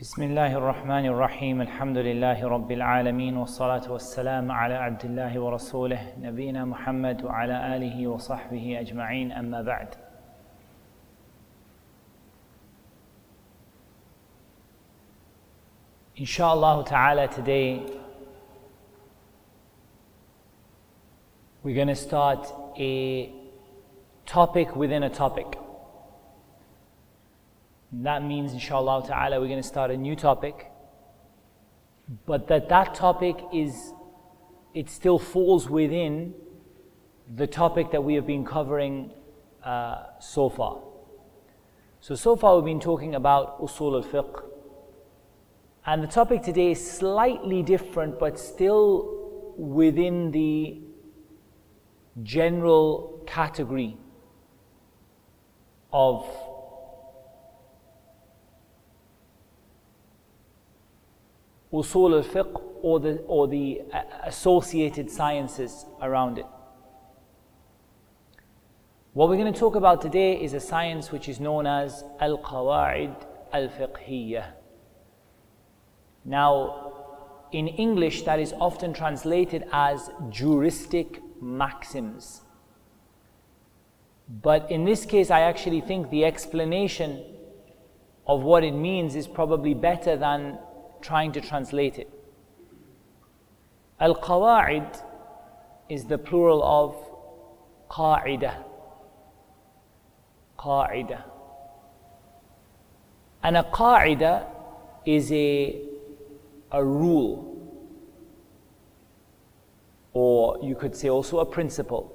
بسم الله الرحمن الرحيم الحمد لله رب العالمين والصلاة والسلام على عبد الله ورسوله نبينا محمد وعلى آله وصحبه أجمعين أما بعد Inshallah ta'ala today we're going to start a topic within a topic. That means, inshallah ta'ala, we're going to start a new topic, but that that topic is, it still falls within the topic that we have been covering uh, so far. So, so far we've been talking about usul al fiqh, and the topic today is slightly different, but still within the general category of usul al-fiqh or the, or the uh, associated sciences around it. What we're going to talk about today is a science which is known as al-qawa'id al-fiqhiyya. Now, in English, that is often translated as juristic maxims. But in this case, I actually think the explanation of what it means is probably better than trying to translate it. Al Qawa'id is the plural of Qa'ida. Qa'ida. And a Qa'ida is a, a rule, or you could say also a principle,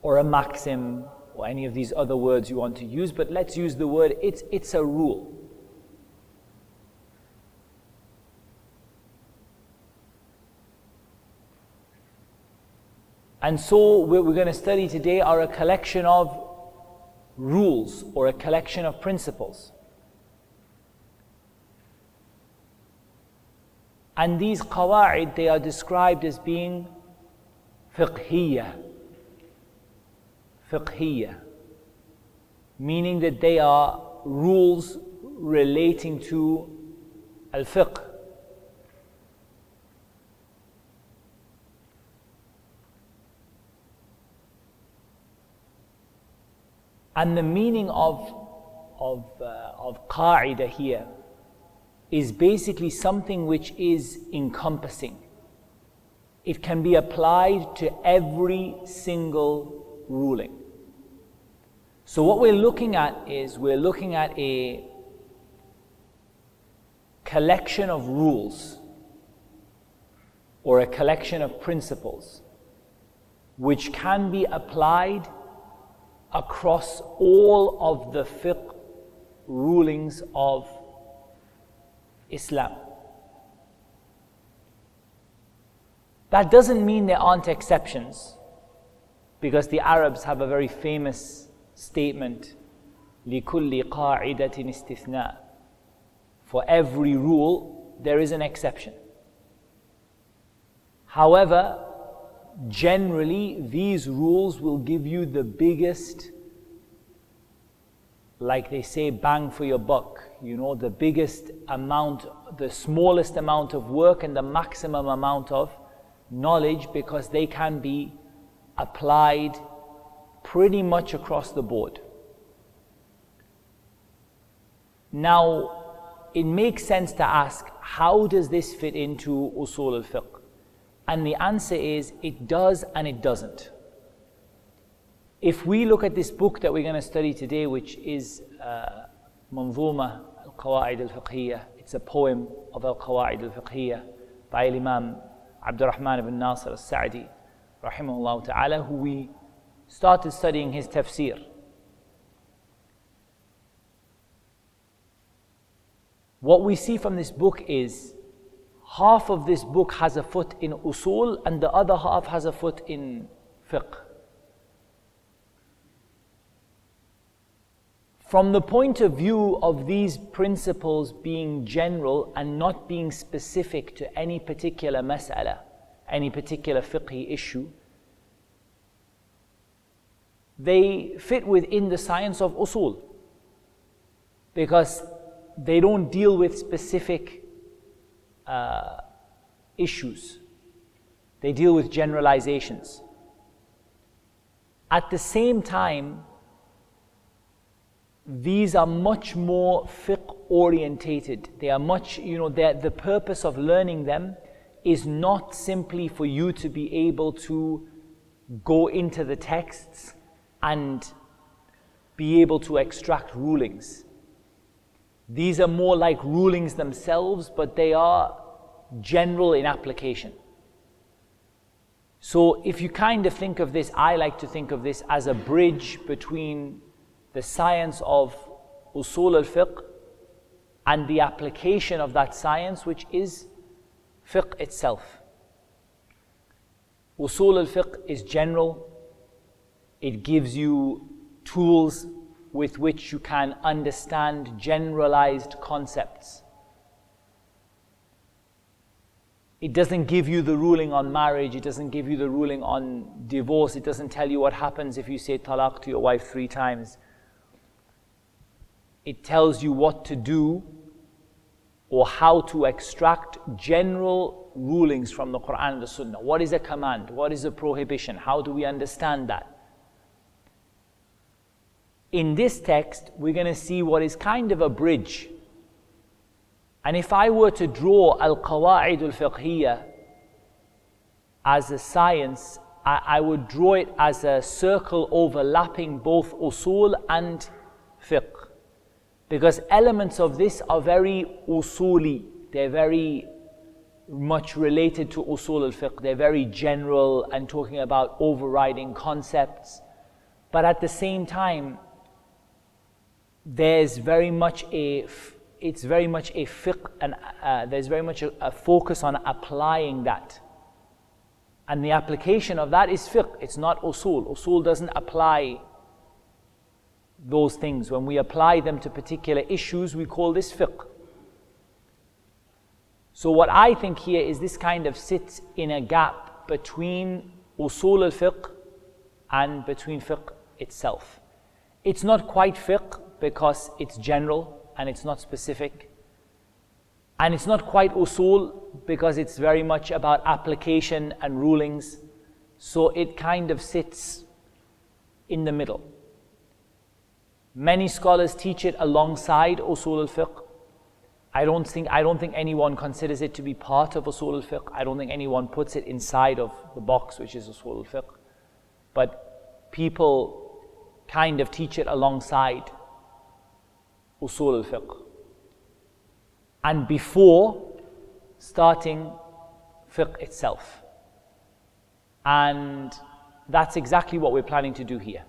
or a maxim, or any of these other words you want to use, but let's use the word it's, it's a rule. And so, what we're going to study today are a collection of rules or a collection of principles. And these qawa'id, they are described as being fiqhiyya. Fiqhiyya. Meaning that they are rules relating to al And the meaning of, of, uh, of qaida here is basically something which is encompassing. It can be applied to every single ruling. So, what we're looking at is we're looking at a collection of rules or a collection of principles which can be applied across all of the fiqh rulings of Islam. That doesn't mean there aren't exceptions, because the Arabs have a very famous statement لِكُلِّ قَاعِدَةٍ اسْتِثْنَاء For every rule, there is an exception. However, generally these rules will give you the biggest like they say bang for your buck. You know the biggest amount the smallest amount of work and the maximum amount of knowledge because they can be applied pretty much across the board. Now it makes sense to ask how does this fit into usul al-fiqh and the answer is it does and it doesn't. If we look at this book that we're going to study today, which is uh, al Qawaid al Fiqhiyya, it's a poem of Al Qawaid al Fiqhiyya by Imam Abdurrahman ibn Nasir al Sa'di, rahimahullah ta'ala, who we started studying his tafsir. What we see from this book is half of this book has a foot in usul and the other half has a foot in fiqh. From the point of view of these principles being general and not being specific to any particular mas'ala, any particular fiqhi issue, they fit within the science of usul. Because they don't deal with specific uh, issues. They deal with generalizations. At the same time, these are much more fiqh orientated. They are much, you know, the purpose of learning them is not simply for you to be able to go into the texts and be able to extract rulings. These are more like rulings themselves, but they are general in application. So, if you kind of think of this, I like to think of this as a bridge between the science of usul al fiqh and the application of that science, which is fiqh itself. Usul al fiqh is general, it gives you tools with which you can understand generalized concepts. It doesn't give you the ruling on marriage, it doesn't give you the ruling on divorce, it doesn't tell you what happens if you say talaq to your wife three times. It tells you what to do or how to extract general rulings from the Quran and the Sunnah. What is a command? What is a prohibition? How do we understand that? In this text, we're going to see what is kind of a bridge. And if I were to draw Al Qawa'id al Fiqhiyya as a science, I, I would draw it as a circle overlapping both usul and fiqh. Because elements of this are very usuli, they're very much related to usul al fiqh, they're very general and talking about overriding concepts. But at the same time, there's very much a it's very much a fiqh and uh, there's very much a, a, focus on applying that. And the application of that is fiqh. It's not usul. Usul doesn't apply those things, when we apply them to particular issues, we call this fiqh. So, what I think here is this kind of sits in a gap between usul al fiqh and between fiqh itself. It's not quite fiqh because it's general and it's not specific. And it's not quite usul because it's very much about application and rulings. So it kind of sits in the middle. Many scholars teach it alongside usul al-fiqh. I don't think I don't think anyone considers it to be part of usul al-fiqh. I don't think anyone puts it inside of the box which is usul al-fiqh. But people kind of teach it alongside usul al-fiqh. And before starting fiqh itself. And that's exactly what we're planning to do here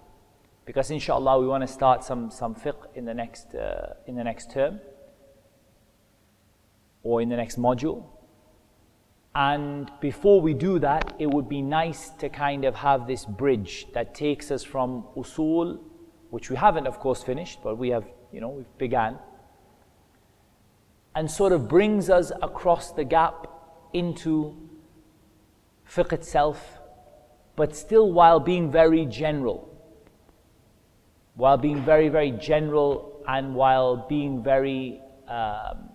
because inshallah we want to start some, some fiqh in the next uh, in the next term or in the next module and before we do that it would be nice to kind of have this bridge that takes us from usul which we haven't of course finished but we have you know we've began and sort of brings us across the gap into fiqh itself but still while being very general while being very, very general and while being very um,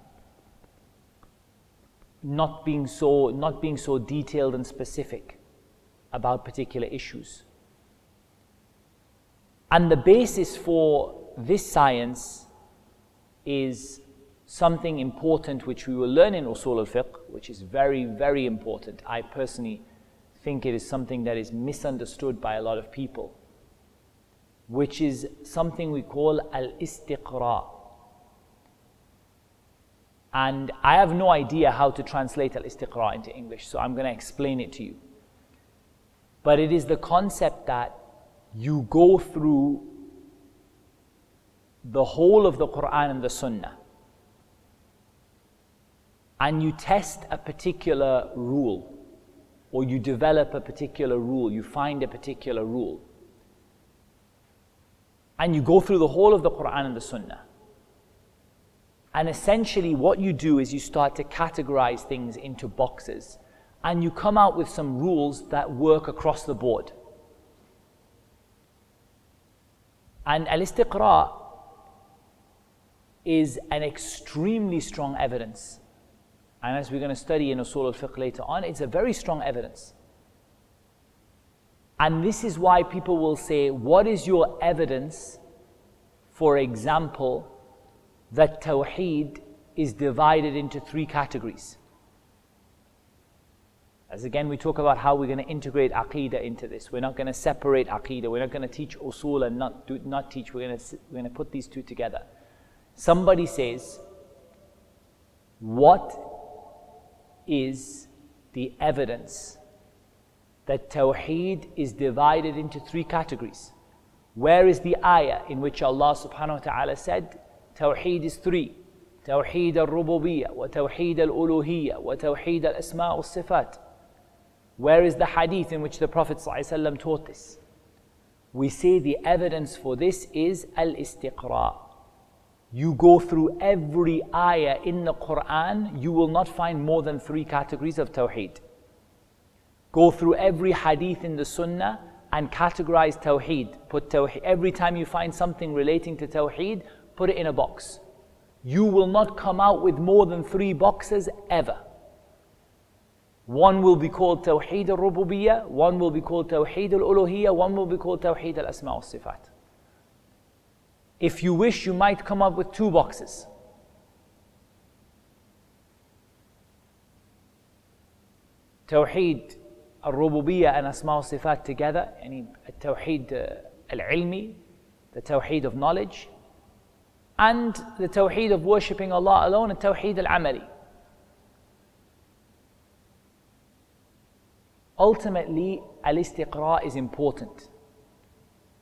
not being so not being so detailed and specific about particular issues. And the basis for this science is something important which we will learn in Usul al-Fiqh, which is very, very important. I personally think it is something that is misunderstood by a lot of people which is something we call al istiqra. And I have no idea how to translate al istiqra into English, so I'm going to explain it to you. But it is the concept that you go through the whole of the Quran and the Sunnah and you test a particular rule or you develop a particular rule, you find a particular rule and you go through the whole of the Quran and the Sunnah. And essentially, what you do is you start to categorize things into boxes and you come out with some rules that work across the board. And al istiqra is an extremely strong evidence. And as we're going to study in Usul al Fiqh later on, it's a very strong evidence. And this is why people will say, What is your evidence, for example, that Tawheed is divided into three categories? As again, we talk about how we're going to integrate Aqidah into this. We're not going to separate Aqidah. We're not going to teach Usul and not, do, not teach. We're going, to, we're going to put these two together Somebody says, What is the evidence that Tawheed is divided into three categories? Where is the ayah in which Allah subhanahu wa ta'ala said, Tawheed is three? توحيد الربوبية وتوحيد الألوهية وتوحيد الأسماء والصفات where is the hadith in which the Prophet ﷺ taught this? We say the evidence for this is al istiqra. You go through every ayah in the Quran, you will not find more than three categories of Tawheed. Go through every hadith in the Sunnah and categorize Tawheed. Put Tawheed. Every time you find something relating to Tawheed, put it in a box. You will not come out with more than three boxes ever. One will be called Tawheed al-Rububiyyah, one will be called Tawheed al-Uluhiyyah, one will be called Tawheed al-Asma al-Sifat. If you wish, you might come up with two boxes. Tawheed al-Rububiyyah and Asma al-Sifat together, yani Tawheed uh, al-Ilmi, the Tawheed of knowledge, and the Tawheed of worshipping Allah alone, and Tawheed al-Amali. ultimately al-istiqra is important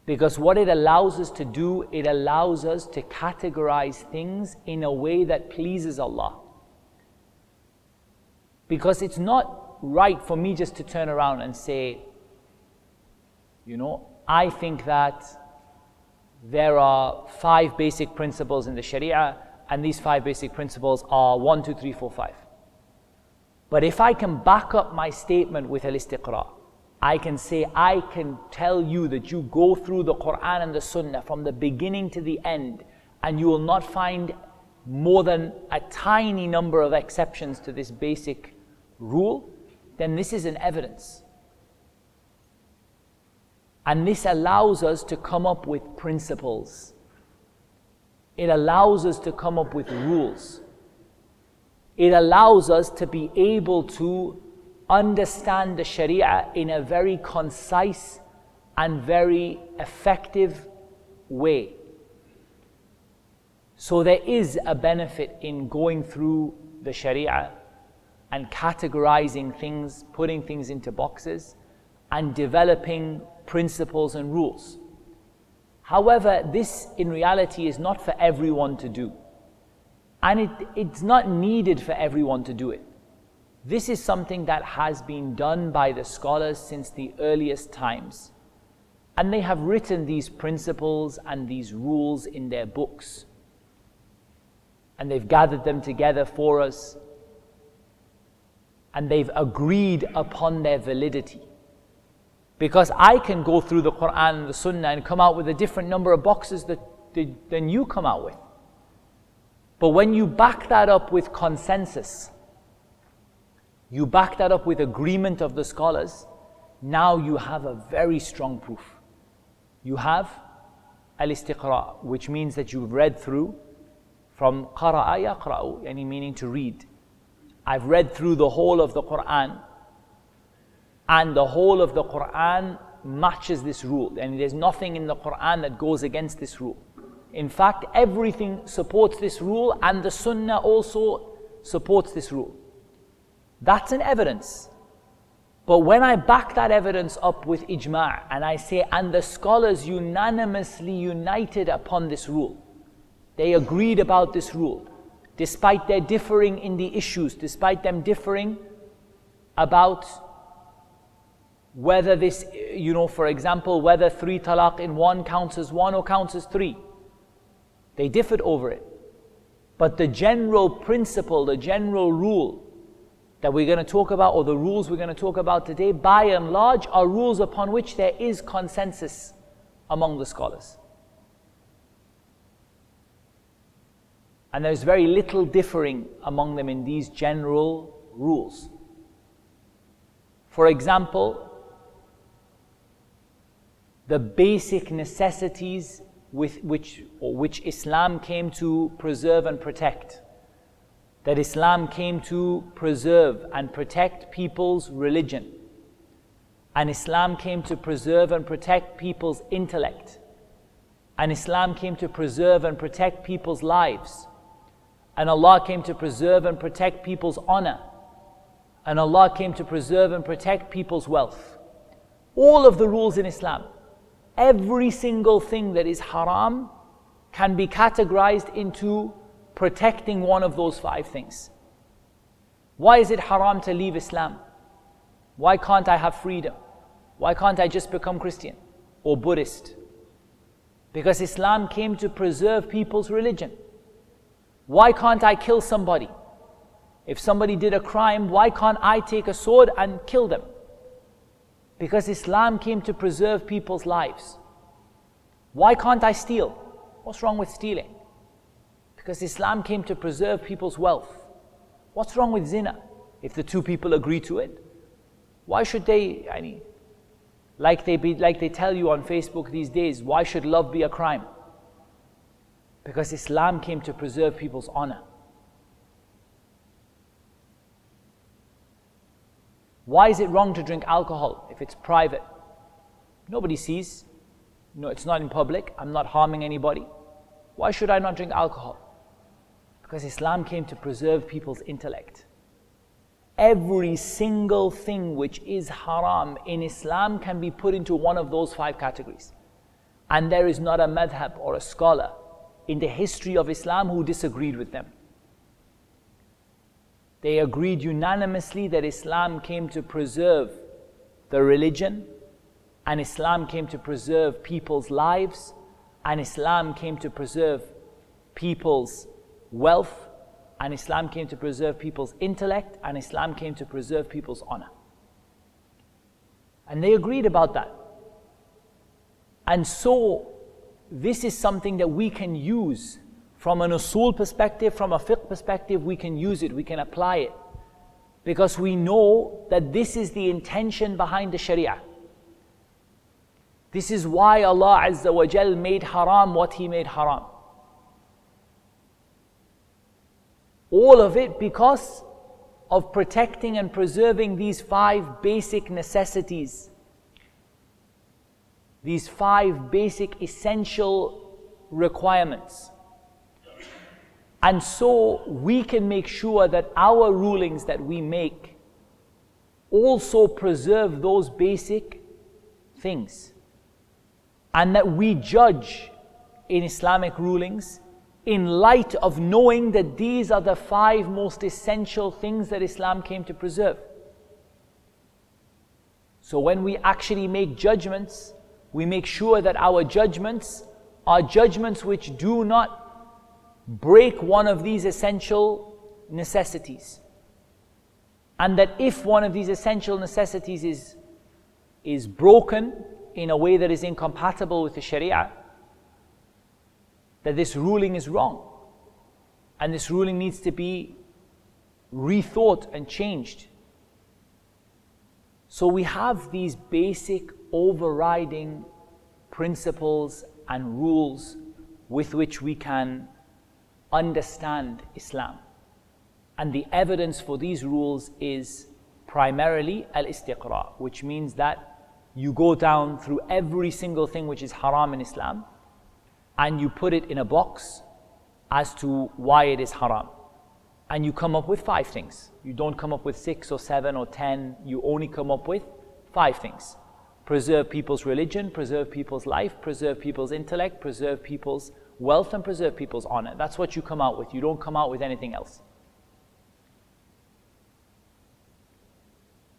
because what it allows us to do it allows us to categorize things in a way that pleases Allah. Because it's not right for me just to turn around and say you know I think that there are five basic principles in the Sharia and these five basic principles are one, two, three, four, five. But if I can back up my statement with al istiqra, I can say, I can tell you that you go through the Quran and the Sunnah from the beginning to the end, and you will not find more than a tiny number of exceptions to this basic rule, then this is an evidence. And this allows us to come up with principles. It allows us to come up with rules it allows us to be able to understand the Sharia in a very concise and very effective way. So there is a benefit in going through the Sharia and categorizing things, putting things into boxes, and developing principles and rules. However, this in reality is not for everyone to do. And it, it's not needed for everyone to do it. This is something that has been done by the scholars since the earliest times. And they have written these principles and these rules in their books. And they've gathered them together for us. And they've agreed upon their validity. Because I can go through the Quran and the Sunnah and come out with a different number of boxes that, than you come out with. But when you back that up with consensus, you back that up with agreement of the scholars, now you have a very strong proof. You have al istiqra, which means that you've read through from qara'a yaqra'u, any meaning to read. I've read through the whole of the Quran, and the whole of the Quran matches this rule, and there's nothing in the Quran that goes against this rule. In fact, everything supports this rule, and the Sunnah also supports this rule. That's an evidence. But when I back that evidence up with ijma' and I say, and the scholars unanimously united upon this rule, they agreed about this rule, despite their differing in the issues, despite them differing about whether this, you know, for example, whether three talaq in one counts as one or counts as three. They differed over it. But the general principle, the general rule that we're going to talk about, or the rules we're going to talk about today, by and large, are rules upon which there is consensus among the scholars. And there's very little differing among them in these general rules. For example, the basic necessities with which, which Islam came to preserve and protect. That Islam came to preserve and protect people's religion. And Islam came to preserve and protect people's intellect. And Islam came to preserve and protect people's lives. And Allah came to preserve and protect people's honor. And Allah came to preserve and protect people's wealth. All of the rules in Islam, every single thing that is haram can be categorized into protecting one of those five things. Why is it haram to leave Islam? Why can't I have freedom? Why can't I just become Christian or Buddhist? Because Islam came to preserve people's religion. Why can't I kill somebody? If somebody did a crime, why can't I take a sword and kill them? Because Islam came to preserve people's lives. Why can't I steal? What's wrong with stealing? Because Islam came to preserve people's wealth. What's wrong with zina? If the two people agree to it, why should they, I mean, like they, be, like they tell you on Facebook these days, why should love be a crime? Because Islam came to preserve people's honor. Why is it wrong to drink alcohol if it's private? Nobody sees. No, it's not in public. I'm not harming anybody. Why should I not drink alcohol? Because Islam came to preserve people's intellect. Every single thing which is haram in Islam can be put into one of those five categories. And there is not a madhab or a scholar in the history of Islam who disagreed with them. They agreed unanimously that Islam came to preserve the religion, and Islam came to preserve people's lives, and Islam came to preserve people's wealth, and Islam came to preserve people's intellect, and Islam came to preserve people's honor. And they agreed about that. And so, this is something that we can use from an usul perspective, from a fiqh perspective, we can use it, we can apply it. Because we know that this is the intention behind the sharia. This is why Allah Azza wa Jal made haram what He made haram. All of it because of protecting and preserving these five basic necessities, these five basic essential requirements. And so we can make sure that our rulings that we make also preserve those basic things. And that we judge in Islamic rulings in light of knowing that these are the five most essential things that Islam came to preserve. So when we actually make judgments, we make sure that our judgments are judgments which do not break one of these essential necessities. And that if one of these essential necessities is, is broken in a way that is incompatible with the Sharia, that this ruling is wrong. And this ruling needs to be rethought and changed. So we have these basic overriding principles and rules with which we can understand Islam. And the evidence for these rules is primarily al istiqra, which means that you go down through every single thing which is haram in Islam and you put it in a box as to why it is haram. And you come up with five things. You don't come up with six or seven or ten, you only come up with five things preserve people's religion, preserve people's life, preserve people's intellect, preserve people's wealth and preserve people's honor. That's what you come out with. You don't come out with anything else.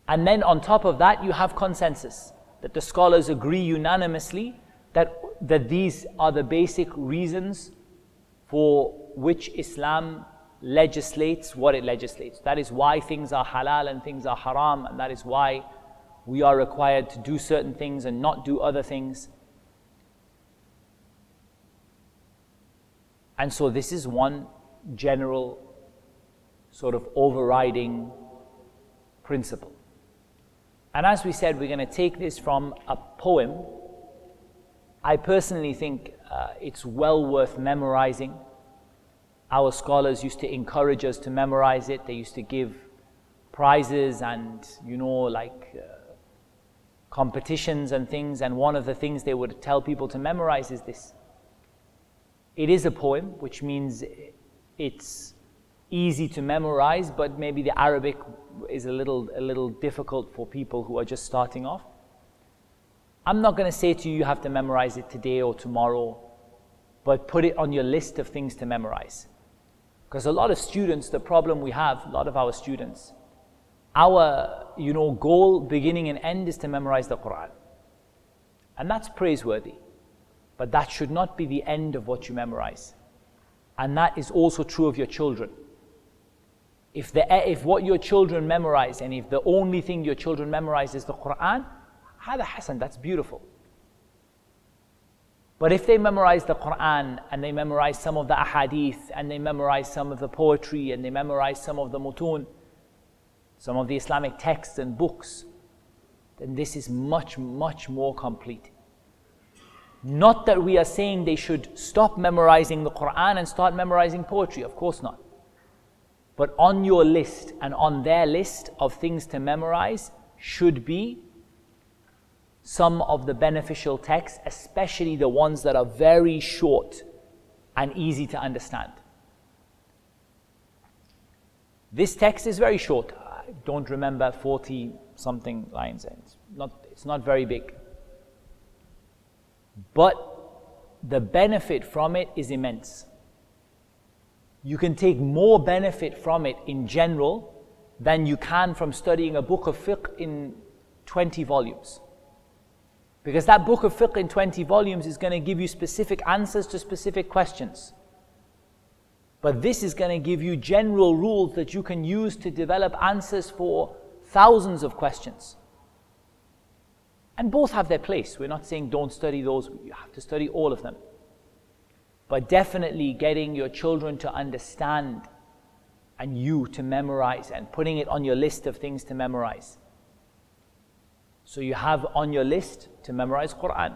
And then on top of that, you have consensus that the scholars agree unanimously that, that these are the basic reasons for which Islam legislates what it legislates. That is why things are halal and things are haram, and that is why we are required to do certain things and not do other things. And so, this is one general sort of overriding principle. And as we said, we're going to take this from a poem. I personally think uh, it's well worth memorizing. Our scholars used to encourage us to memorize it. They used to give prizes and, you know, like uh, competitions and things. And one of the things they would tell people to memorize is this. It is a poem, which means it's easy to memorize, but maybe the Arabic is a little, a little difficult for people who are just starting off. I'm not going to say to you you have to memorize it today or tomorrow, but put it on your list of things to memorize. Because a lot of students, the problem we have, a lot of our students, our you know goal, beginning and end is to memorize the Quran. And that's praiseworthy. But that should not be the end of what you memorize. And that is also true of your children. If, the, if what your children memorize and if the only thing your children memorize is the Quran, هذا حسن, that's beautiful. But if they memorize the Quran and they memorize some of the ahadith and they memorize some of the poetry and they memorize some of the mutun, some of the Islamic texts and books, then this is much, much more complete. Not that we are saying they should stop memorizing the Quran and start memorizing poetry, of course not. But on your list and on their list of things to memorize should be some of the beneficial texts, especially the ones that are very short and easy to understand. This text is very short. I don't remember 40 something lines. It's not, it's not very big. But the benefit from it is immense. You can take more benefit from it in general than you can from studying a book of fiqh in 20 volumes. Because that book of fiqh in 20 volumes is going to give you specific answers to specific questions. But this is going to give you general rules that you can use to develop answers for thousands of questions. And both have their place. We're not saying don't study those, you have to study all of them. But definitely getting your children to understand and you to memorize and putting it on your list of things to memorize. So you have on your list to memorize Quran.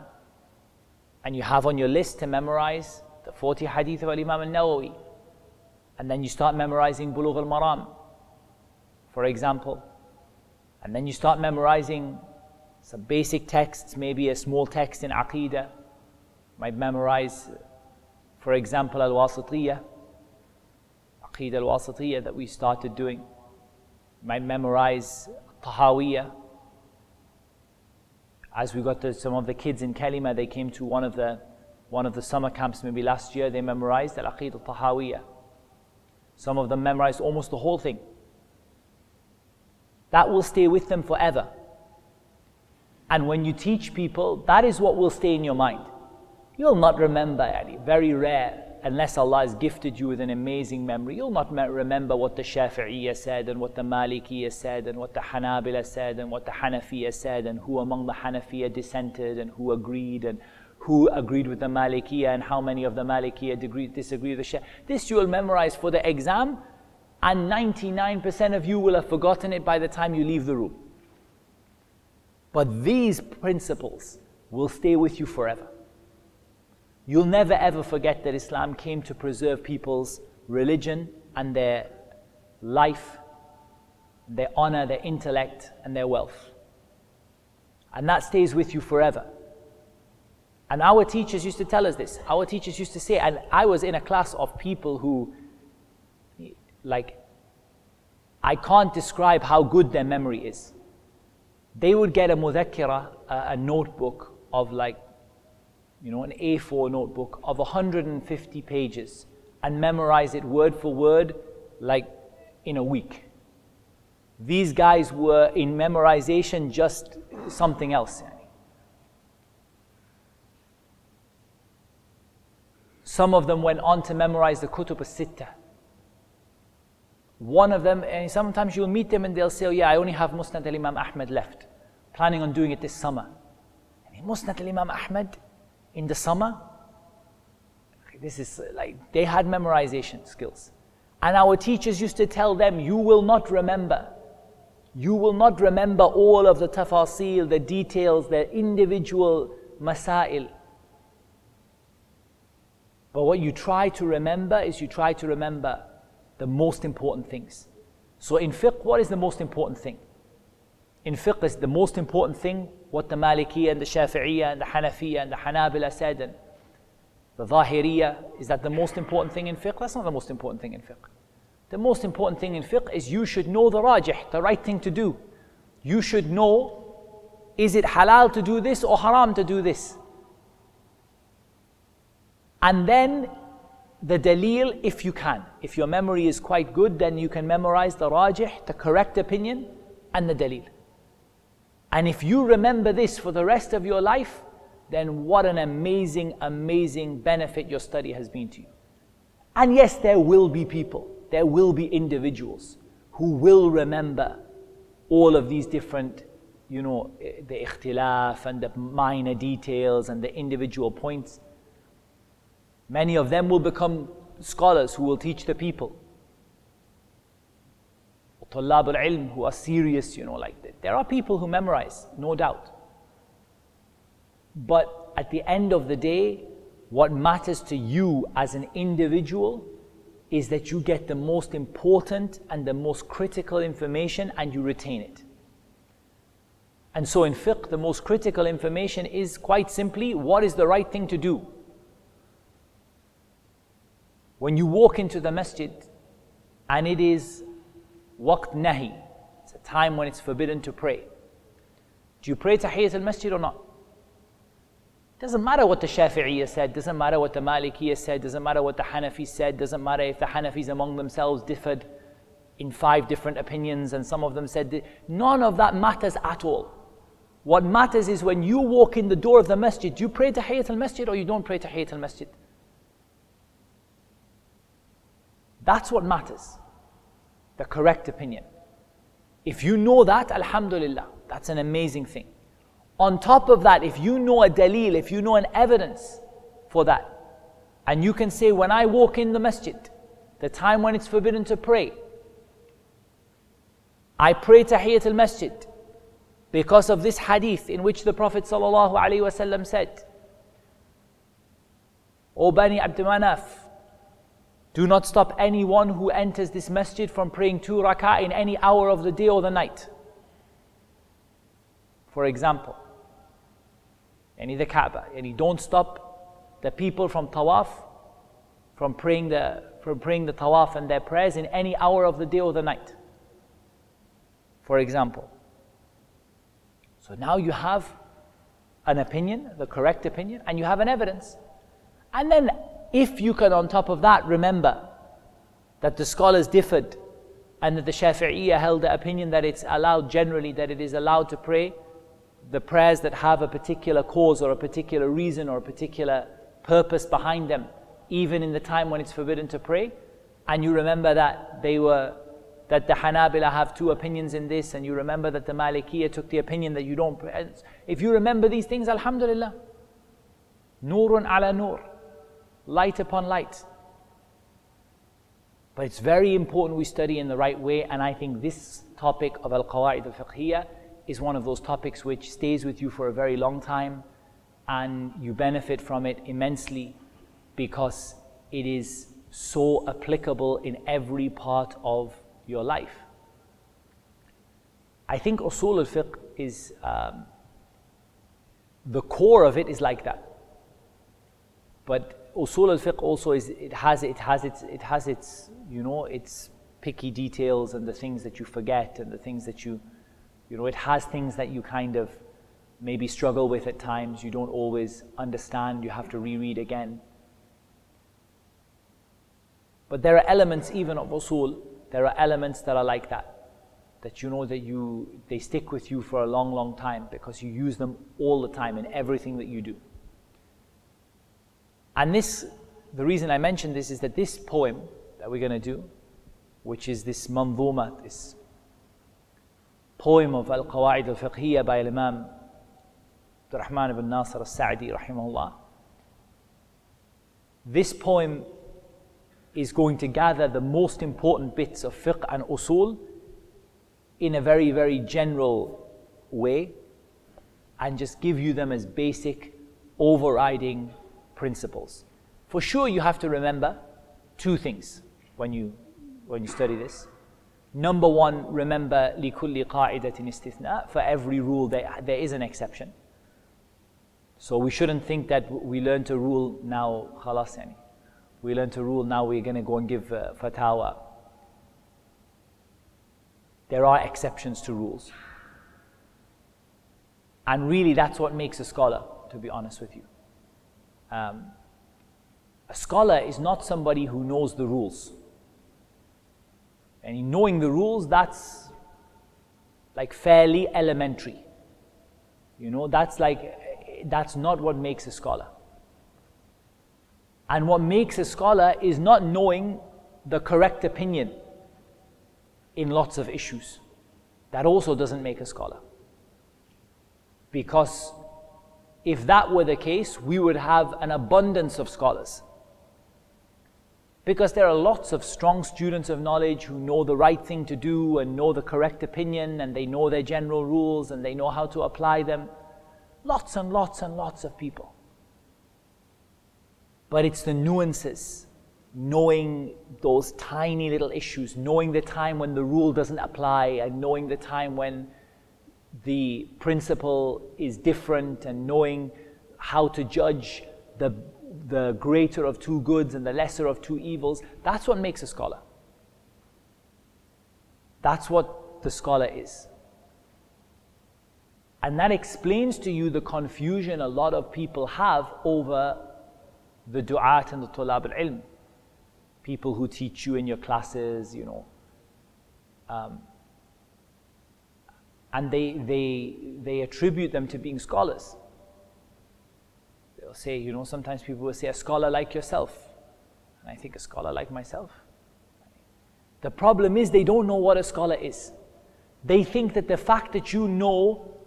And you have on your list to memorize the 40 hadith of Imam al-Nawawi. And then you start memorizing Bulugh al-Maram, for example. And then you start memorizing some basic texts, maybe a small text in Aqidah. Might memorize, for example, Al-Wasitiyah, Aqidah Al-Wasitiyah that we started doing. Might memorize Tahawiyah, as we got to some of the kids in Kalemah, they came to one of the one of the summer camps maybe last year, they memorized Al Aqid al Tahawiyah. Some of them memorized almost the whole thing. That will stay with them forever. And when you teach people, that is what will stay in your mind. You'll not remember, Ali, very rare unless Allah has gifted you with an amazing memory, you'll not remember what the Shafi'iyya said and what the Malikiyya said and what the Hanabila said and what the Hanafiyya said and who among the Hanafiyya dissented and who agreed and who agreed with the Malikiyya and how many of the Malikiyya disagreed with the Shafi'iyya. This you will memorize for the exam and 99% of you will have forgotten it by the time you leave the room. But these principles will stay with you forever. You'll never ever forget that Islam came to preserve people's religion and their life, their honor, their intellect, and their wealth. And that stays with you forever. And our teachers used to tell us this. Our teachers used to say, and I was in a class of people who, like, I can't describe how good their memory is. They would get a mudhakkira, a, a notebook of like you know, an A4 notebook of 150 pages and memorize it word for word like in a week. These guys were in memorization just something else. Some of them went on to memorize the Kutub al-Sitta. One of them, and sometimes you'll meet them and they'll say, oh yeah, I only have Musnad al-Imam Ahmad left. Planning on doing it this summer. Musnad al-Imam Ahmad, in the summer, this is uh, like they had memorization skills. And our teachers used to tell them, You will not remember. You will not remember all of the tafasil, the details, the individual masail. But what you try to remember is you try to remember the most important things. So in fiqh, what is the most important thing? In fiqh is the most important thing what the Malikiyya and the Shafi'iyya and the Hanafiyya and the Hanabila said and the Zahiriyya. Is that the most important thing in fiqh? That's not the most important thing in fiqh. The most important thing in fiqh is you should know the rajih, the right thing to do. You should know is it halal to do this or haram to do this? And then the dalil if you can. If your memory is quite good, then you can memorize the rajih, the correct opinion, and the dalil. And if you remember this for the rest of your life, then what an amazing, amazing benefit your study has been to you. And yes, there will be people, there will be individuals who will remember all of these different, you know, eh, the ikhtilaf and the minor details and the individual points. Many of them will become scholars who will teach the people. Tullab al-ilm who are serious, you know, like that. There are people who memorize, no doubt. But at the end of the day, what matters to you as an individual is that you get the most important and the most critical information and you retain it. And so in fiqh, the most critical information is quite simply what is the right thing to do. When you walk into the masjid and it is waqt nahi, it's a time when it's forbidden to pray. Do you pray tahiyyat al masjid or not? Doesn't matter what the Shafi'iyya said, doesn't matter what the Malikiyya said, doesn't matter what the Hanafi said, doesn't matter if the Hanafis among themselves differed in five different opinions and some of them said, none of that matters at all. What matters is when you walk in the door of the masjid, do you pray tahiyyat al masjid or you don't pray tahiyyat al masjid? That's what matters. The correct opinion. If you know that, Alhamdulillah, that's an amazing thing. On top of that, if you know a dalil, if you know an evidence for that, and you can say, when I walk in the masjid, the time when it's forbidden to pray, I pray tahiyyat al masjid because of this hadith in which the Prophet said, O Bani Abd Manaf, do not stop anyone who enters this masjid from praying two rak'ah in any hour of the day or the night. For example, any the Kaaba, and don't stop the people from tawaf from praying the from praying the tawaf and their prayers in any hour of the day or the night. For example. So now you have an opinion, the correct opinion, and you have an evidence. And then if you can, on top of that, remember that the scholars differed and that the Shafi'iyya held the opinion that it's allowed generally, that it is allowed to pray the prayers that have a particular cause or a particular reason or a particular purpose behind them, even in the time when it's forbidden to pray. And you remember that they were that the Hanabila have two opinions in this, and you remember that the Malikiyya took the opinion that you don't pray. If you remember these things, Alhamdulillah. Nurun ala nur light upon light. But it's very important we study in the right way, and I think this topic of Al Qawaid al Fiqhiyah is one of those topics which stays with you for a very long time, and you benefit from it immensely because it is so applicable in every part of your life. I think usul al fiqh is um, the core of it is like that. But usul al-fiqh also is it has it has its it has its you know its picky details and the things that you forget and the things that you you know it has things that you kind of maybe struggle with at times. You don't always understand. You have to reread again. But there are elements even of usul there are elements that are like that that you know that you they stick with you for a long long time because you use them all the time in everything that you do and this, the reason I mention this is that this poem that we're going to do, which is this manzuma, this poem of Al Qawaid al Fiqhiyya by Imam Rahman ibn Nasr al Sa'di, rahimahullah. This poem is going to gather the most important bits of fiqh and usul in a very, very general way and just give you them as basic overriding principles. For sure, you have to remember two things when you, when you study this. Number one, remember لِكُلِّ قَاعِدَةٍ استثناء. For every rule, there, there is an exception. So we shouldn't think that we learn to rule now, خلاص يعني. We learn to rule now, we're going to go and give uh, fatwa. There are exceptions to rules. And really, that's what makes a scholar, to be honest with you. Um, a scholar is not somebody who knows the rules. And in knowing the rules, that's like fairly elementary. You know, that's like, that's not what makes a scholar. And what makes a scholar is not knowing the correct opinion in lots of issues. That also doesn't make a scholar. Because if that were the case, we would have an abundance of scholars. Because there are lots of strong students of knowledge who know the right thing to do and know the correct opinion and they know their general rules and they know how to apply them. Lots and lots and lots of people. But it's the nuances, knowing those tiny little issues, knowing the time when the rule doesn't apply and knowing the time when the principle is different and knowing how to judge the the greater of two goods and the lesser of two evils, that's what makes a scholar. That's what the scholar is. And that explains to you the confusion a lot of people have over the du'at and the tulab al-ilm. People who teach you in your classes, you know. Um, and they, they, they attribute them to being scholars they'll say, you know, sometimes people will say, a scholar like yourself. And I think a scholar like myself. The problem is they don't know what a scholar is. They think that the fact that you know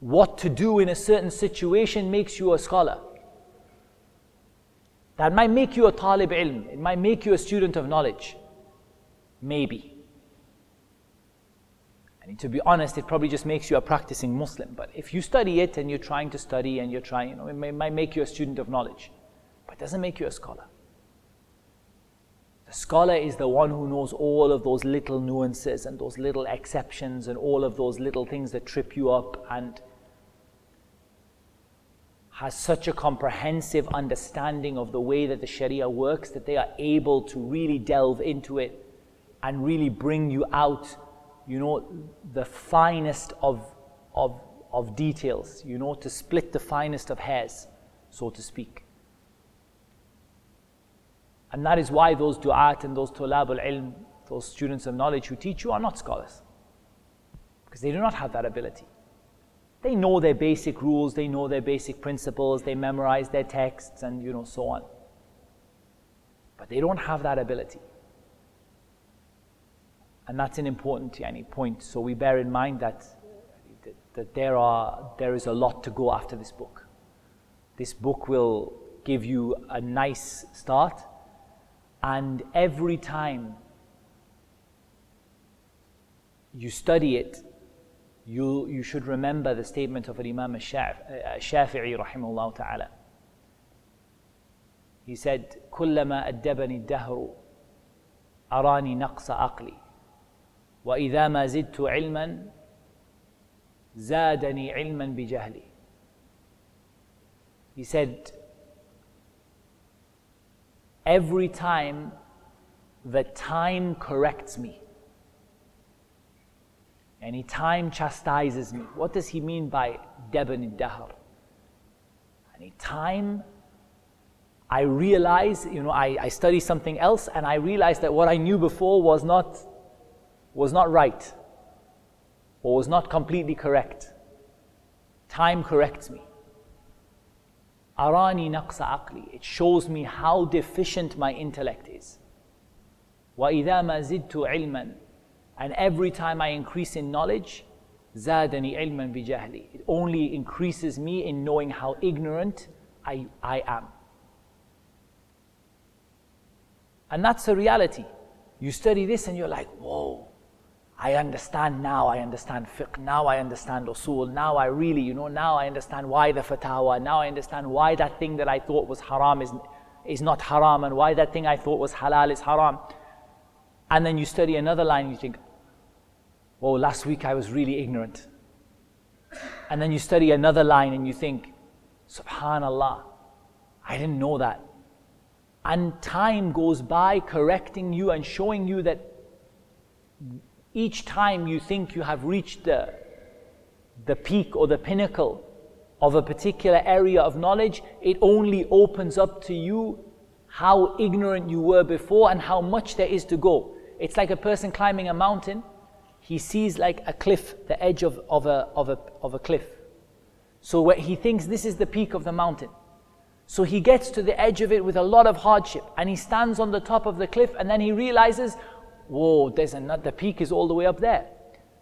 what to do in a certain situation makes you a scholar. That might make you a talib ilm, it might make you a student of knowledge. Maybe. And to be honest, it probably just makes you a practicing Muslim. But if you study it and you're trying to study and you're trying, you know, it, may, might make you a student of knowledge, but it doesn't make you a scholar. The scholar is the one who knows all of those little nuances and those little exceptions and all of those little things that trip you up and has such a comprehensive understanding of the way that the Sharia works that they are able to really delve into it and really bring you out you know, the finest of, of, of details, you know, to split the finest of hairs, so to speak. And that is why those du'at and those tulab al-ilm, those students of knowledge who teach you are not scholars. Because they do not have that ability. They know their basic rules, they know their basic principles, they memorize their texts and you know so on. But they don't have that ability And that's an important yani, point. So we bear in mind that, that there, are, there is a lot to go after this book. This book will give you a nice start, and every time you study it, you, you should remember the statement of Imam Shafi'i rahimahullah ta'ala. He said, كلما أدبني الدهر أراني نقص عقلي واذا ما زدت علما زادني علما بجهلي he said every time the time corrects me any time chastises me what does he mean by deban dahr any time I realize, you know, I, I study something else and I realize that what I knew before was not was not right or was not completely correct. Time corrects me. Arani naqsa aqli. It shows me how deficient my intellect is. وَإِذَا مَا زِدْتُ عِلْمًا And every time I increase in knowledge, زَادَنِي عِلْمًا بِجَهْلِ It only increases me in knowing how ignorant I, I am. And that's a reality. You study this and you're like, whoa, I understand now, I understand fiqh, now I understand usul, now I really, you know, now I understand why the fatawa, now I understand why that thing that I thought was haram is, is not haram and why that thing I thought was halal is haram. And then you study another line, and you think, oh, last week I was really ignorant. And then you study another line and you think, subhanallah, I didn't know that. And time goes by correcting you and showing you that each time you think you have reached the, the peak or the pinnacle of a particular area of knowledge, it only opens up to you how ignorant you were before and how much there is to go. It's like a person climbing a mountain. He sees like a cliff, the edge of, of, a, of, a, of a cliff. So he thinks this is the peak of the mountain. So he gets to the edge of it with a lot of hardship and he stands on the top of the cliff and then he realizes, whoa, there's another, the peak is all the way up there.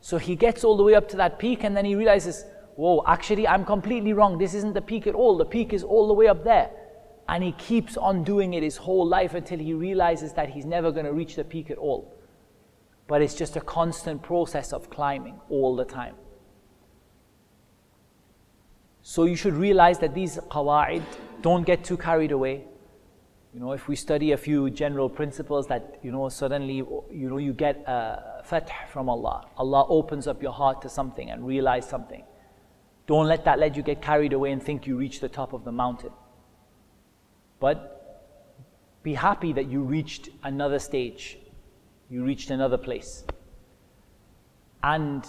So he gets all the way up to that peak and then he realizes, whoa, actually I'm completely wrong. This isn't the peak at all. The peak is all the way up there. And he keeps on doing it his whole life until he realizes that he's never going to reach the peak at all. But it's just a constant process of climbing all the time. So you should realize that these qawa'id don't get too carried away. You know, if we study a few general principles that, you know, suddenly, you know, you get a from Allah. Allah opens up your heart to something and realize something. Don't let that let you get carried away and think you reach the top of the mountain. But be happy that you reached another stage, you reached another place. And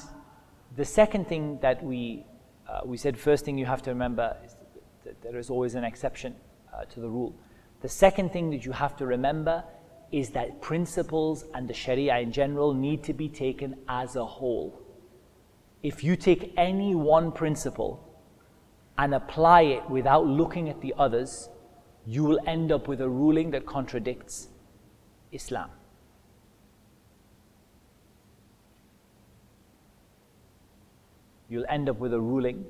the second thing that we, uh, we said, first thing you have to remember is that there is always an exception uh, to the rule. The second thing that you have to remember is that principles and the Sharia in general need to be taken as a whole. If you take any one principle and apply it without looking at the others, you will end up with a ruling that contradicts Islam. You'll end up with a ruling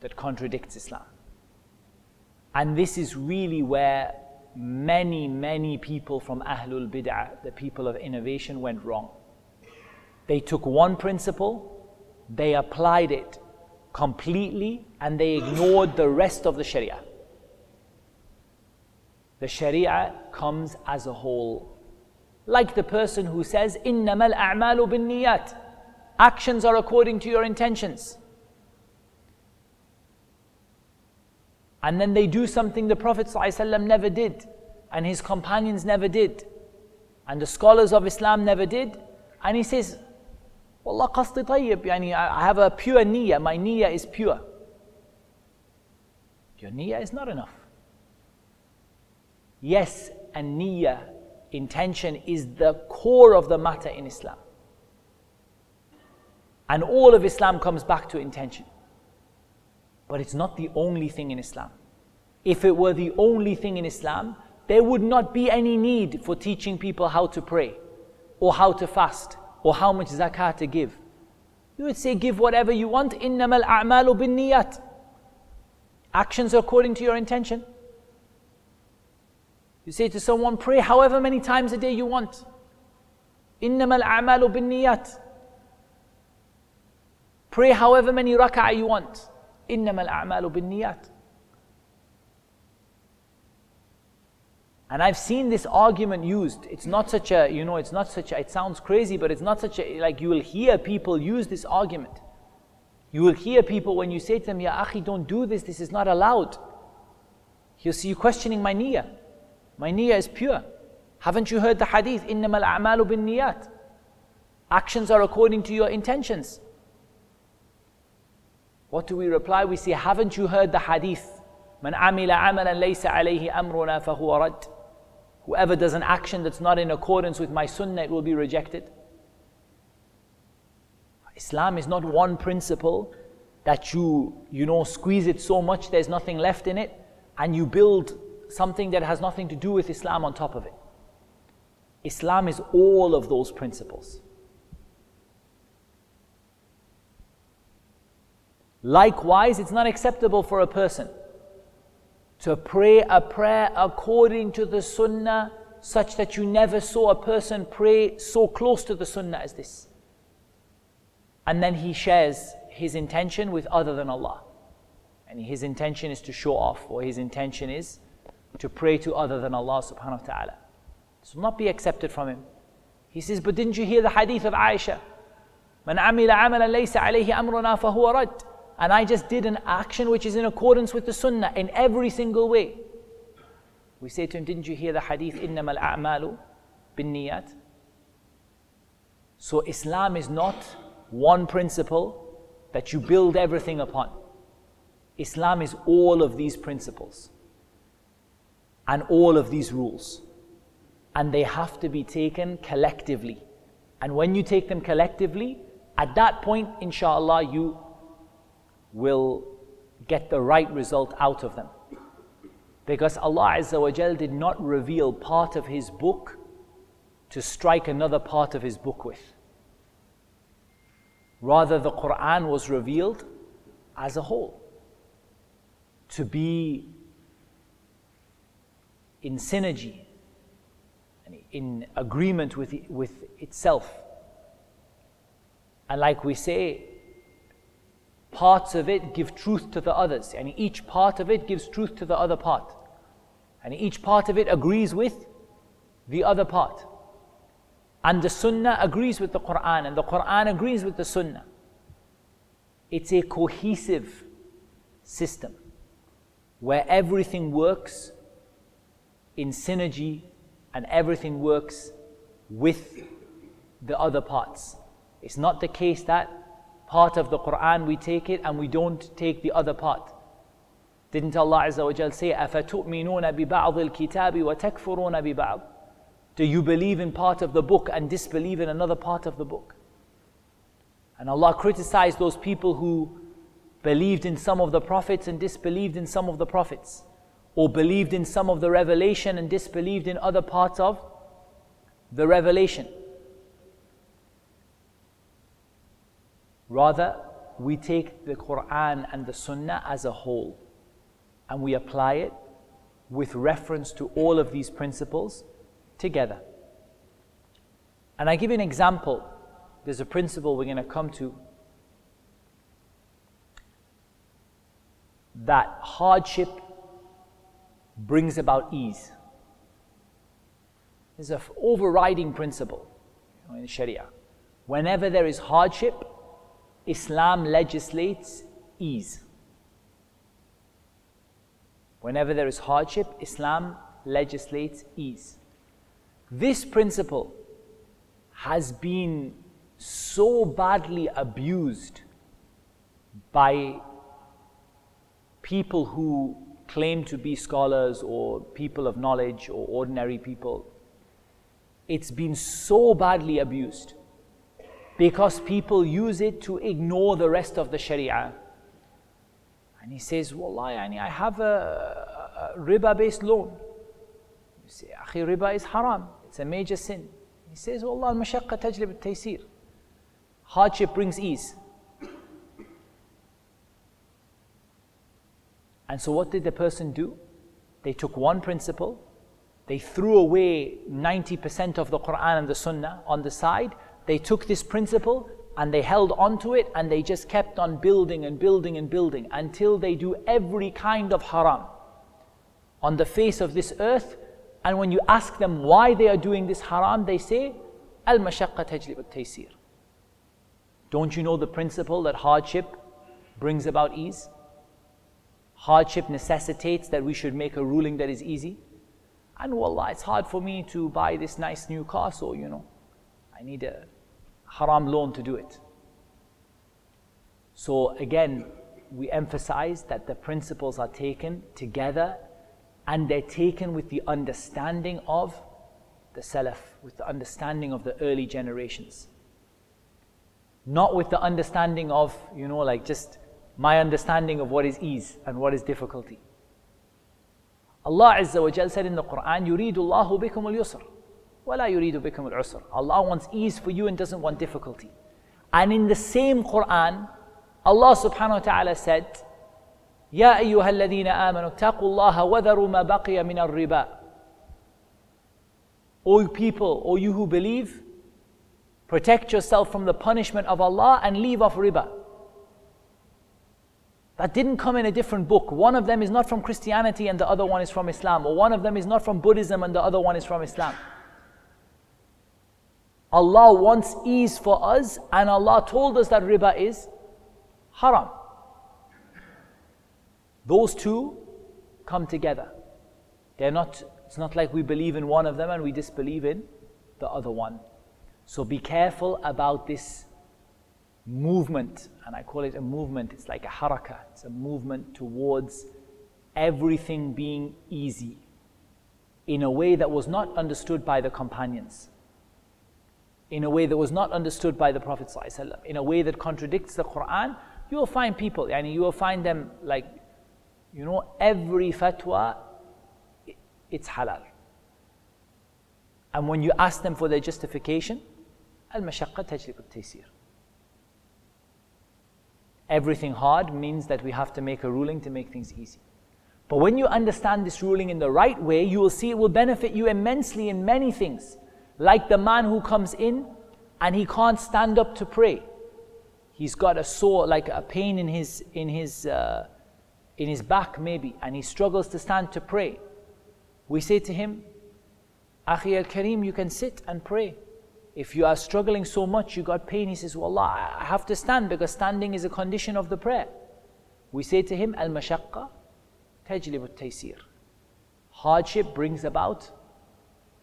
that contradicts Islam. And this is really where many, many people from Ahlul Bid'ah, the people of innovation, went wrong. They took one principle, they applied it completely, and they ignored the rest of the Sharia. The Sharia comes as a whole. Like the person who says, إِنَّمَا الْأَعْمَالُ بِالنِّيَّاتِ Actions are according to your intentions. And then they do something the Prophet ﷺ never did, and his companions never did, and the scholars of Islam never did. And he says, Wallah qasdi tayyib, yani I have a pure niyyah, my niyyah is pure. Your niyyah is not enough. Yes, and niyyah, intention, is the core of the matter in Islam. And all of Islam comes back to intention. But it's not the only thing in Islam. If it were the only thing in Islam, there would not be any need for teaching people how to pray, or how to fast, or how much zakat to give. You would say, give whatever you want. إِنَّمَا الْأَعْمَالُ بِالنِّيَّاتِ Actions according to your intention. You say to someone, pray however many times a day you want. إِنَّمَا الْأَعْمَالُ بِالنِّيَّاتِ Pray however many rak'ah you want. إِنَّمَا الْأَعْمَالُ بِالنِّيَّاتِ And I've seen this argument used. It's not such a, you know, it's not such a, it sounds crazy, but it's not such a, like you will hear people use this argument. You will hear people when you say to them, Ya akhi, don't do this, this is not allowed. He'll see you questioning my niyyah. My niyyah is pure. Haven't you heard the hadith? إِنَّمَا الْأَعْمَالُ بِالنِّيَّاتِ Actions are according to your intentions. What do we reply? We say, haven't you heard the hadith? من عمل عملا ليس عليه أمرنا فهو رد. Whoever does an action that's not in accordance with my sunnah, it will be rejected. Islam is not one principle that you, you know, squeeze it so much there's nothing left in it and you build something that has nothing to do with Islam on top of it. Islam is all of those principles. Likewise, it's not acceptable for a person to pray a prayer according to the sunnah such that you never saw a person pray so close to the sunnah as this. And then he shares his intention with other than Allah. And his intention is to show off, or his intention is to pray to other than Allah subhanahu wa ta'ala. This will not be accepted from him. He says, But didn't you hear the hadith of Aisha? من عمل عملا ليس عليه أمرنا فهو رد. And I just did an action which is in accordance with the sunnah in every single way. We say to him, Didn't you hear the hadith, إنما الأعمال بالنيات? So Islam is not one principle that you build everything upon. Islam is all of these principles and all of these rules. And they have to be taken collectively. And when you take them collectively, at that point, inshallah, you will get the right result out of them. Because Allah did not reveal part of His book to strike another part of His book with. Rather, the Quran was revealed as a whole to be in synergy, in agreement with, with itself. And like we say, parts of it give truth to the others, and each part of it gives truth to the other part. And each part of it agrees with the other part. And the Sunnah agrees with the Quran, and the Quran agrees with the Sunnah. It's a cohesive system where everything works in synergy and everything works with the other parts. It's not the case that part of the Quran we take it and we don't take the other part. Didn't Allah Azza wa Jal say, أَفَتُؤْمِنُونَ بِبَعْضِ الْكِتَابِ وَتَكْفُرُونَ بِبَعْضِ Do you believe in part of the book and disbelieve in another part of the book? And Allah criticized those people who believed in some of the prophets and disbelieved in some of the prophets, or believed in some of the revelation and disbelieved in other parts of the revelation. Rather, we take the Quran and the Sunnah as a whole and we apply it with reference to all of these principles together. And I give you an example. There's a principle we're going to come to that hardship brings about ease. There's an overriding principle in Sharia. Whenever there is hardship, Islam legislates ease. Whenever there is hardship, Islam legislates ease. This principle has been so badly abused by people who claim to be scholars or people of knowledge or ordinary people, it's been so badly abused because people use it to ignore the rest of the Sharia. And he says, Wallahi, I have a, a riba based loan. You say, Akhi, riba is haram, it's a major sin. He says, Wallah, al mashaqqa tajlib al taysir. Hardship brings ease. And so, what did the person do? They took one principle, they threw away 90% of the Quran and the Sunnah on the side. They took this principle and they held onto it and they just kept on building and building and building until they do every kind of haram on the face of this earth. And when you ask them why they are doing this haram, they say, Al mashaqqa tajlib al taysir. Don't you know the principle that hardship brings about ease? hardship necessitates that we should make a ruling that is easy. And wallah, it's hard for me to buy this nice new car, so you know, I need a haram loan to do it. So again, we emphasize that the principles are taken together and they're taken with the understanding of the Salaf, with the understanding of the early generations. Not with the understanding of, you know, like just my understanding of what is ease and what is difficulty. Allah Azza wa Jal said in the Quran, يُرِيدُ اللَّهُ بِكُمُ الْيُسْرِ وَلَا يُرِيدُ بِكُمُ الْعُسْرِ Allah wants ease for you and doesn't want difficulty. And in the same Quran, Allah subhanahu wa ta'ala said, يا أيها الذين آمنوا اتقوا الله وذروا ما بقي من الربا O people, O you who believe, protect yourself from the punishment of Allah and leave off riba. That didn't come in a different book. One of them is not from Christianity and the other one is from Islam, or one of them is not from Buddhism and the other one is from Islam. Allah wants ease for us, and Allah told us that riba is haram. Those two come together. They're not, it's not like we believe in one of them and we disbelieve in the other one. So be careful about this movement, and I call it a movement, it's like a haraka, it's a movement towards everything being easy in a way that was not understood by the companions, in a way that was not understood by the Prophet, in a way that contradicts the Quran. You will find people, and you will find them like, you know, every fatwa, it's halal. And when you ask them for their justification, al-mashaqqa tajlib. Everything hard means that we have to make a ruling to make things easy. But when you understand this ruling in the right way, you will see it will benefit you immensely in many things. Like the man who comes in and he can't stand up to pray. He's got a sore, like a pain in his, in his, uh, in his back maybe, and he struggles to stand to pray. We say to him, Akhi al Karim, you can sit and pray. If you are struggling so much, you got pain, he says, Wallah, I have to stand because standing is a condition of the prayer. We say to him, Al mashaqqa tajlib al taysir. Hardship brings about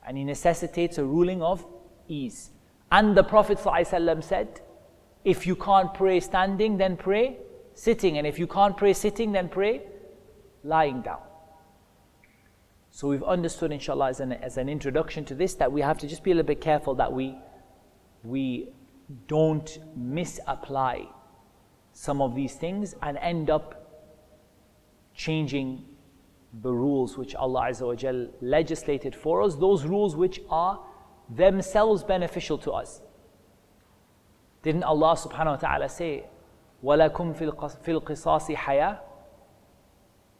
and he necessitates a ruling of ease. And the Prophet ﷺ said, if you can't pray standing, then pray sitting. And if you can't pray sitting, then pray lying down. So we've understood, inshallah, as an, as an introduction to this, that we have to just be a little bit careful that we, we don't misapply some of these things and end up changing the rules which Allah Azza wa Jal legislated for us, those rules which are themselves beneficial to us. Didn't Allah subhanahu wa ta'ala say, وَلَكُمْ فِي الْقِصَاصِ حَيَاةٌ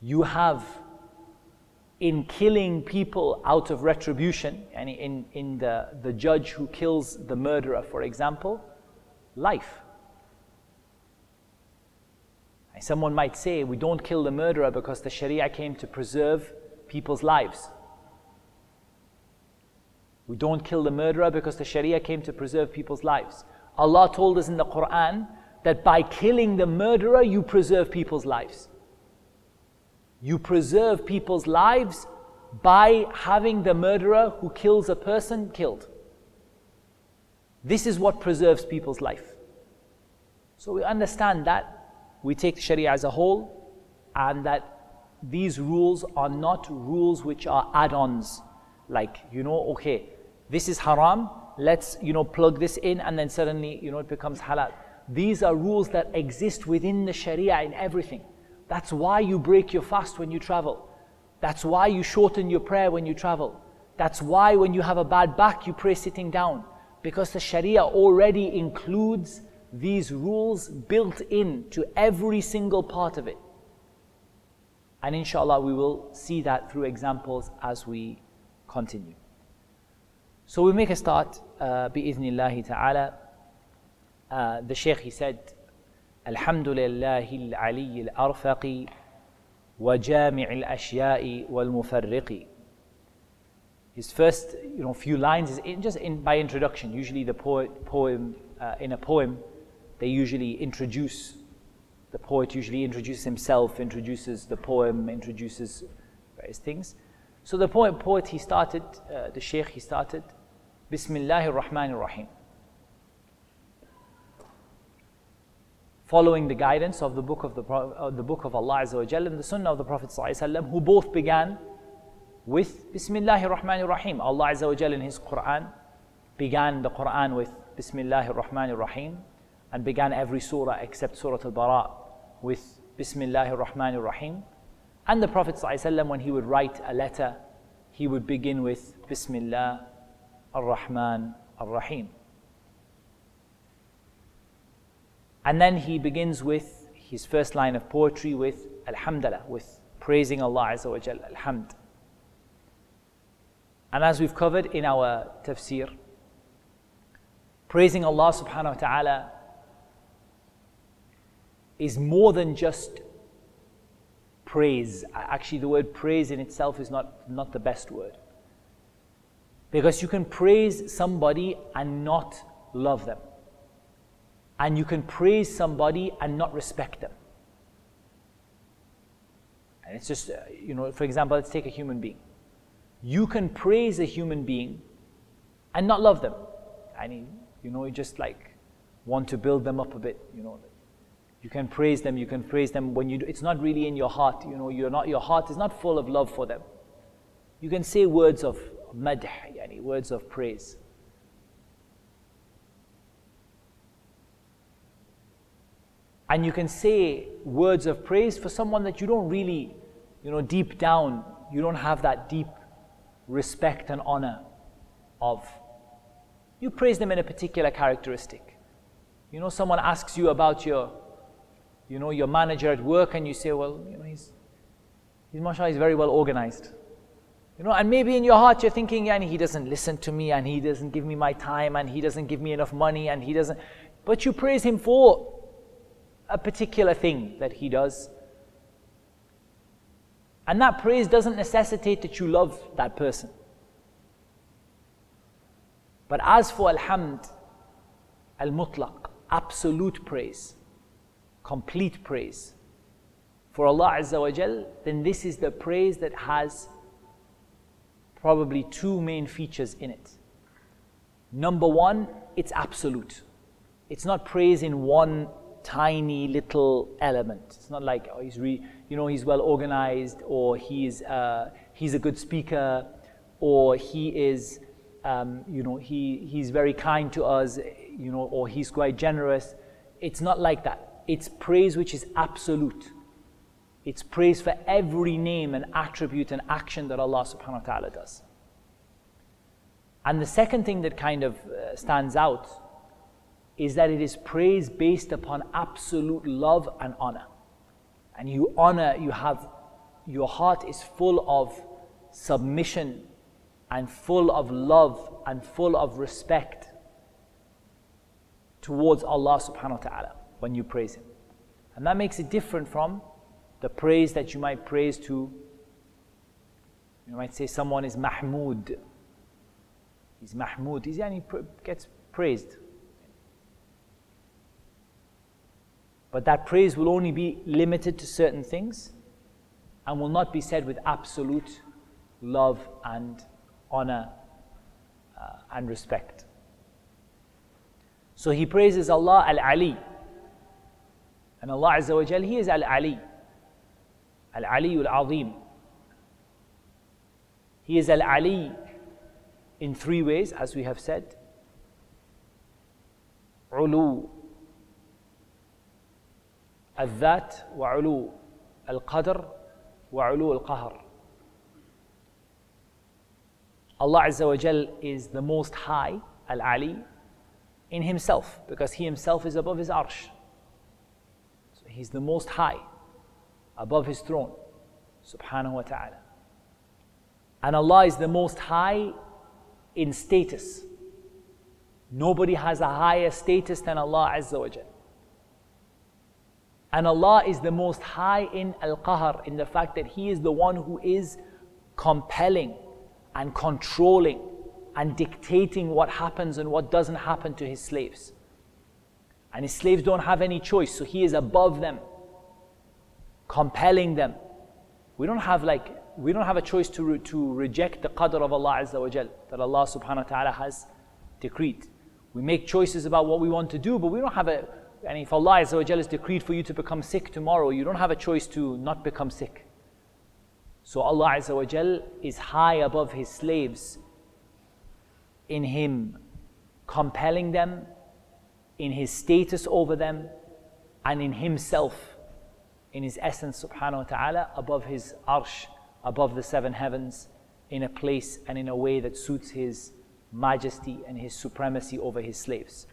You have in killing people out of retribution, and in, in the, the judge who kills the murderer, for example, life. someone might say, we don't kill the murderer because the Sharia came to preserve people's lives. We don't kill the murderer because the Sharia came to preserve people's lives. Allah told us in the Quran that by killing the murderer, you preserve people's lives. You preserve people's lives by having the murderer who kills a person killed. This is what preserves people's life. So we understand that. We take the Sharia as a whole and that these rules are not rules which are add ons. Like, you know, okay, this is haram, let's, you know, plug this in and then suddenly, you know, it becomes halal. These are rules that exist within the Sharia in everything. That's why you break your fast when you travel. That's why you shorten your prayer when you travel. That's why when you have a bad back, you pray sitting down. Because the Sharia already includes these rules built in to every single part of it. And inshallah, we will see that through examples as we continue. So we make a start, uh, bi'idhnillahi ta'ala. Uh, the Shaykh, he said, الحمد لله العلي الأرفق وجامع الأشياء والمفرق His first you know, few lines is in, just in, by introduction. Usually the poet, poem, uh, in a poem, they usually introduce, the poet usually introduces himself, introduces the poem, introduces various things. So the poet, poet he started, uh, the sheikh he started, Bismillahir Rahmanir Rahim. following the guidance of the book of, the, uh, the book of Allah Azza wa and the sunnah of the Prophet ﷺ, who both began with Bismillahir Rahmanir Rahim. Allah Azza wa in His Quran began the Quran with Bismillahir Rahmanir Rahim and began every surah except Surah Al Bara with Bismillahir Rahmanir Rahim. And the Prophet ﷺ, when he would write a letter, he would begin with Bismillah Ar Rahman Ar Rahim. And then he begins with his first line of poetry with Alhamdulillah, with praising Allah Azza wa Jal, Alhamd. And as we've covered in our tafsir, praising Allah subhanahu wa ta'ala is more than just praise. Actually, the word praise in itself is not, not the best word. Because you can praise somebody and not love them. And you can praise somebody and not respect them. And it's just, uh, you know, for example, let's take a human being. You can praise a human being and not love them. I mean, you know, you just like want to build them up a bit, you know. You can praise them, you can praise them when you do, it's not really in your heart, you know, you're not, your heart is not full of love for them. You can say words of madh, yani words of praise. And you can say words of praise for someone that you don't really, you know, deep down, you don't have that deep respect and honor of. You praise them in a particular characteristic. You know, someone asks you about your, you know, your manager at work, and you say, well, you know, he's, he's mashallah, he's very well organized. You know, and maybe in your heart you're thinking, and he doesn't listen to me, and he doesn't give me my time, and he doesn't give me enough money, and he doesn't. But you praise him for a particular thing that he does. And that praise doesn't necessitate that you love that person. But as for Alhamd, Al Mutlaq, absolute praise, complete praise for Allah Azza wa Jal, then this is the praise that has probably two main features in it. Number one, it's absolute. It's not praise in one tiny little element. It's not like oh, he's re, you know he's well organized or he's uh, he's a good speaker or he is um, you know he he's very kind to us you know or he's quite generous. It's not like that. It's praise which is absolute. It's praise for every name and attribute and action that Allah subhanahu wa ta'ala does. And the second thing that kind of uh, stands out is that it is praise based upon absolute love and honor. And you honor, you have, your heart is full of submission and full of love and full of respect towards Allah subhanahu wa ta'ala when you praise Him. And that makes it different from the praise that you might praise to, you might say someone is Mahmud. He's Mahmud. He's, and he gets praised. But that praise will only be limited to certain things and will not be said with absolute love and honor uh, and respect. So he praises Allah Al Ali. And Allah Azza wa Jal, He is Al Ali, Al Ali Al Azim. He is Al Ali in three ways, as we have said. Ulu, Al That wa Ulu, Al Qadr wa Ulu Al Qahr. Allah Azza wa Jal is the most high, Al Ali, in Himself, because He Himself is above His arsh. He's the most high, above His throne, subhanahu wa ta'ala. And Allah is the most high in status. Nobody has a higher status than Allah Azza wa Jal. And Allah is the most high in Al Qahr, in the fact that He is the one who is compelling and controlling and dictating what happens and what doesn't happen to His slaves. And His slaves don't have any choice, so He is above them, compelling them. We don't have like we don't have a choice to, re- to reject the qadr of Allah Azza wa Jal, that Allah subhanahu wa ta'ala has decreed. We make choices about what we want to do, but we don't have a and if Allah Azza wa Jal has decreed for you to become sick tomorrow, you don't have a choice to not become sick. So Allah Azza wa Jal is high above His slaves in Him compelling them, in His status over them, and in Himself, in His essence, subhanahu wa ta'ala, above His arsh, above the seven heavens, in a place and in a way that suits His majesty and His supremacy over His slaves.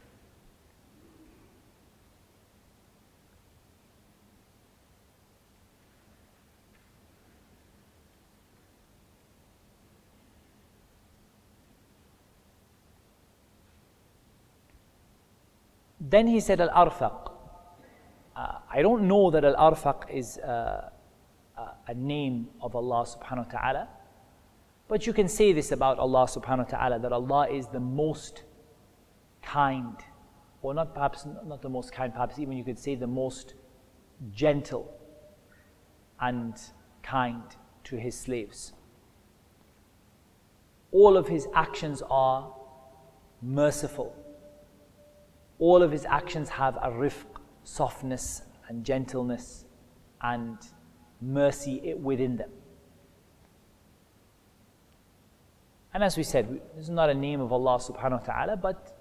Then he said Al Arfaq. Uh, I don't know that Al Arfaq is uh, uh, a name of Allah subhanahu wa ta'ala, but you can say this about Allah subhanahu wa ta'ala that Allah is the most kind, or not perhaps not the most kind, perhaps even you could say the most gentle and kind to his slaves. All of his actions are merciful. All of his actions have a rifq, softness and gentleness and mercy within them. And as we said, this is not a name of Allah subhanahu wa ta'ala, but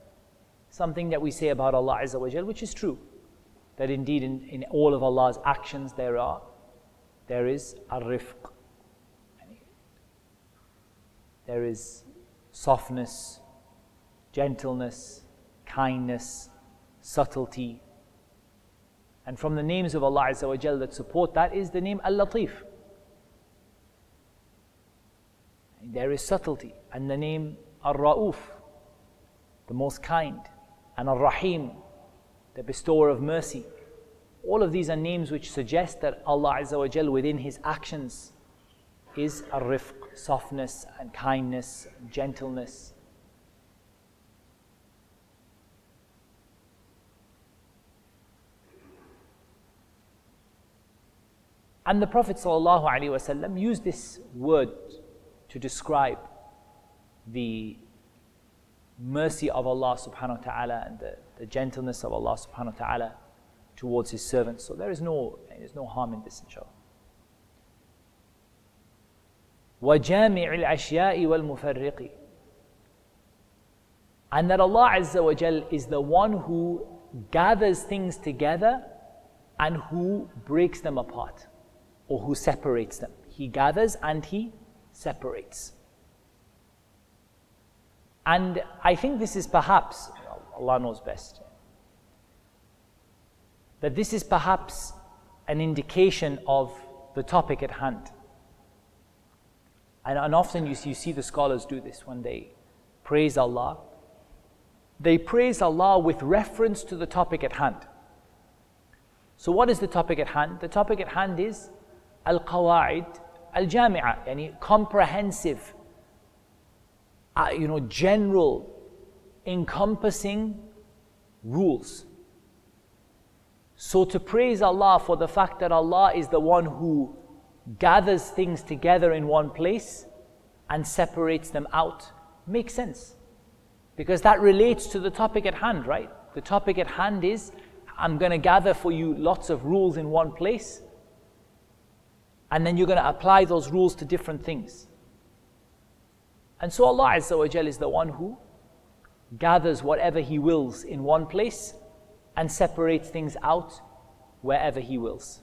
something that we say about Allah Azza wa Jal, which is true. That indeed in, in all of Allah's actions there are, there is a rifq. There is softness, gentleness, kindness, subtlety. And from the names of Allah Azza wa Jal that support that is the name Al-Latif. There is subtlety. And the name Ar-Ra'uf, the most kind. And Ar-Rahim, the bestower of mercy. All of these are names which suggest that Allah Azza wa Jal within His actions is a rifq, softness and kindness, and gentleness. And the Prophet ﷺ used this word to describe the mercy of Allah subhanahu wa ta'ala and the, the gentleness of Allah subhanahu wa ta'ala towards His servants. So there is no, there is no harm in this, inshallah. وجامع الأشياء والمفرق and that Allah Azza wa Jal is the one who gathers things together and who breaks them apart or who separates them. He gathers and he separates. And I think this is perhaps, Allah knows best, that this is perhaps an indication of the topic at hand. And, and often you see, you see the scholars do this when they praise Allah. They praise Allah with reference to the topic at hand. So, what is the topic at hand? The topic at hand is Al Jami'ah, yani comprehensive, uh, you know, general, encompassing rules. So, to praise Allah for the fact that Allah is the one who gathers things together in one place and separates them out makes sense. Because that relates to the topic at hand, right? The topic at hand is I'm going to gather for you lots of rules in one place, and then you're going to apply those rules to different things. And so Allah Azza wa Jal is the one who gathers whatever He wills in one place and separates things out wherever He wills.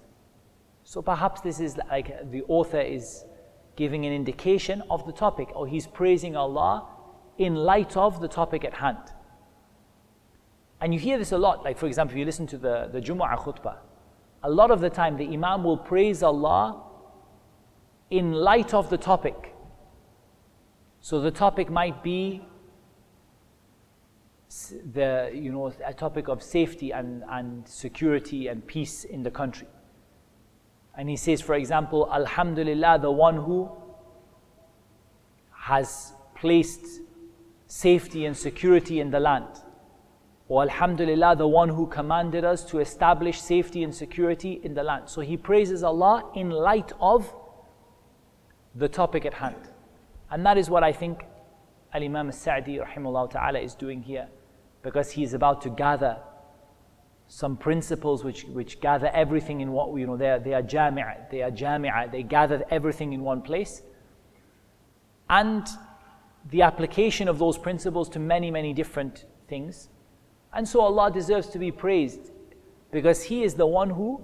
So perhaps this is like the author is giving an indication of the topic, or he's praising Allah in light of the topic at hand. And you hear this a lot, like for example, if you listen to the, the Jumu'ah khutbah, a lot of the time the Imam will praise Allah in light of the topic. So the topic might be the you know a topic of safety and, and security and peace in the country. And he says, for example, Alhamdulillah, the one who has placed safety and security in the land. Or Alhamdulillah, the one who commanded us to establish safety and security in the land. So he praises Allah in light of the topic at hand. And that is what I think Al Imam Sa'di rahimahullah ta'ala is doing here. Because he is about to gather some principles which, which gather everything in what, you know, they are, they are jami'a, they are jami'a, they gather everything in one place. And the application of those principles to many, many different things. And so Allah deserves to be praised because He is the one who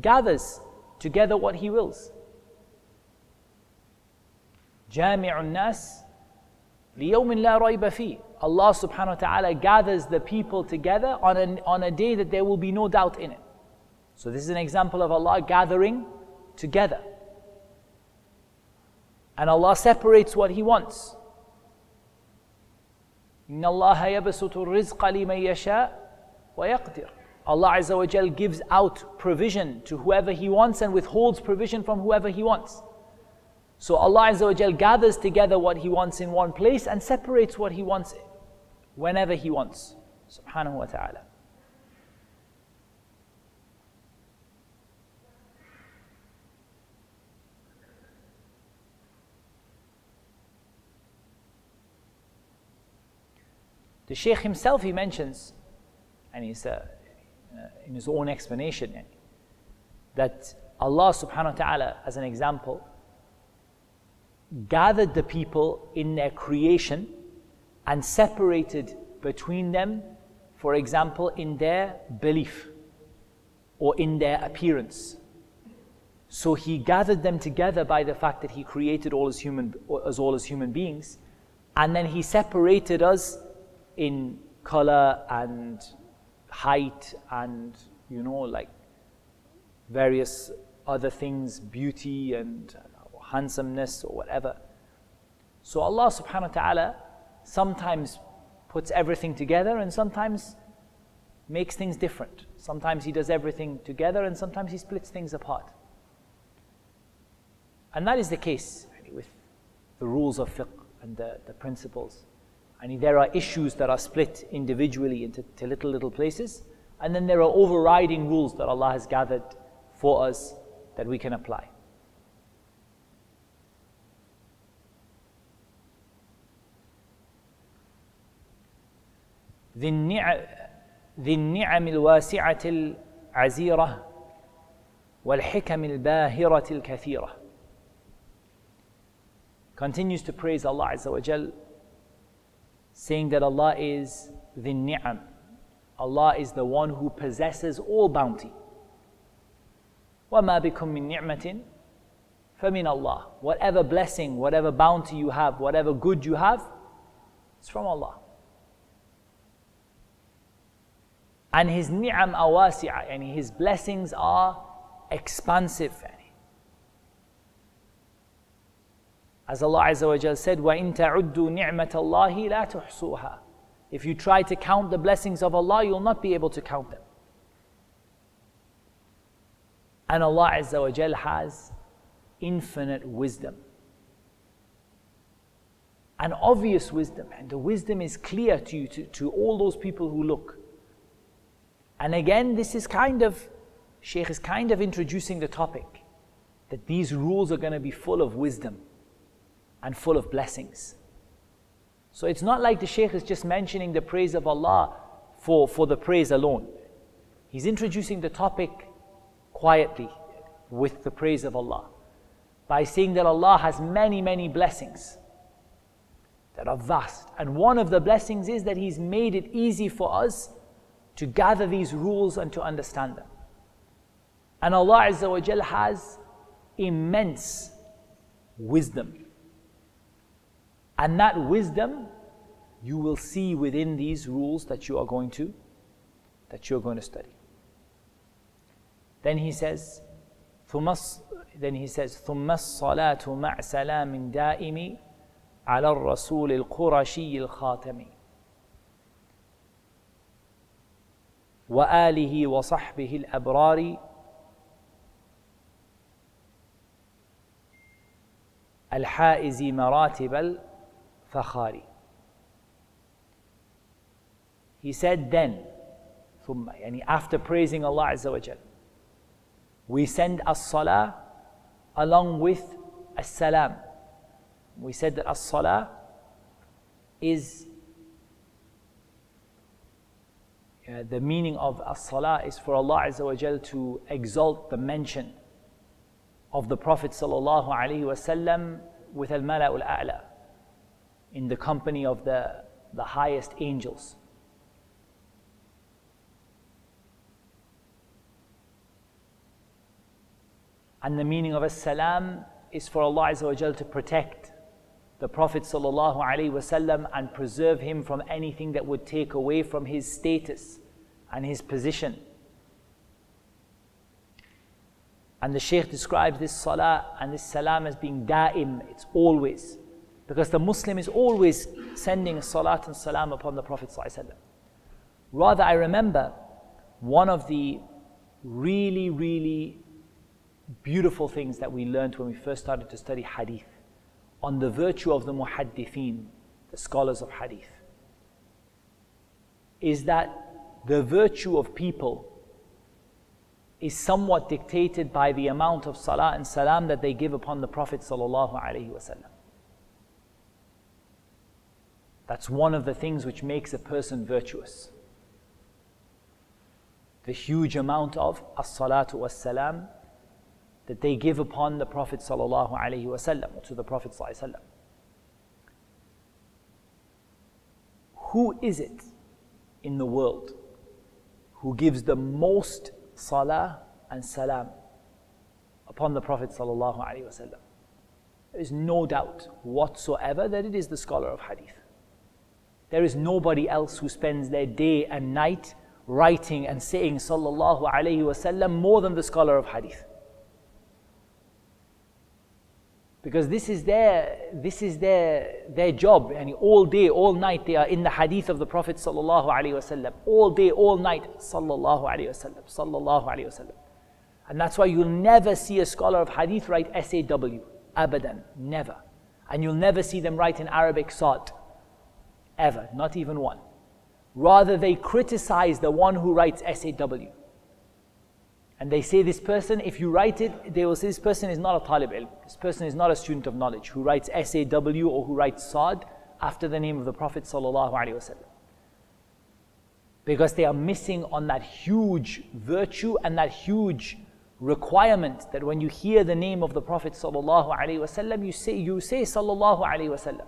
gathers together what He wills. جامع الناس ليوم لا ريب فيه Allah subhanahu wa ta'ala gathers the people together on a, on a day that there will be no doubt in it. So, this is an example of Allah gathering together. And Allah separates what He wants. إن الله يبسط الرزق لمن يشاء وَيَقْدِرُ Allah Azza wa Jal gives out provision to whoever He wants and withholds provision from whoever He wants. So Allah Azza gathers together what He wants in one place and separates what He wants whenever He wants. Subhanahu wa ta'ala. The Shaykh himself, he mentions, and he's uh, uh, in his own explanation, that Allah subhanahu wa ta'ala, as an example, gathered the people in their creation and separated between them, for example, in their belief or in their appearance. So he gathered them together by the fact that he created all as human as all as human beings, and then he separated us in color and height and you know like various other things beauty and handsomeness or whatever so allah subhanahu wa ta'ala sometimes puts everything together and sometimes makes things different sometimes he does everything together and sometimes he splits things apart and that is the case with the rules of fiqh and the, the principles and there are issues that are split individually into little, little places. And then there are overriding rules that Allah has gathered for us that we can apply. ذي النعم الواسعة العزيرة والحكم الباهرة الكثيرة continues to praise Allah Azza wa Jal saying that Allah is the ni'am. Allah is the one who possesses all bounty. وَمَا بِكُم مِّن نِعْمَةٍ فَمِنَ اللَّهِ Whatever blessing, whatever bounty you have, whatever good you have, it's from Allah. And His ni'am awasi'a, and His blessings are expansive. As Allah Azza wa Jal said, وَإِن تَعُدُّوا نِعْمَةَ اللَّهِ لَا تُحْصُوهَا If you try to count the blessings of Allah, you'll not be able to count them. And Allah Azza wa Jal has infinite wisdom. An obvious wisdom, and the wisdom is clear to you, to, to all those people who look. And again, this is kind of, Shaykh is kind of introducing the topic that these rules are going to be full of wisdom and full of blessings. So it's not like the Shaykh is just mentioning the praise of Allah for, for the praise alone. He's introducing the topic quietly with the praise of Allah by saying that Allah has many, many blessings that are vast. And one of the blessings is that He's made it easy for us to gather these rules and to understand them. And Allah Azza wa Jal has immense wisdom. And that wisdom you will see within these rules that you are going to that you're going to study. Then he says, then he says, ثم الصلاة مع سلام دائم على الرسول القرشي الخاتم وآله وصحبه الأبرار الحائز مراتب فخاري He said then, ثم, يعني after praising Allah wa Jal, we send as-salah along with as-salam. We said that as-salah is uh, the meaning of as-salah is for Allah Azza wa Jal to exalt the mention of the Prophet sallallahu alaihi wasallam with al-mala'ul a'la in the company of the, the highest angels. And the meaning of as-salam is for Allah Azza wa Jal to protect the Prophet wasallam and preserve him from anything that would take away from his status and his position. And the Shaykh describes this salah and this salam as being da'im, it's always. Because the Muslim is always sending salat and salam upon the Prophet. Rather, I remember one of the really, really beautiful things that we learned when we first started to study hadith on the virtue of the muhaddithin, the scholars of hadith, is that the virtue of people is somewhat dictated by the amount of salah and salam that they give upon the Prophet. That's one of the things which makes a person virtuous. The huge amount of as-salatu was-salam that they give upon the Prophet sallallahu or to the Prophet Who is it in the world who gives the most salah and salam upon the Prophet? There is no doubt whatsoever that it is the scholar of hadith. There is nobody else who spends their day and night writing and saying sallallahu alaihi wasallam more than the scholar of hadith because this is their this is their their job. And all day all night they are in the hadith of the prophet sallallahu alaihi wasallam all day all night sallallahu alaihi wasallam sallallahu alaihi wasallam and that's why you'll never see a scholar of hadith write SAW abadan. Never. And you'll never see them write in arabic sad ever. Not even one. Rather they criticize the one who writes SAW and they say this person, if you write it, they will say this person is not a talib ilm. This person is not a student of knowledge who writes SAW or who writes Sad after the name of the Prophet sallallahu. Because they are missing on that huge virtue and that huge requirement that when you hear the name of the Prophet sallallahu you say you say sallallahu alaihi wasallam.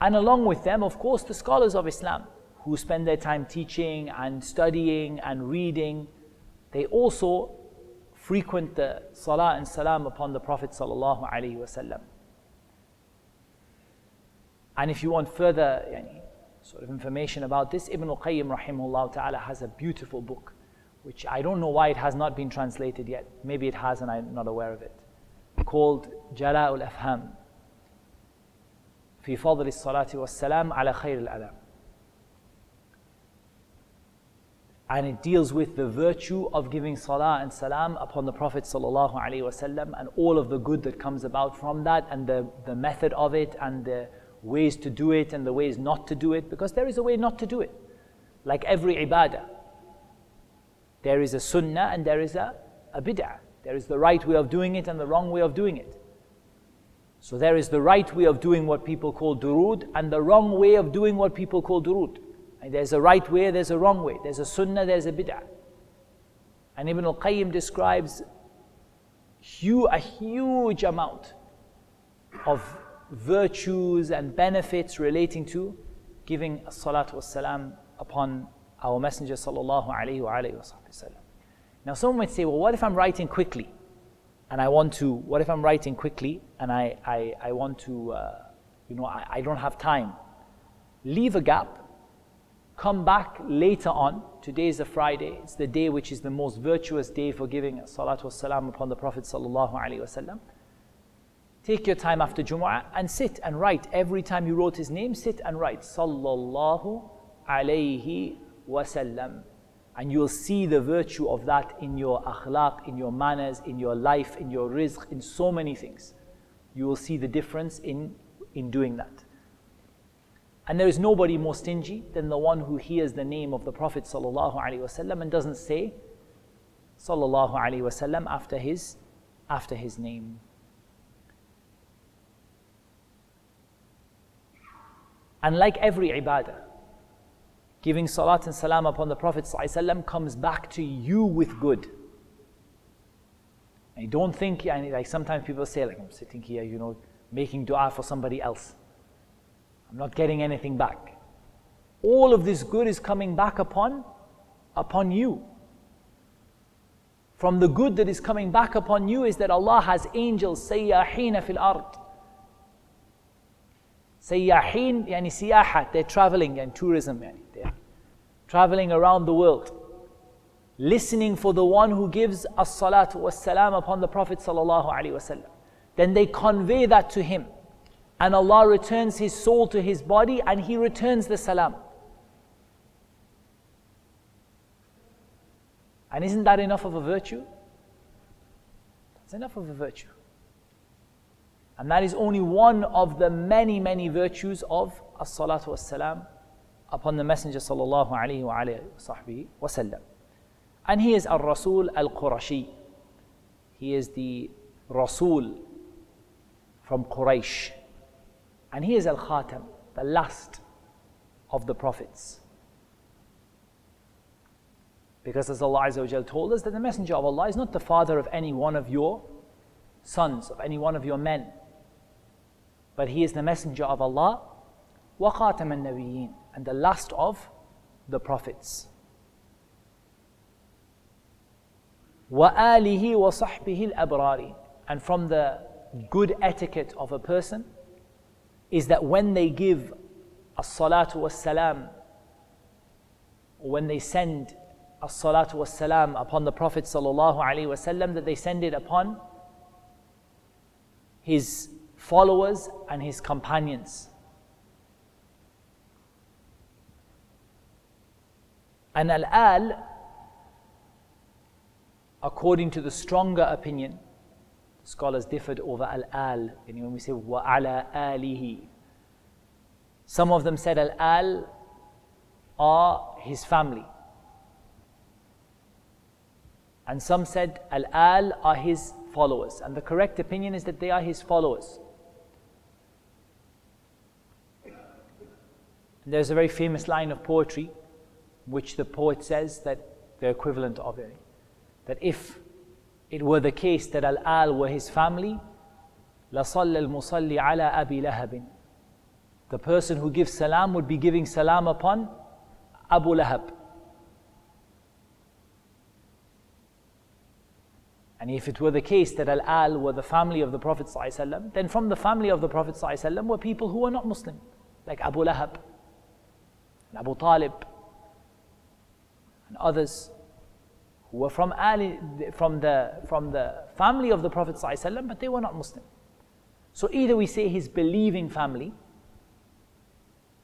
And along with them, of course, the scholars of Islam who spend their time teaching and studying and reading, they also frequent the salah and salam upon the Prophet sallallahu alaihi wasallam. And if you want further yani, sort of information about this, Ibn al-Qayyim rahimahullah ta'ala has a beautiful book, which I don't know why it has not been translated yet. Maybe it has and I'm not aware of it. Called Jala'ul Afham. في فضل الصلاة والسلام على خير الأنام And it deals with the virtue of giving salah and salam upon the Prophet and all of the good that comes about from that and the, the method of it and the ways to do it and the ways not to do it because there is a way not to do it. Like every ibadah. There is a sunnah and there is a, a bid'ah. There is the right way of doing it and the wrong way of doing it. So there is the right way of doing what people call durud and the wrong way of doing what people call durud there's a right way, there's a wrong way. There's a sunnah, there's a bid'ah. And Ibn al-Qayyim describes a huge amount of virtues and benefits relating to giving a salatu wassalam upon our Messenger sallallahu Now someone might say, well, what if I'm writing quickly? And I want to, what if I'm writing quickly and I, I, I want to, uh, you know, I, I don't have time? Leave a gap Come back later on. Today is a Friday. It's the day which is the most virtuous day for giving salatu wassalam upon the Prophet sallallahu alaihi wasallam. Take your time after Jumu'ah and sit and write. Every time you wrote his name, sit and write sallallahu alaihi wasallam. And you'll see the virtue of that in your akhlaq, in your manners, in your life, in your rizq, in so many things. You will see the difference in, in doing that. And there is nobody more stingy than the one who hears the name of the Prophet ﷺ and doesn't say Sallallahu after his after his name. And like every ibadah, giving salat and salam upon the Prophet ﷺ comes back to you with good. I don't think, like sometimes people say, like I'm sitting here, you know, making dua for somebody else. I'm not getting anything back. All of this good is coming back upon upon you. From the good that is coming back upon you is that Allah has angels sayyahina fil ard. Sayyahin yani siyaha, they're traveling and tourism, yani, they're traveling around the world. Listening for the one who gives as-salatu was-salam upon the Prophet sallallahu alaihi wasallam. Then they convey that to him and Allah returns his soul to his body and he returns the salam. And isn't that enough of a virtue? That's enough of a virtue. And that is only one of the many, many virtues of as-salatu was-salam upon the Messenger sallallahu alayhi wa alayhi wa sallam. And he is al-Rasul al-Qurashi. He is the Rasul from Quraysh. And he is al-Khatam, the last of the prophets. Because as Allah Azza told us that the Messenger of Allah is not the father of any one of your sons, of any one of your men. But he is the Messenger of Allah, وَخَاتَمَ النَّبِيِّينَ and the last of the prophets. وآله وصحبه الأبرار and from the good etiquette of a person is that when they give as-salatu was-salam when they send as-salatu was-salam upon the Prophet sallallahu alaihi wasallam that they send it upon his followers and his companions. And al-al according to the stronger opinion scholars differed over al-al. When we say wa ala alihi some of them said al-al are his family. And some said al-al are his followers. And the correct opinion is that they are his followers. And there's a very famous line of poetry which the poet says that the equivalent of it that if it were the case that Al-Al were his family, لَصَلَّ الْمُصَلِّ عَلَى أَبِي لَهَبٍ The person who gives salam would be giving salam upon Abu Lahab. And if it were the case that Al-Al were the family of the Prophet ﷺ, then from the family of the Prophet ﷺ were people who were not Muslim, like Abu Lahab, and Abu Talib, and others who were from, Ali, from, the, from the family of the Prophet ﷺ, but they were not Muslim. So either we say his believing family,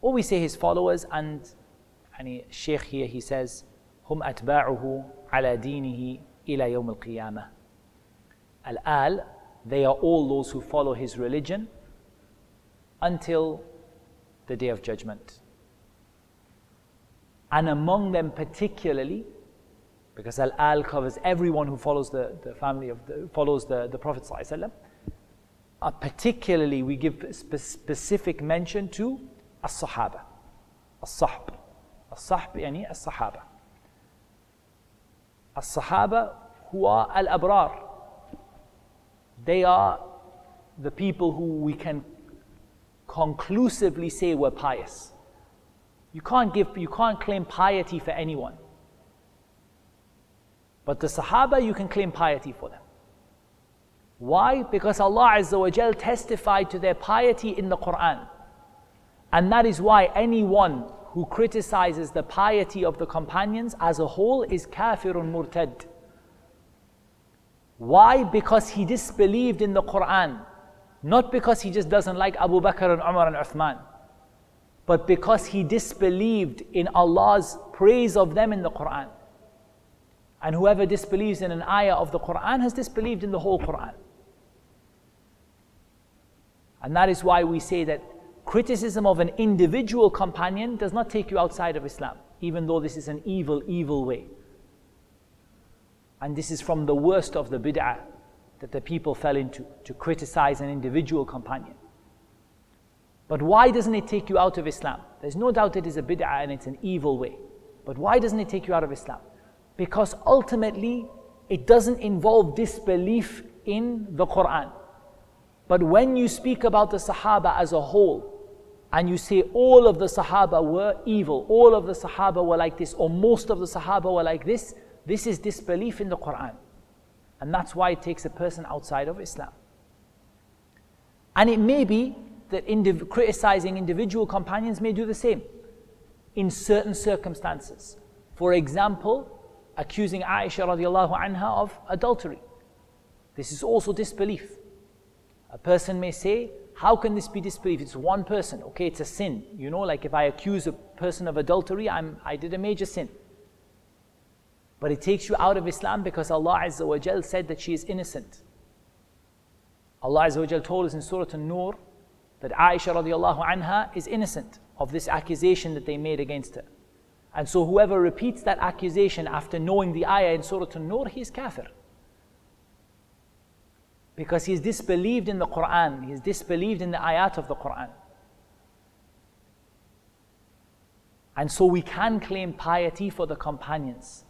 or we say his followers, and يعني Sheikh here he says, هم أتباعه على دينه إلى يوم القيامة. Al-Al, they are all those who follow his religion until the day of judgment. And among them particularly because Al Al covers everyone who follows the, the family of the, follows the, the Prophet. Uh, particularly, we give spe- specific mention to As Sahaba, As Sahb. As Sahb yani As Sahaba. As Sahaba who are Al Abrar. They are the people who we can conclusively say were pious. You can't give, you can't claim piety for anyone. But the Sahaba, you can claim piety for them. Why? Because Allah Azza wa Jal testified to their piety in the Quran. And that is why anyone who criticizes the piety of the companions as a whole is kafirun murtad. Why? Because he disbelieved in the Quran. Not because he just doesn't like Abu Bakr and Umar and Uthman. But because he disbelieved in Allah's praise of them in the Quran. And whoever disbelieves in an ayah of the Quran has disbelieved in the whole Quran. And that is why we say that criticism of an individual companion does not take you outside of Islam, even though this is an evil, evil way. And this is from the worst of the bid'ah that the people fell into, to criticize an individual companion. But why doesn't it take you out of Islam? There's no doubt it is a bid'ah and it's an evil way. But why doesn't it take you out of Islam? Because ultimately it doesn't involve disbelief in the Quran. But when you speak about the Sahaba as a whole, and you say all of the Sahaba were evil, all of the Sahaba were like this, or most of the Sahaba were like this, this is disbelief in the Quran. And that's why it takes a person outside of Islam. And it may be that indiv- criticizing individual companions may do the same in certain circumstances. For example, accusing Aisha radiallahu anha of adultery. This is also disbelief. A person may say, How can this be disbelief? It's one person. Okay, it's a sin. You know, like if I accuse a person of adultery, I'm, I did a major sin. But it takes you out of Islam because Allah Azza wa Jal said that she is innocent. Allah Azza wa Jal told us in Surah An-Nur that Aisha radiallahu anha is innocent of this accusation that they made against her. And so whoever repeats that accusation after knowing the ayah in Surah An-Nur, he is kafir. Because he's disbelieved in the Quran, he's disbelieved in the ayat of the Quran. And so we can claim piety for the companions.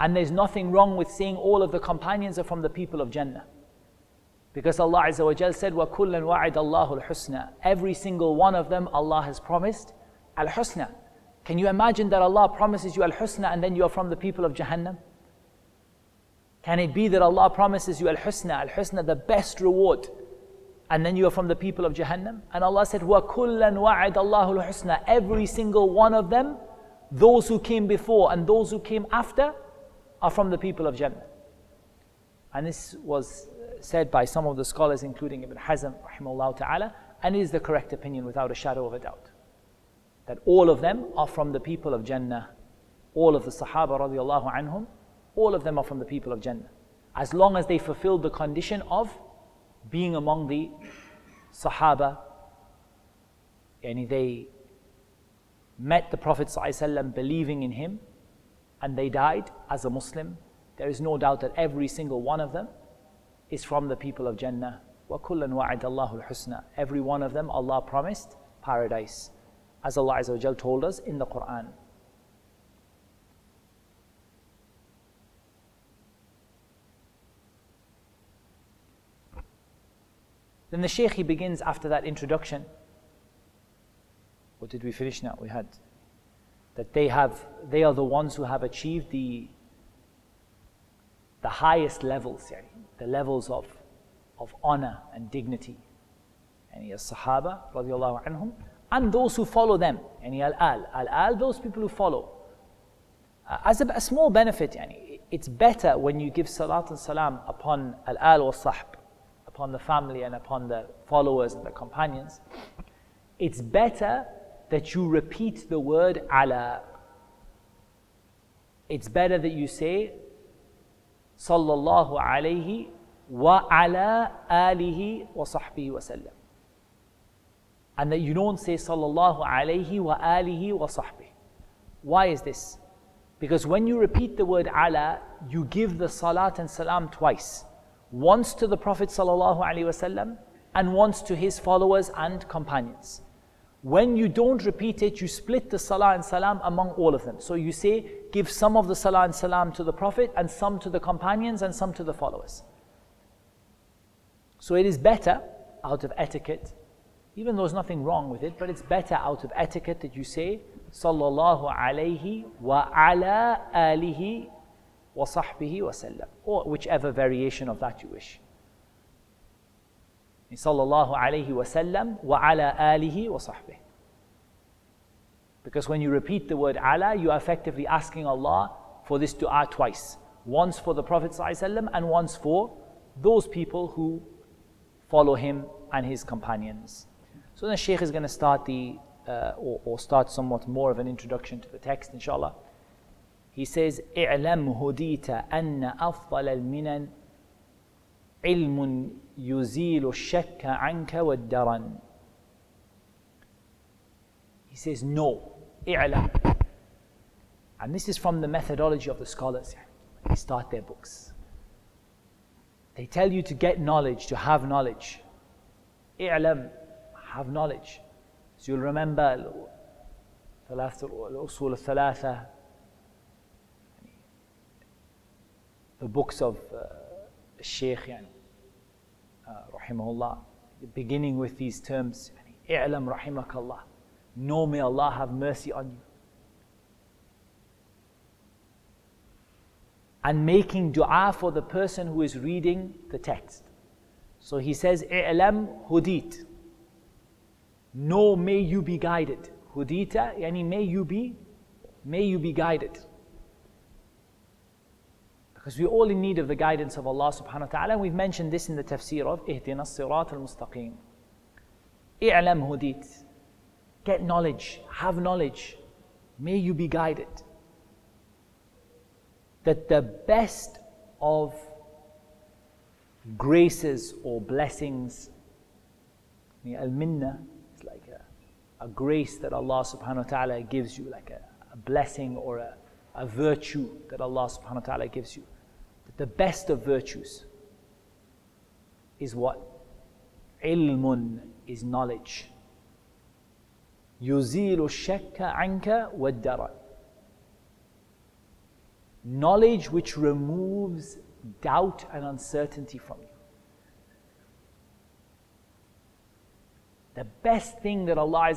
And there's nothing wrong with saying all of the companions are from the people of Jannah. Because Allah Azza wa Jal said, وَكُلًّا وَعِدَ اللَّهُ الْحُسْنَى Every single one of them, Allah has promised al-husna. can you imagine that Allah promises you Al Husna and then you are from the people of Jahannam? Can it be that Allah promises you Al Husna, Al Husna, the best reward, and then you are from the people of Jahannam? And Allah said, Wa kullan wa'id Allahul Husna. Every single one of them, those who came before and those who came after, are from the people of Jannah. And this was said by some of the scholars, including Ibn Hazm, rahimahullah ta'ala, and is the correct opinion without a shadow of a doubt That all of them are from the people of Jannah. All of the Sahaba radiallahu anhum, all of them are from the people of Jannah. As long as they fulfilled the condition of being among the Sahaba, and they met the Prophet ﷺ believing in him, and they died as a Muslim, there is no doubt that every single one of them is from the people of Jannah. وَكُلًّا وَعَدَ اللَّهُ الْحُسْنَى Every one of them, Allah promised paradise. As Allah Azza told us in the Quran. Then the Shaykh he begins after that introduction. What did we finish now? We had that they have they are the ones who have achieved the the highest levels, the levels of, of honor and dignity. And he has Sahaba radiallahu anhum, and those who follow them. He al-al. Al-al, those people who follow. Uh, as a, a, small benefit, yani, it's better when you give salat and salam upon al-al or sahb, upon the family and upon the followers and the companions. It's better that you repeat the word ala. It's better that you say sallallahu alayhi wa ala alihi wa sahbihi wa sallam. And that you don't say sallallahu alayhi wa alihi wa sahbihi. Why is this? Because when you repeat the word ala, you give the salat and salam twice. Once to the Prophet sallallahu alaihi wasallam and once to his followers and companions. When you don't repeat it, you split the salah and salam among all of them. So you say, give some of the salah and salam to the Prophet, and some to the companions, and some to the followers. So it is better, out of etiquette, even though there's nothing wrong with it, but it's better out of etiquette that you say, Sallallahu alayhi wa ala alihi wa sahbihi wa sallam, or whichever variation of that you wish sallallahu alayhi wa sallam wa ala alihi wa sahbihi. Because when you repeat the word ala, you are effectively asking Allah for this dua twice. Once for the Prophet and once for those people who follow him and his companions. So then Shaykh is going to start the, uh, or, or, start somewhat more of an introduction to the text, inshallah. He says, اعلم هديت أن أفضل المنن علم يزيل الشك عنك والدرن He says no اعلم and this is from the methodology of the scholars they start their books they tell you to get knowledge to have knowledge اعلم have knowledge. So you'll remember al-usul al-thalatha, the books of uh, Shaykh, uh, rahimahullah, beginning with these terms, i'lam rahimakallah, know may Allah have mercy on you. And making dua for the person who is reading the text. So he says, i'lam hudit. Know may you be guided. Hudita, yani may you be, may you be guided. Because we're all in need of the guidance of Allah subhanahu wa ta'ala. And we've mentioned this in the tafsir of Ihdina Sirat al Mustaqim. I'lam hudit. Get knowledge, have knowledge. May you be guided. that the best of graces or blessings, al minna a, a, grace that Allah subhanahu wa ta'ala gives you, like a, a blessing or a, a virtue that Allah subhanahu wa ta'ala gives you. That the best of virtues is what? Ilmun is knowledge. يزيل الشك عنك والدرى knowledge which removes doubt and uncertainty from you. The best thing that Allah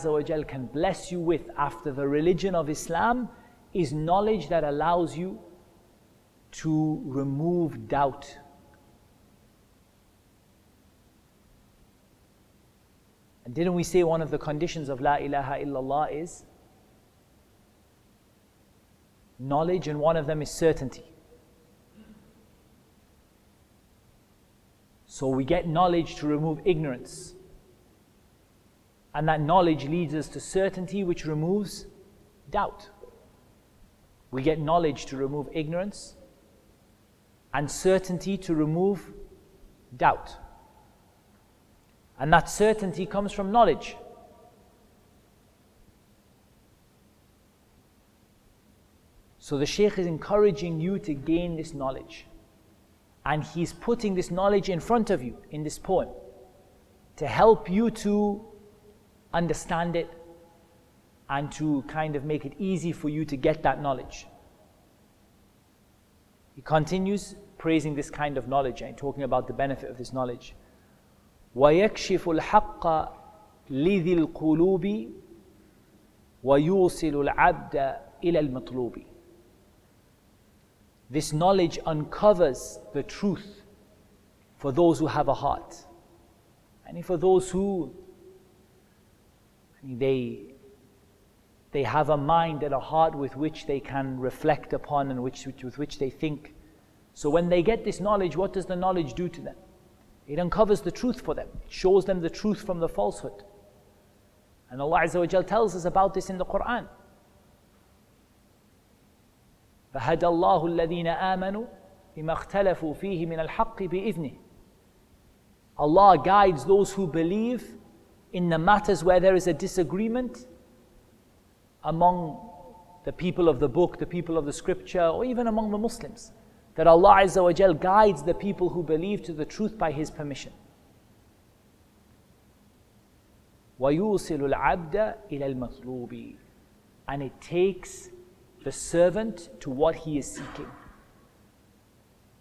can bless you with after the religion of Islam is knowledge that allows you to remove doubt. And didn't we say one of the conditions of La ilaha illallah is knowledge, and one of them is certainty. So we get knowledge to remove ignorance. And that knowledge leads us to certainty, which removes doubt. We get knowledge to remove ignorance and certainty to remove doubt. And that certainty comes from knowledge. So the Shaykh is encouraging you to gain this knowledge. And he's putting this knowledge in front of you in this poem to help you to understand it and to kind of make it easy for you to get that knowledge. He continues praising this kind of knowledge and talking about the benefit of this knowledge. ويكشف الحق لذي القلوب ويوصل العبد إلى المطلوب this knowledge uncovers the truth for those who have a heart. And for those who they, they have a mind and a heart with which they can reflect upon and which, with which they think. So when they get this knowledge, what does the knowledge do to them? It uncovers the truth for them. It shows them the truth from the falsehood. And Allah Azza tells us about this in the Quran. فهدى الله الذين آمنوا لما اختلفوا فيه من الحق بإذنه Allah guides those who believe in the matters where there is a disagreement among the people of the book, the people of the scripture, or even among the Muslims. That Allah Azza wa Jal guides the people who believe to the truth by His permission. ويوصل العبد إلى المطلوب and it takes the servant to what he is seeking.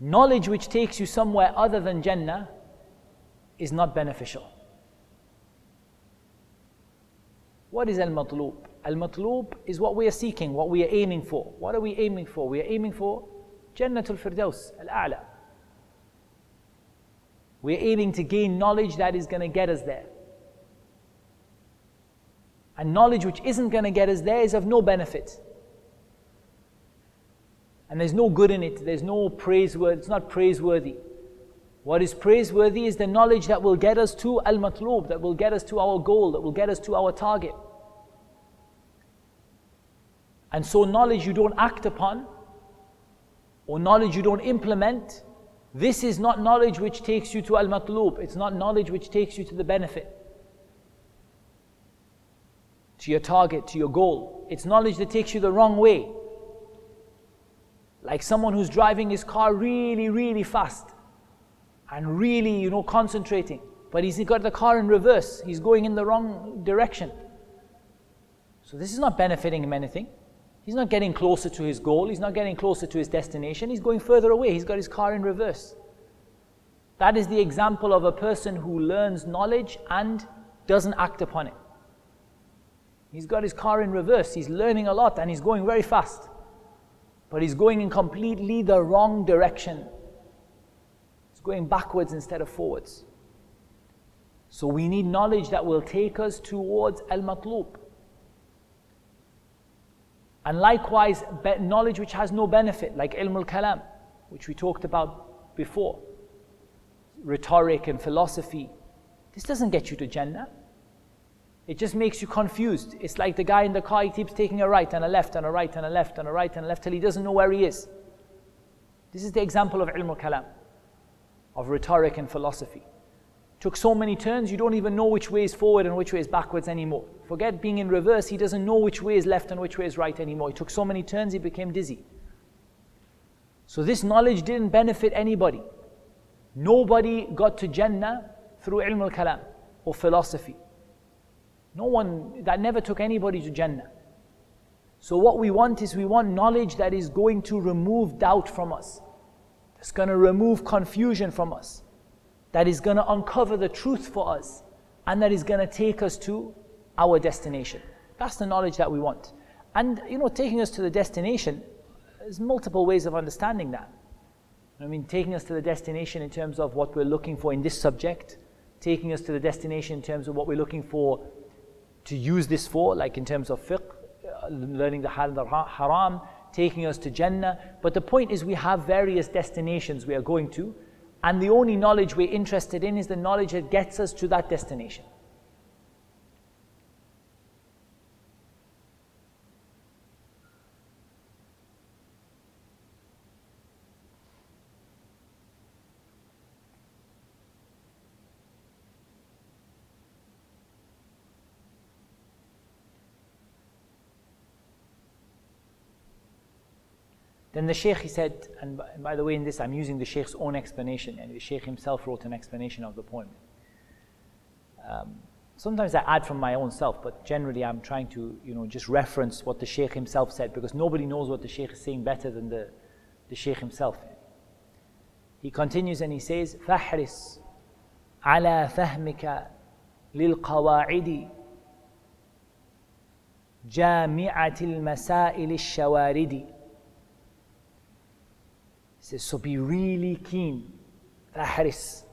Knowledge which takes you somewhere other than Jannah is not beneficial. What is al matlub? Al matlub is what we are seeking, what we are aiming for. What are we aiming for? We are aiming for Jannatul Firdaus, Al A'la. We're aiming to gain knowledge that is going to get us there. And knowledge which isn't going to get us there is of no benefit and there's no good in it. There's no praiseworthy. It's not praiseworthy. What is praiseworthy is the knowledge that will get us to al matlub, that will get us to our goal, that will get us to our target. And so, knowledge you don't act upon, or knowledge you don't implement, this is not knowledge which takes you to al matlub. It's not knowledge which takes you to the benefit, to your target, to your goal. It's knowledge that takes you the wrong way. Like someone who's driving his car really, really fast and really, you know, concentrating. But he's got the car in reverse. He's going in the wrong direction. So this is not benefiting him anything. He's not getting closer to his goal. He's not getting closer to his destination. He's going further away. He's got his car in reverse. That is the example of a person who learns knowledge and doesn't act upon it. He's got his car in reverse. He's learning a lot and he's going very fast but he's going in completely the wrong direction. Going backwards instead of forwards. So we need knowledge that will take us towards al matlub. And likewise, knowledge which has no benefit, like ilm al kalam, which we talked about before, rhetoric and philosophy. This doesn't get you to Jannah. It just makes you confused. It's like the guy in the car, he keeps taking a right and a left and a right and a left and a right and a left till he doesn't know where he is. This is the example of ilm al-kalam, of rhetoric and philosophy. Took so many turns, you don't even know which way is forward and which way is backwards anymore. Forget being in reverse, he doesn't know which way is left and which way is right anymore. He took so many turns, he became dizzy. So this knowledge didn't benefit anybody. Nobody got to Jannah through ilm al-kalam or philosophy. No one, that never took anybody to Jannah. So what we want is we want knowledge that is going to remove doubt from us. That's going to remove confusion from us. That is going to uncover the truth for us. And that is going to take us to our destination. That's the knowledge that we want. And, you know, taking us to the destination, there's multiple ways of understanding that. I mean, taking us to the destination in terms of what we're looking for in this subject, taking us to the destination in terms of what we're looking for to use this for, like in terms of fiqh, uh, learning the halal haram, taking us to Jannah. But the point is, we have various destinations we are going to, and the only knowledge we're interested in is the knowledge that gets us to that destination. Then the Shaykh he said, and by the way, in this I'm using the Shaykh's own explanation, and the Shaykh himself wrote an explanation of the poem. Um, sometimes I add from my own self, but generally I'm trying to, you know, just reference what the Shaykh himself said because nobody knows what the Shaykh is saying better than the, the Shaykh himself. He continues and he says, فَحْرِصْ عَلَى فَهْمِكَ لِلْقَوَاعِدِ جامعة المسائل الشوارد he says, so be really keen. Fahris.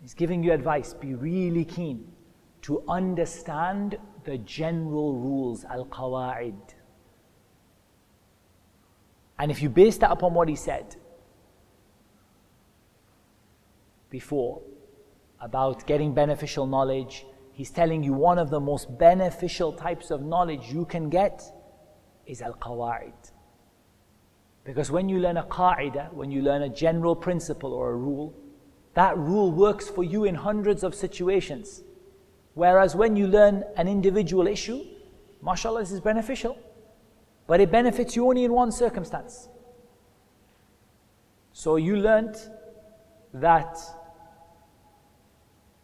He's giving you advice. Be really keen to understand the general rules, al qawa'id. And if you base that upon what he said before about getting beneficial knowledge, he's telling you one of the most beneficial types of knowledge you can get is al qawa'id. Because when you learn a qa'idah, when you learn a general principle or a rule, that rule works for you in hundreds of situations. Whereas when you learn an individual issue, mashallah, this is beneficial. But it benefits you only in one circumstance. So you learned that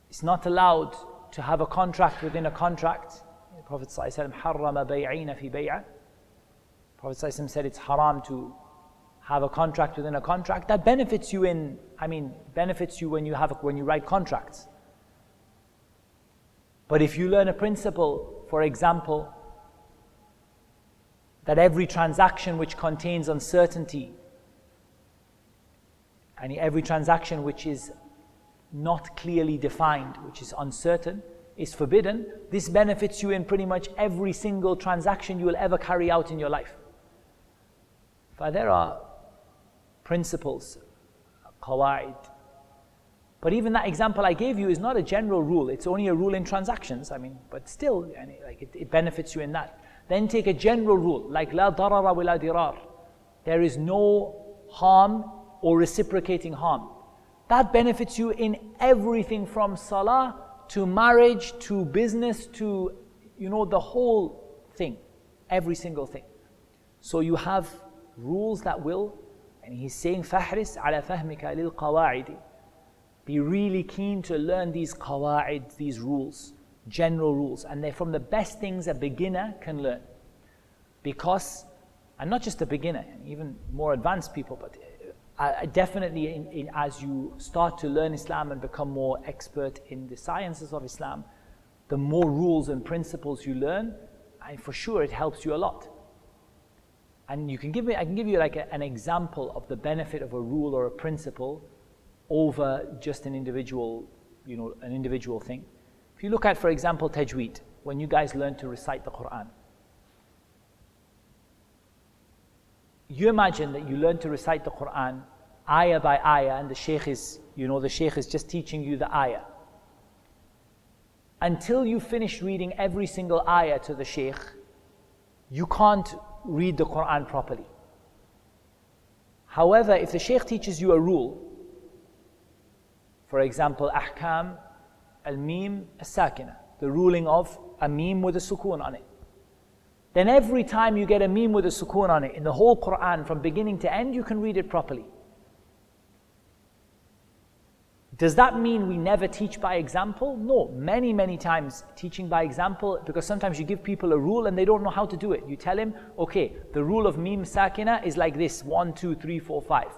it's not allowed to have a contract within a contract. The Prophet ﷺ حرم بيعين في بيعة. Prophet ﷺ said it's haram to have a contract within a contract that benefits you in i mean benefits you when you have when you write contracts. But if you learn a principle for example that every transaction which contains uncertainty and every transaction which is not clearly defined which is uncertain is forbidden this benefits you in pretty much every single transaction you will ever carry out in your life. But there are principles, qawaid. But even that example I gave you is not a general rule. It's only a rule in transactions. I mean, but still, like it, it benefits you in that. Then take a general rule, like la darara wa la dirar. There is no harm or reciprocating harm. That benefits you in everything from salah to marriage to business to, you know, the whole thing, every single thing. So you have rules that will and he's saying, فَحْرِسْ عَلَى فَهْمِكَ لِلْقَوَاعِدِ Be really keen to learn these qawa'id, these rules, general rules. And they're from the best things a beginner can learn. Because, and not just a beginner, even more advanced people, but uh, definitely in, in, as you start to learn Islam and become more expert in the sciences of Islam, the more rules and principles you learn, and for sure it helps you a lot. And you can give me, I can give you like a, an example of the benefit of a rule or a principle over just an individual, you know, an individual thing. If you look at, for example, tajweed, when you guys learn to recite the Quran, you imagine that you learn to recite the Quran ayah by ayah, and the Shaykh is, you know, the Shaykh is just teaching you the ayah. Until you finish reading every single ayah to the Shaykh, you can't read the Quran properly. However, if the Shaykh teaches you a rule, for example, ahkam al-mim al-sakina, the ruling of a mim with a sukoon on it. Then every time you get a mim with a sukoon on it in the whole Quran from beginning to end, you can read it properly. Does that mean we never teach by example? No, many, many times teaching by example because sometimes you give people a rule and they don't know how to do it. You tell him, okay, the rule of mim sakina is like this one, two, three, four, five.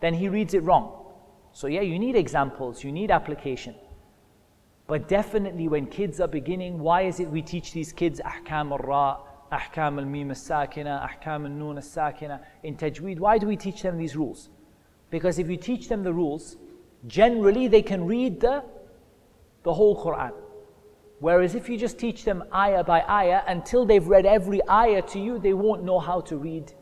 Then he reads it wrong. So, yeah, you need examples, you need application. But definitely, when kids are beginning, why is it we teach these kids ahkam al ra, ahkam al mim al sakina, ahkam al noon sakina in tajweed? Why do we teach them these rules? Because if you teach them the rules, generally they can read the, the whole Quran. Whereas if you just teach them ayah by ayah, until they've read every ayah to you, they won't know how to read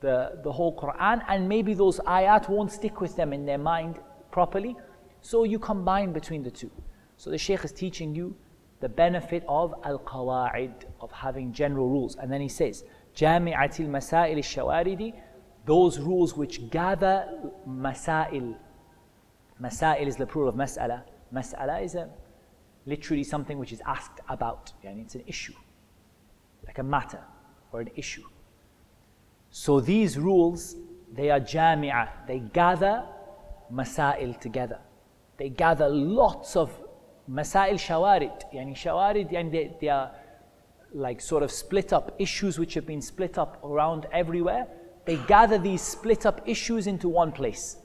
the, the whole Quran, and maybe those ayat won't stick with them in their mind properly. So you combine between the two. So the Shaykh is teaching you the benefit of al qawa'id, of having general rules. And then he says, Jami'atil masail shawaridi, those rules which gather masail. Masail is the plural of mas'ala. Mas'ala is a, literally something which is asked about. Yani it's an issue, like a matter or an issue. So these rules, they are jami'ah, they gather masail together. They gather lots of masail shawarid. Yani shawarid, yani they, they are like sort of split up issues which have been split up around everywhere. They gather these split up issues into one place.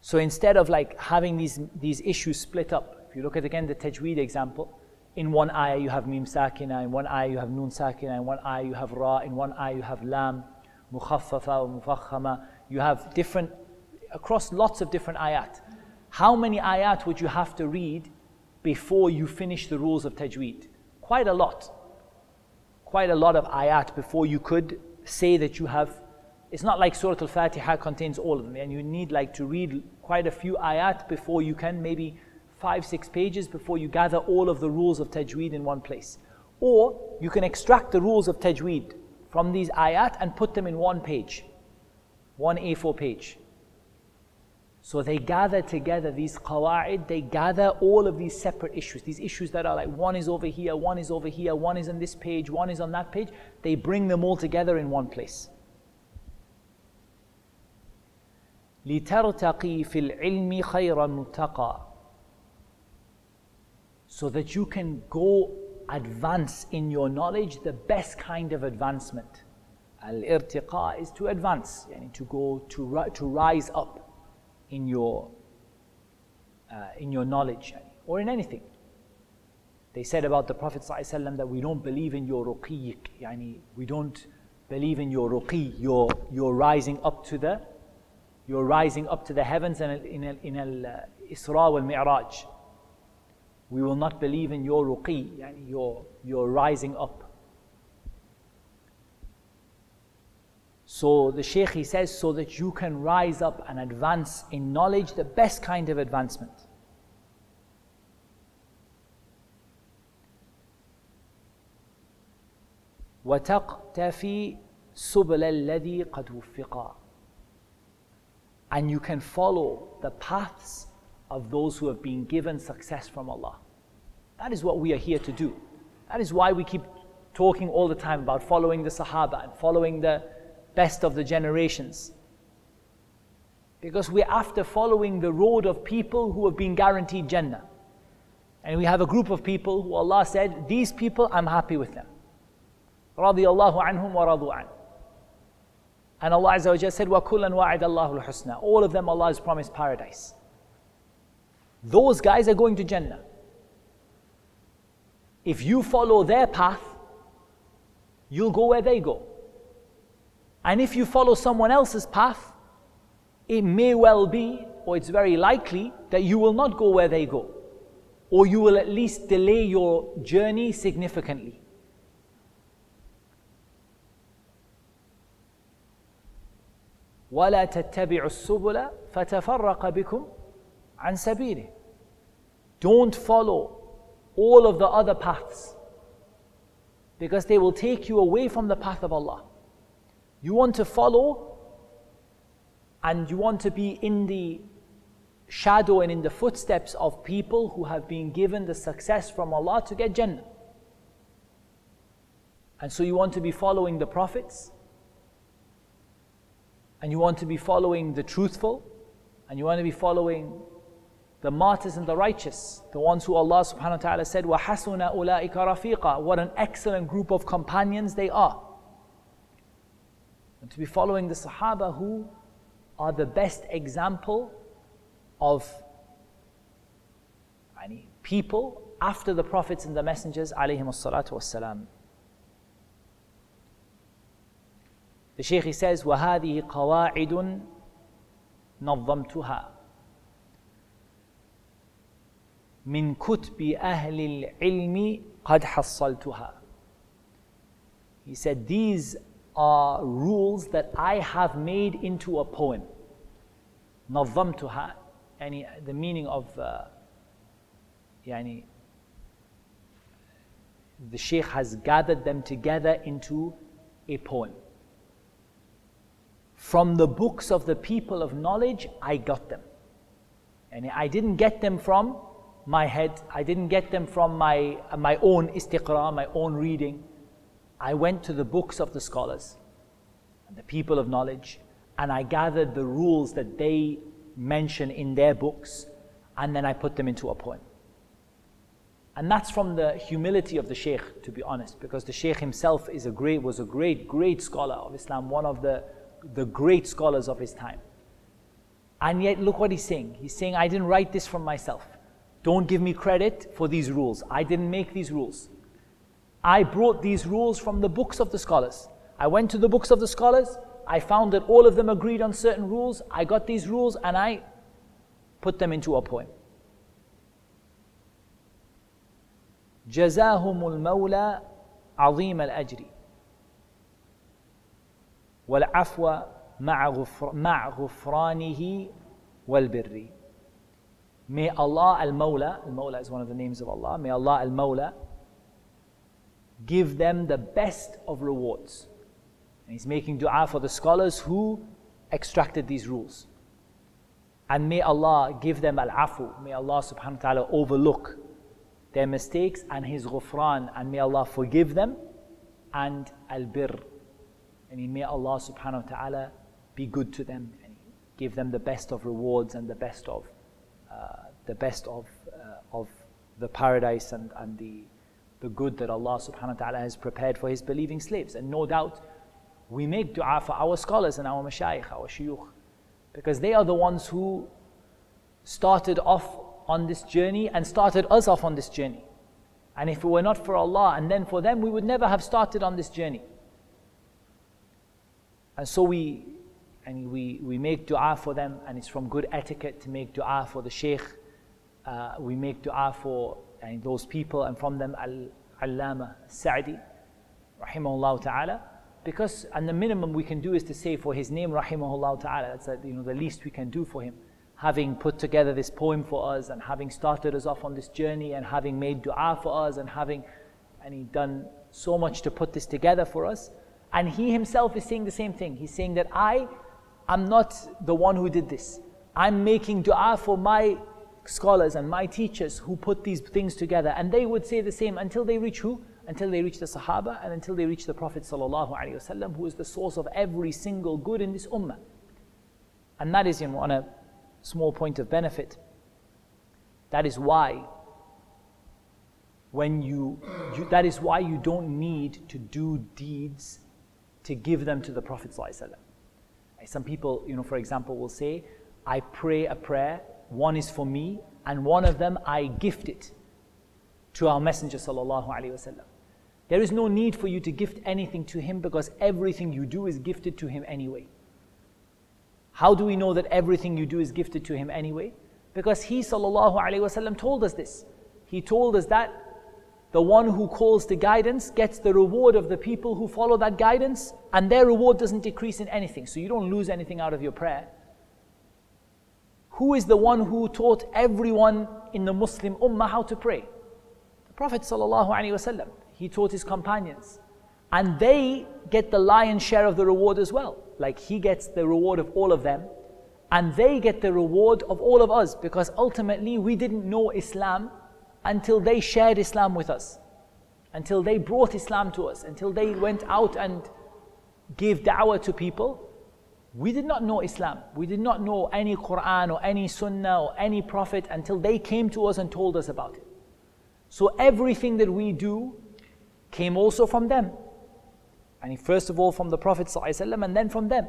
So instead of like having these, these issues split up, if you look at again the tajweed example, in one ayah you have mim sakina, in one ayah you have nun sakina, in one ayah you have ra, in one ayah you have lam, mukhaffafa or mufakhama. You have different, across lots of different ayat. How many ayat would you have to read before you finish the rules of tajweed? Quite a lot. Quite a lot of ayat before you could say that you have. It's not like Surah Al Fatiha contains all of them, and you need like to read quite a few ayat before you can maybe five, six pages before you gather all of the rules of tajweed in one place. Or you can extract the rules of tajweed from these ayat and put them in one page, one A4 page. So they gather together these qawa'id, they gather all of these separate issues, these issues that are like one is over here, one is over here, one is on this page, one is on that page. They bring them all together in one place. لترتقي في العلم خير متقى so that you can go advance in your knowledge the best kind of advancement. Al-irtiqa is to advance, yani to go to, to rise up in your uh, in your knowledge or in anything. They said about the Prophet ﷺ that we don't believe in your ruqiq, yani we don't believe in your ruqi, your your rising up to the your rising up to the heavens and in al, in al uh, Isra wal Mi'raj. We will not believe in your ruqi, your, your rising up. So the Shaykh he says, so that you can rise up and advance in knowledge, the best kind of advancement. وتقتفي سبل الذي قد وفقا and you can follow the paths of those who have been given success from Allah. That is what we are here to do. That is why we keep talking all the time about following the Sahaba and following the best of the generations. Because we're after following the road of people who have been guaranteed Jannah. And we have a group of people who Allah said, These people, I'm happy with them. Radiallahu anhum wa radu an. And Allah Azza wa said, وَكُلًّا وَعِدَ اللَّهُ الْحُسْنَى All of them Allah has promised paradise. Those guys are going to Jannah. If you follow their path, you'll go where they go. And if you follow someone else's path, it may well be, or it's very likely, that you will not go where they go. Or you will at least delay your journey significantly. ولا تتبعوا السبل فتفرق بكم عن سبيله. Don't follow all of the other paths because they will take you away from the path of Allah. You want to follow and you want to be in the shadow and in the footsteps of people who have been given the success from Allah to get Jannah. And so you want to be following the prophets, and you want to be following the truthful, and you want to be following the martyrs and the righteous, the ones who Allah subhanahu wa ta'ala said, وَحَسُنَ أُولَٰئِكَ رَفِيقًا What an excellent group of companions they are. And to be following the Sahaba who are the best example of people after the prophets and the messengers alayhim salatu The Shaykh he says, وَهَذِهِ قَوَاعِدٌ نظمتها من كتب أهل العلم قد حصلتها He said, these are rules that I have made into a poem. نظمتها يعني the meaning of uh, يعني the Sheikh has gathered them together into a poem. From the books of the people of knowledge, I got them. And I didn't get them from my head, I didn't get them from my, my own istiqra, my own reading. I went to the books of the scholars and the people of knowledge, and I gathered the rules that they mention in their books, and then I put them into a poem. And that's from the humility of the Shaykh, to be honest, because the Shaykh himself is a great, was a great, great scholar of Islam, one of the, the great scholars of his time. And yet, look what he's saying. He's saying, I didn't write this from myself. Don't give me credit for these rules. I didn't make these rules. I brought these rules from the books of the scholars. I went to the books of the scholars, I found that all of them agreed on certain rules. I got these rules and I put them into a poem. جزاهم المولى عظيم الأجر والعفو مع, غفر مع غفرانه والبر May Allah al-Mawla, al-Mawla is one of the names of Allah, may Allah al-Mawla give them the best of rewards. And he's making dua for the scholars who extracted these rules. And may Allah give them al-afu, may Allah subhanahu wa ta'ala overlook their mistakes and His ghufran, and may Allah forgive them, and al-bir. and may Allah subhanahu wa ta'ala be good to them and give them the best of rewards and the best of uh, the best of uh, of the paradise and, and the the good that Allah subhanahu wa ta'ala has prepared for his believing slaves. And no doubt we make dua for our scholars and our mashayikh, our shuyukh, because they are the ones who started off on this journey and started us off on this journey. And if it were not for Allah and then for them, we would never have started on this journey. And so we and we, we make dua for them, and it's from good etiquette to make dua for the Shaykh. Uh, we make dua for and those people, and from them Al-Allama Sa'di, rahimahullah ta'ala. Because, and the minimum we can do is to say for his name, rahimahullah ta'ala, that's you know, the least we can do for him. Having put together this poem for us and having started us off on this journey and having made dua for us and having, and he done so much to put this together for us. And he himself is saying the same thing. He's saying that I am not the one who did this. I'm making dua for my scholars and my teachers who put these things together. And they would say the same until they reach who? until they reach the Sahaba and until they reach the Prophet ﷺ, who is the source of every single good in this ummah. And that is, you know, on a small point of benefit. That is why when you, you, that is why you don't need to do deeds to give them to the Prophet ﷺ. Eh, some people, you know, for example, will say, I pray a prayer, one is for me, and one of them I gift it to our Messenger wasallam. There is no need for you to gift anything to him because everything you do is gifted to him anyway. How do we know that everything you do is gifted to him anyway? Because he sallallahu wasallam told us this. He told us that the one who calls to guidance gets the reward of the people who follow that guidance, and their reward doesn't decrease in anything. So you don't lose anything out of your prayer. Who is the one who taught everyone in the Muslim ummah how to pray? The Prophet wasallam he taught his companions. And they get the lion's share of the reward as well. Like he gets the reward of all of them, And they get the reward of all of us because ultimately we didn't know Islam until they shared Islam with us, until they brought Islam to us, until they went out and gave da'wah to people. We did not know Islam. We did not know any Quran or any Sunnah or any Prophet until they came to us and told us about it. So everything that we do came also from them. And first of all from the Prophet ﷺ and then from them.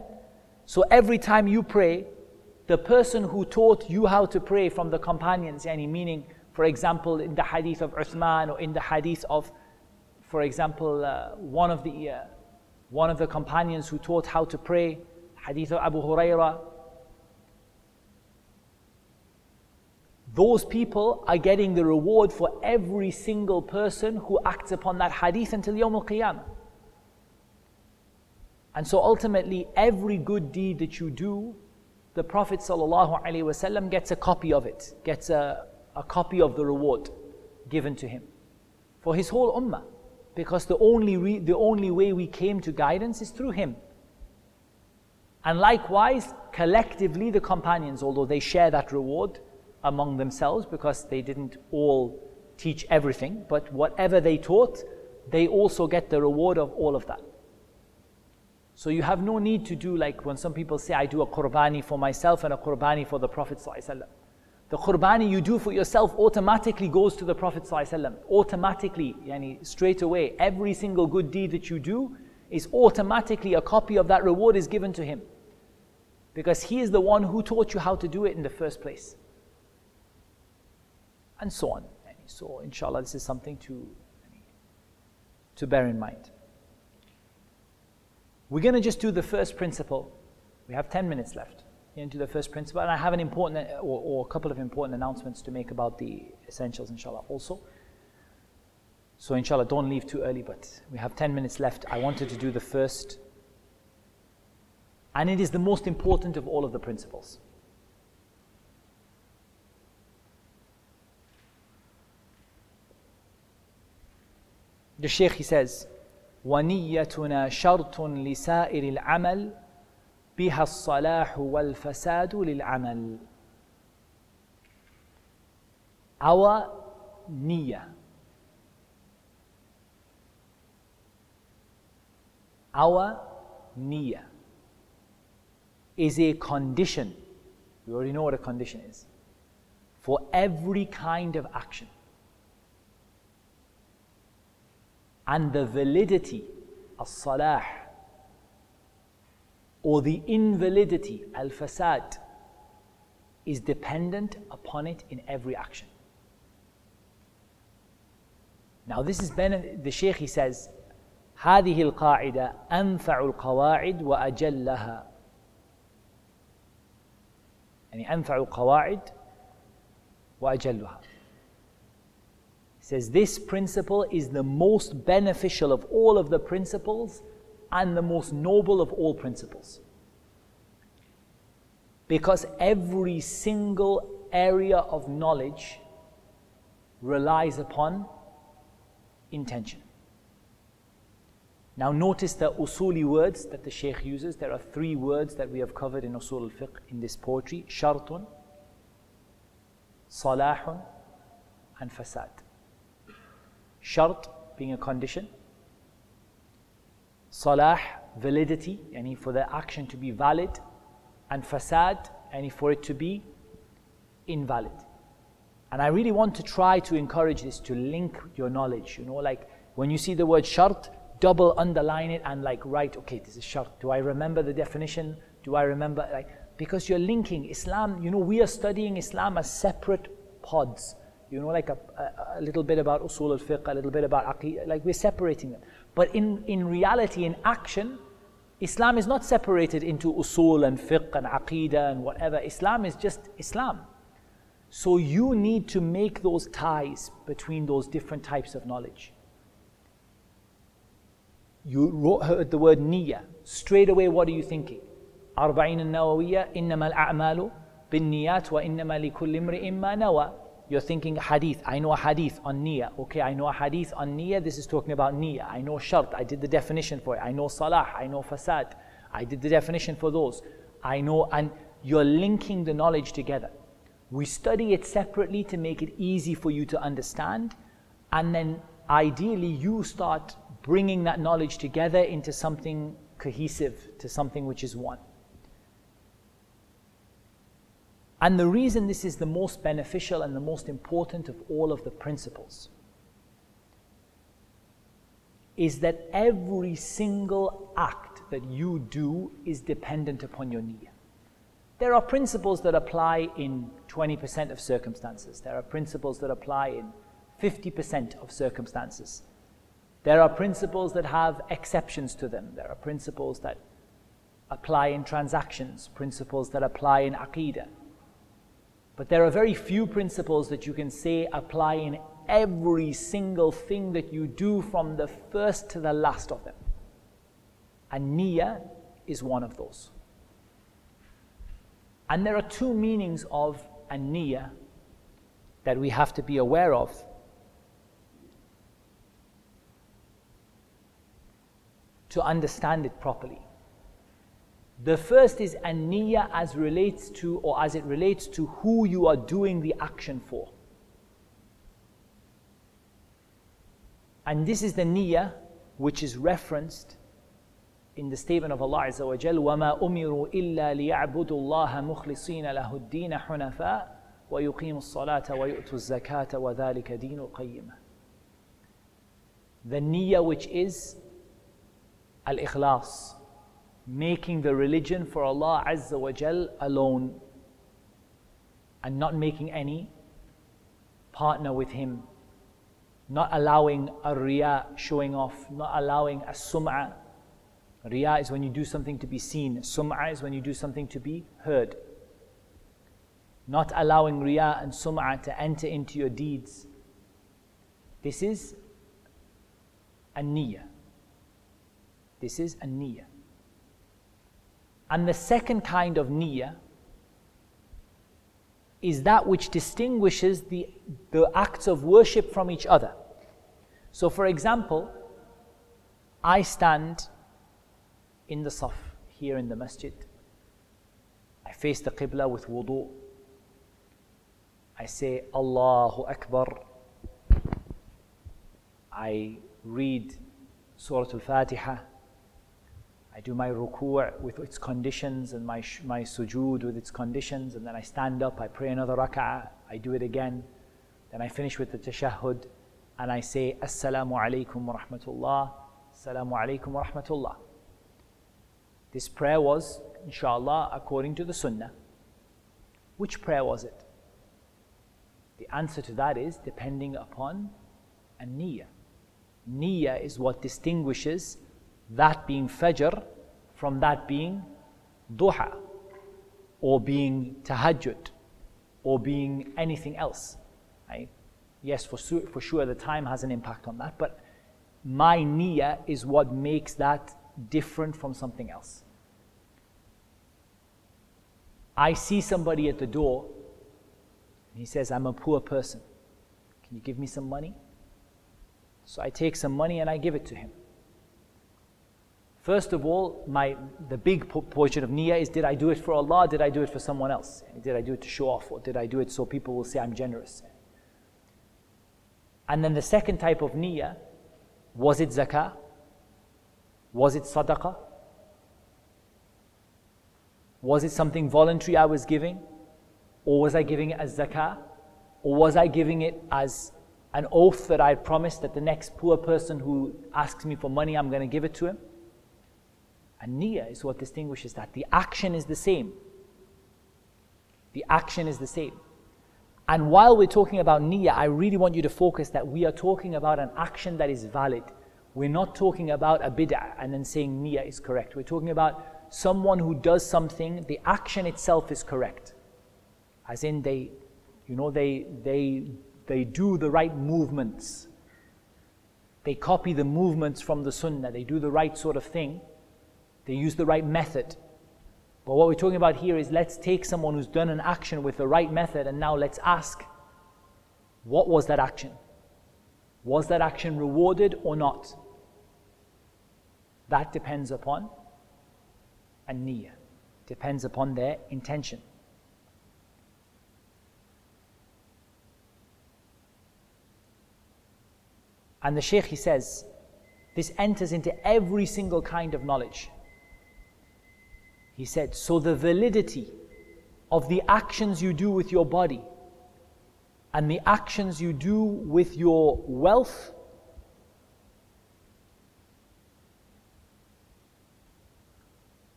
So every time you pray, the person who taught you how to pray from the companions, yani meaning, for example, in the hadith of Uthman or in the hadith of, for example, uh, one of the uh, one of the companions who taught how to pray, hadith of Abu Huraira. Those people are getting the reward for every single person who acts upon that hadith until Yawm al Qiyamah. And so ultimately, every good deed that you do the Prophet ﷺ gets a copy of it, gets a, a copy of the reward given to him for his whole ummah. Because the only, re, the only way we came to guidance is through him. And likewise, collectively, the companions, although they share that reward among themselves because they didn't all teach everything, but whatever they taught, they also get the reward of all of that. So you have no need to do like when some people say, I do a qurbani for myself and a qurbani for the Prophet. The qurbani you do for yourself automatically goes to the Prophet. Automatically, yani straight away. Every single good deed that you do is automatically a copy of that reward is given to him. Because he is the one who taught you how to do it in the first place. And so on. So, inshallah, this is something to, to bear in mind. We're going to just do the first principle. We have 10 minutes left into the first principle, and I have an important or, or, a couple of important announcements to make about the essentials, inshallah, also. So, inshallah, don't leave too early, but we have 10 minutes left. I wanted to do the first, and it is the most important of all of the principles. The Shaykh he says, ونيتنا شرط لسائر العمل بها الصلاح والفساد للعمل our niyyah our niyyah is a condition you already know what a condition is for every kind of action and the validity, as-salah, or the invalidity, al-fasad, is dependent upon it in every action. Now this is ben, the Shaykh he says, هذه القاعدة أنفع القواعد وأجلها يعني أنفع القواعد وأجلها says this principle is the most beneficial of all of the principles and the most noble of all principles. Because every single area of knowledge relies upon intention. Now, notice the usuli words that the Shaykh uses. There are three words that we have covered in usul al fiqh in this poetry shartun, salahun, and fasad. Shart being a condition. Salah, validity, yani for the action to be valid. And fasad, yani for it to be invalid. And I really want to try to encourage this to link your knowledge. You know, like when you see the word shart, double underline it and like write, okay, this is shart. Do I remember the definition? Do I remember? Like, because you're linking Islam, you know, we are studying Islam as separate pods you know, like a, a, a little bit about usul al-fiqh, a little bit about aqeedah, like we're separating them. But in, in reality, in action, Islam is not separated into usul and fiqh and aqidah and whatever. Islam is just Islam. So you need to make those ties between those different types of knowledge. You wrote, heard the word nia. Straight away, what are you thinking? Arba'in al-Nawawiyya, innama al-a'malu bin niyat wa innama li kulli imri'in ma nawa you're thinking hadith. I know a hadith on niyyah. Okay, I know a hadith on niyyah. This is talking about niyyah. I know shart. I did the definition for it. I know salah. I know fasad. I did the definition for those. I know, and you're linking the knowledge together. We study it separately to make it easy for you to understand, and then ideally you start bringing that knowledge together into something cohesive, to something which is one. And the reason this is the most beneficial and the most important of all of the principles is that every single act that you do is dependent upon your niyyah. There are principles that apply in 20% of circumstances. There are principles that apply in 50% of circumstances. There are principles that have exceptions to them. There are principles that apply in transactions, principles that apply in aqidah. But there are very few principles that you can say apply in every single thing that you do from the first to the last of them. And niyyah is one of those. And there are two meanings of a niyyah that we have to be aware of. To understand it properly. The first is an as relates to or as it relates to who you are doing the action for. And this is the niyyah which is referenced in the statement of Allah Azza wa Jal, وَمَا أُمِرُوا إِلَّا لِيَعْبُدُوا اللَّهَ مُخْلِصِينَ لَهُ الدِّينَ حُنَفَاءَ وَيُقِيمُوا الصَّلَاةَ وَيُؤْتُوا الزَّكَاةَ وَذَلِكَ دِينُ الْقَيِّمَةِ The niyyah which is al-ikhlas, making the religion for Allah Azza wa Jal alone and not making any partner with Him, not allowing a riya showing off, not allowing a sum'ah. Riya is when you do something to be seen, sum'ah is when you do something to be heard. Not allowing riya and sum'ah to enter into your deeds. This is a niyyah. This is a niyyah. And the second kind of niyyah is that which distinguishes the, the acts of worship from each other. So, for example, I stand in the saf here in the masjid. I face the Qibla with wudu. I say Allahu Akbar. I read Surah Al Fatiha. I do my ruku' with its conditions and my, my sujood with its conditions, and then I stand up, I pray another rak'ah, I do it again. Then I finish with the tashahhud, and I say, Assalamu alaikum wa rahmatullah, Assalamu alaikum wa rahmatullah. This prayer was, inshallah, according to the sunnah. Which prayer was it? The answer to that is depending upon a niyyah. Niyyah is what distinguishes that being Fajr from that being Duha or being Tahajjud or being anything else. Right? Yes, for, for sure the time has an impact on that, but my niyyah is what makes that different from something else. I see somebody at the door, and he says, I'm a poor person. Can you give me some money? So I take some money and I give it to him. First of all, my, the big portion of niyyah is did I do it for Allah, did I do it for someone else? Did I do it to show off, or did I do it so people will say I'm generous? And then the second type of niyyah was it zakah? Was it sadaqah? Was it something voluntary I was giving? Or was I giving it as zakah? Or was I giving it as an oath that I promised that the next poor person who asks me for money, I'm going to give it to him? And is what distinguishes that. The action is the same. The action is the same. And while we're talking about niyyah, I really want you to focus that we are talking about an action that is valid. We're not talking about a bid'ah and then saying niyyah is correct. We're talking about someone who does something, the action itself is correct. As in they, you know, they, they, they do the right movements. They copy the movements from the sunnah. They do the right sort of thing. They use the right method. But what we're talking about here is let's take someone who's done an action with the right method and now let's ask, what was that action? Was that action rewarded or not? That depends upon a niyyah. depends upon their intention. And the Shaykh he says, this enters into every single kind of knowledge. He said, so the validity of the actions you do with your body and the actions you do with your wealth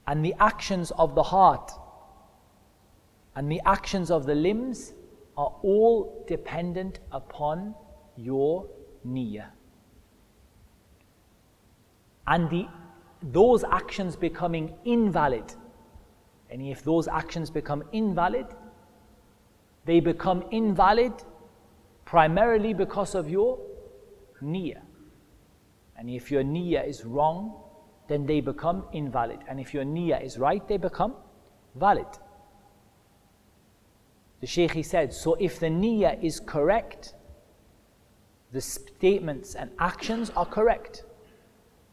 and the actions of the heart and the actions of the limbs are all dependent upon your niyyah. And the, those actions becoming invalid, and if those actions become invalid, they become invalid primarily because of your niyyah. And if your niyyah is wrong, then they become invalid. And if your niyyah is right, they become valid. The Shaykh he said, so if the niyyah is correct, the statements and actions are correct.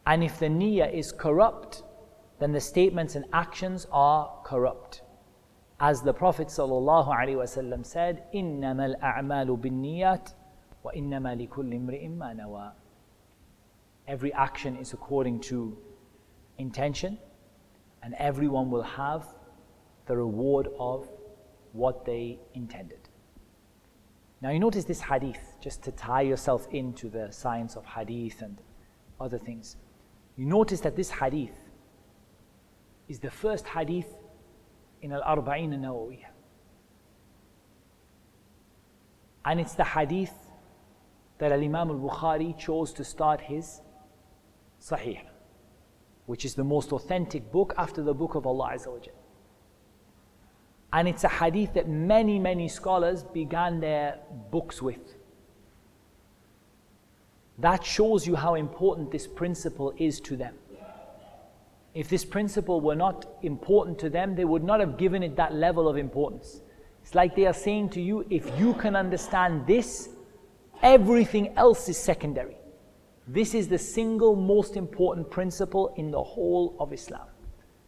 And if the niyyah is corrupt, then the statements and actions are corrupt. As the Prophet ﷺ said, إِنَّمَا الْأَعْمَالُ بِالنِّيَّاتِ وَإِنَّمَا لِكُلِّ امْرِئٍ مَّا نَوَى Every action is according to intention, and everyone will have the reward of what they intended. Now, you notice this hadith, just to tie yourself into the science of hadith and other things. You notice that this hadith is the first hadith in Al Arba'in al. And it's the hadith that Al Imam al Bukhari chose to start his Sahih which is the most authentic book after the book of Allah Azza And it's a hadith that many, many scholars began their books with. That shows you how important this principle is to them. If this principle were not important to them, they would not have given it that level of importance. It's like they are saying to you, if you can understand this, everything else is secondary. This is the single most important principle in the whole of Islam.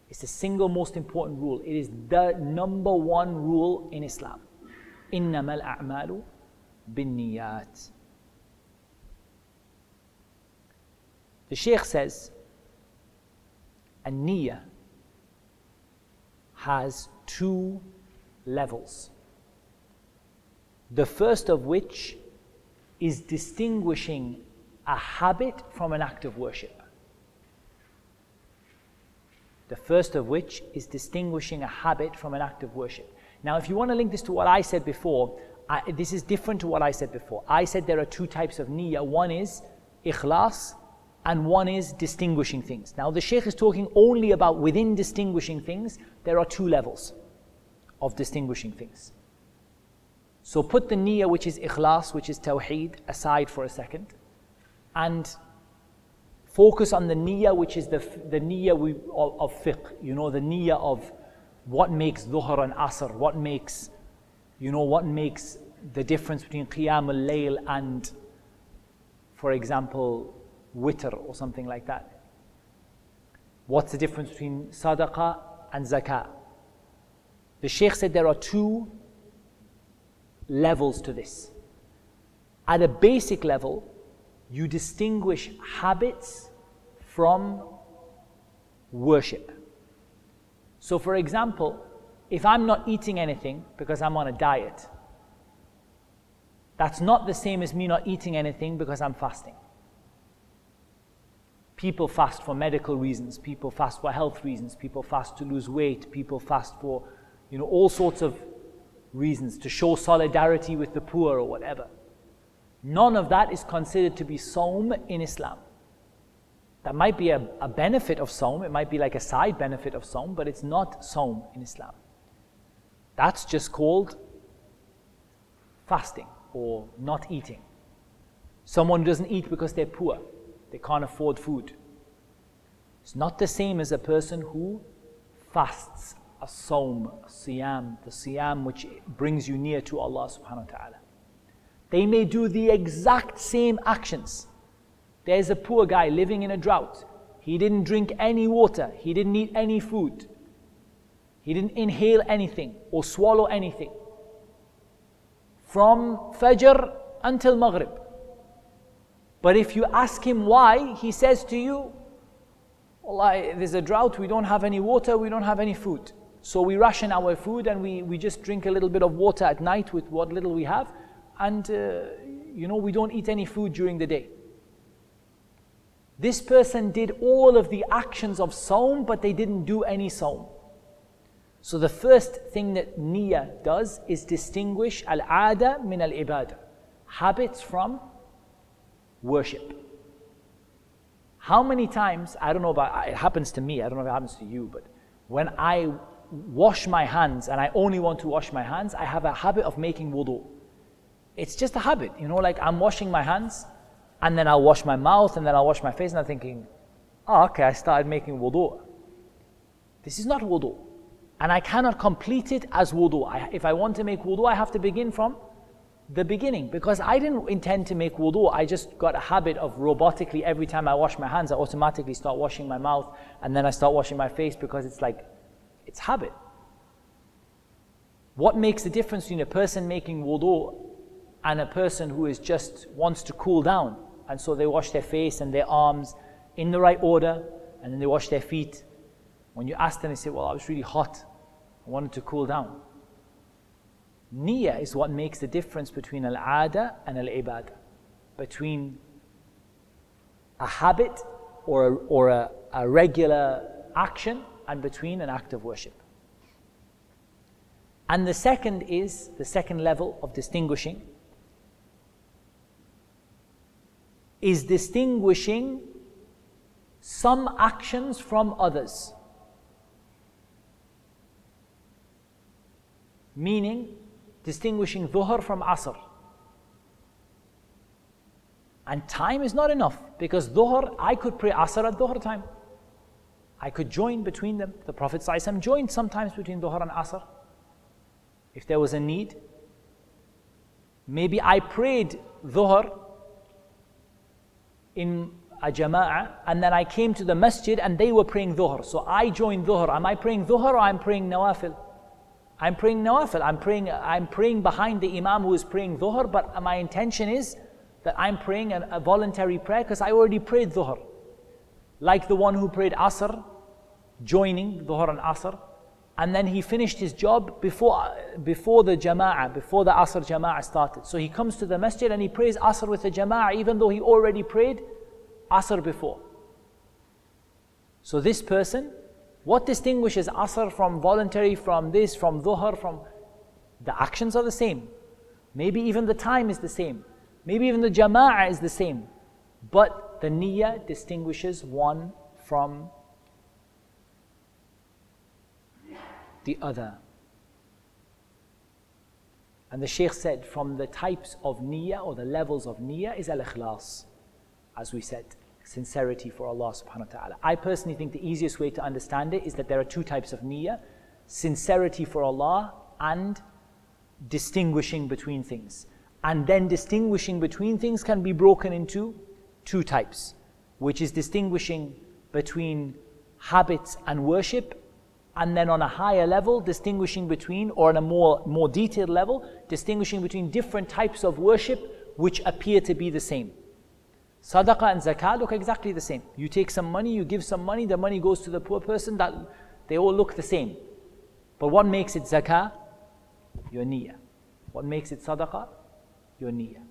It's the single most important rule. It is the number one rule in Islam. إنما الأعمال بالنيات. The Sheikh says, a niyyah has two levels. The first of which is distinguishing a habit from an act of worship. The first of which is distinguishing a habit from an act of worship. Now, if you want to link this to what I said before, I, this is different to what I said before. I said there are two types of niyyah. One is ikhlas, and one is distinguishing things. Now, the Shaykh is talking only about within distinguishing things, there are two levels of distinguishing things. So put the niyyah, which is ikhlas, which is tawheed, aside for a second and focus on the niyyah, which is the, the niyyah of, of fiqh, you know, the niyyah of what makes dhuhr and asr, what makes, you know, what makes the difference between qiyam al-layl and, for example, witr or something like that. What's the difference between sadaqah and zakah? The Sheikh said there are two levels to this. At a basic level, you distinguish habits from worship. So, for example, if I'm not eating anything because I'm on a diet, that's not the same as me not eating anything because I'm fasting. People fast for medical reasons, people fast for health reasons, people fast to lose weight, people fast for, you know, all sorts of reasons to show solidarity with the poor or whatever. None of that is considered to be Sawm in Islam. That might be a, a benefit of Sawm, it might be like a side benefit of Sawm, but it's not Sawm in Islam. That's just called fasting or not eating. Someone doesn't eat because they're poor, they can't afford food. It's not the same as a person who fasts a Sawm, a Siyam, the Siyam which brings you near to Allah subhanahu wa ta'ala. They may do the exact same actions. There's a poor guy living in a drought. He didn't drink any water, he didn't eat any food. He didn't inhale anything or swallow anything. From Fajr until Maghrib. But if you ask him why, he says to you, Allah, there's a drought, we don't have any water, we don't have any food. So we ration our food and we, we just drink a little bit of water at night with what little we have. And, uh, you know, we don't eat any food during the day. This person did all of the actions of Sawm, but they didn't do any Sawm. So the first thing that Niyyah does is distinguish al-ada min al-ibadah. Habits from worship. How many times, I don't know about, it happens to me, I don't know if it happens to you, but when I wash my hands and I only want to wash my hands, I have a habit of making wudu. It's just a habit, you know, like I'm washing my hands and then I'll wash my mouth and then I'll wash my face and I'm thinking, oh, okay, I started making wudu. This is not wudu. And I cannot complete it as wudu. I, if I want to make wudu, I have to begin from the beginning because I didn't intend to make wudu. I just got a habit of robotically every time I wash my hands, I automatically start washing my mouth and then I start washing my face because it's like, it's habit. What makes the difference between a person making wudu and a person who is just wants to cool down? And so they wash their face and their arms in the right order and then they wash their feet. When you ask them, they say, Well, I was really hot. I wanted to cool down. Niyyah is what makes the difference between al-ada and al-ibadah. Between a habit or a, or a, a regular action and between an act of worship. And the second is the second level of distinguishing is distinguishing some actions from others. Meaning, distinguishing dhuhr from asr. And time is not enough because dhuhr, I could pray asr at dhuhr time. I could join between them. The Prophet joined sometimes between dhuhr and asr. If there was a need, maybe I prayed dhuhr in a jama'ah and then I came to the masjid and they were praying dhuhr. So I joined dhuhr. Am I praying dhuhr or I'm praying nawafil? I'm praying nawafil. I'm praying, I'm praying behind the imam who is praying dhuhr, but my intention is that I'm praying a, a voluntary prayer because I already prayed dhuhr. Like the one who prayed asr, joining dhuhr and asr, and then he finished his job before, before the jama'ah, before the asr jama'ah started. So he comes to the masjid and he prays asr with the jama'ah even though he already prayed asr before. So this person what distinguishes asr from voluntary, from this, from dhuhr, from the actions are the same. Maybe even the time is the same. Maybe even the jama'ah is the same. But the niyyah distinguishes one from the other. And the Shaykh said, from the types of niyyah or the levels of niyyah is al ikhlas, as we said sincerity for Allah subhanahu wa ta'ala. I personally think the easiest way to understand it is that there are two types of niyyah sincerity for Allah and distinguishing between things. And then distinguishing between things can be broken into two types, which is distinguishing between habits and worship, and then on a higher level, distinguishing between, or on a more, more detailed level, distinguishing between different types of worship which appear to be the same. Sadaqah and zakah look exactly the same. You take some money, you give some money, the money goes to the poor person, that they all look the same. But what makes it zakah? Your niyyah. What makes it sadaqah? Your niyyah.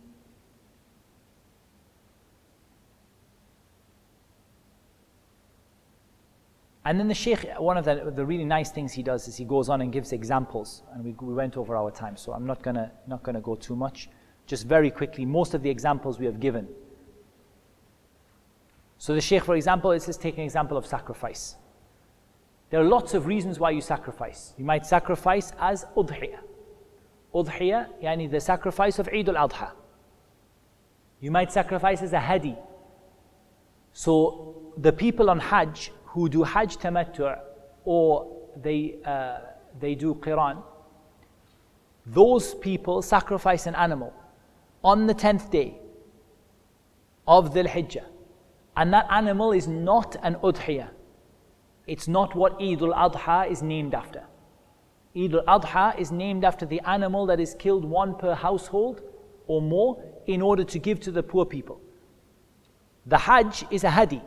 And then the Shaykh, one of the, the really nice things he does is he goes on and gives examples. And we, we went over our time, so I'm not gonna not gonna go too much. Just very quickly, most of the examples we have given so the Shaykh, for example, is just taking an example of sacrifice. There are lots of reasons why you sacrifice. You might sacrifice as udhiyah. Udhiyah, yani the sacrifice of Eid al-Adha. You might sacrifice as a hadi. So the people on Hajj who do Hajj tamattu' or they, uh, they do Qiran, those people sacrifice an animal on the 10th day of the Hijjah. And that animal is not an udhiyah. It's not what Eid al Adha is named after. Eid al-Adha is named after the animal that is killed one per household or more in order to give to the poor people. The Hajj is a hadi.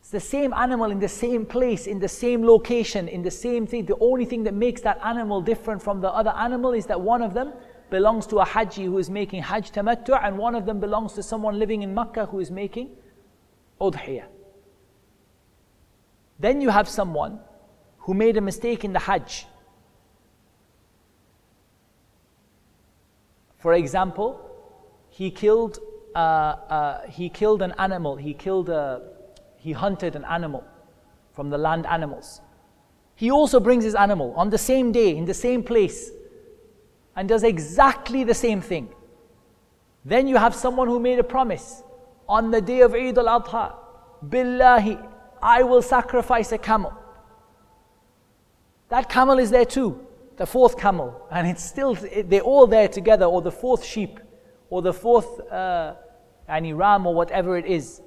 It's the same animal in the same place, in the same location, in the same thing. The only thing that makes that animal different from the other animal is that one of them belongs to a Hajji who is making Hajj tamattu, and one of them belongs to someone living in Makkah who is making Udhiyah. Then you have someone who made a mistake in the Hajj. For example, he killed, uh, uh, he killed an animal, he, killed a, he hunted an animal from the land animals. He also brings his animal on the same day, in the same place, and does exactly the same thing. Then you have someone who made a promise on the day of Eid al Adha, Billahi, I will sacrifice a camel. That camel is there too, the fourth camel, and it's still, they're all there together, or the fourth sheep, or the fourth uh, any ram, or whatever it is.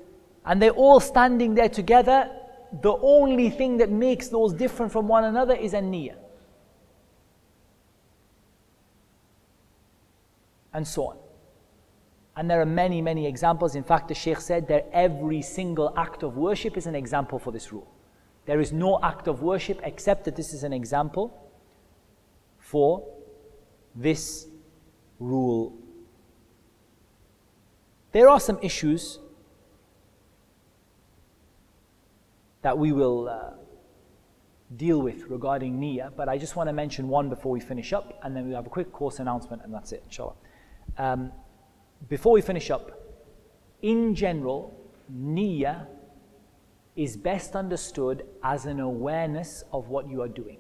And they're all standing there together. The only thing that makes those different from one another is a niyyah. And so on. And there are many, many examples. In fact, the Sheikh said that every single act of worship is an example for this rule. There is no act of worship except that this is an example for this rule. There are some issues that we will uh, deal with regarding niyyah, but I just want to mention one before we finish up, and then we have a quick course announcement, and that's it, inshallah. Um, before we finish up, in general, niyyah is best understood as an awareness of what you are doing.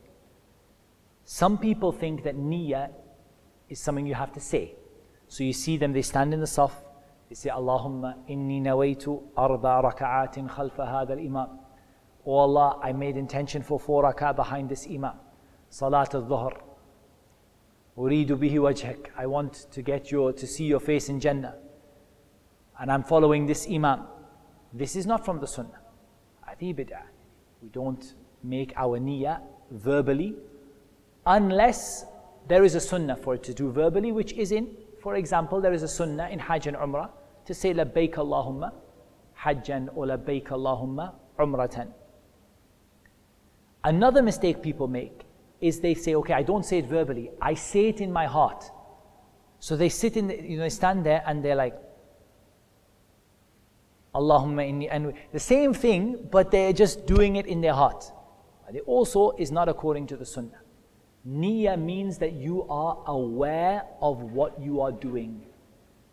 Some people think that niyyah is something you have to say. So you see them, they stand in the saf, they say, Allahumma inni nawaitu arba raka'atin khalfa hadha al-imam. Oh Allah, I made intention for four rak'ah behind this imam. Salat al-dhuhr. Uridu bihi wajhak. I want to get you to see your face in Jannah. And I'm following this imam. This is not from the sunnah. Bid'ah. We don't make our niyyah verbally unless there is a sunnah for it to do verbally, which is in, for example, there is a sunnah in Hajj and Umrah to say labbaik Allahumma hajjan or labbaik Allahumma umratan. Another mistake people make is they say, okay, I don't say it verbally, I say it in my heart. So they sit in, the, you know, they stand there and they're like, Allahumma inni and the same thing, but they're just doing it in their heart. It also is not according to the Sunnah. Niya means that you are aware of what you are doing,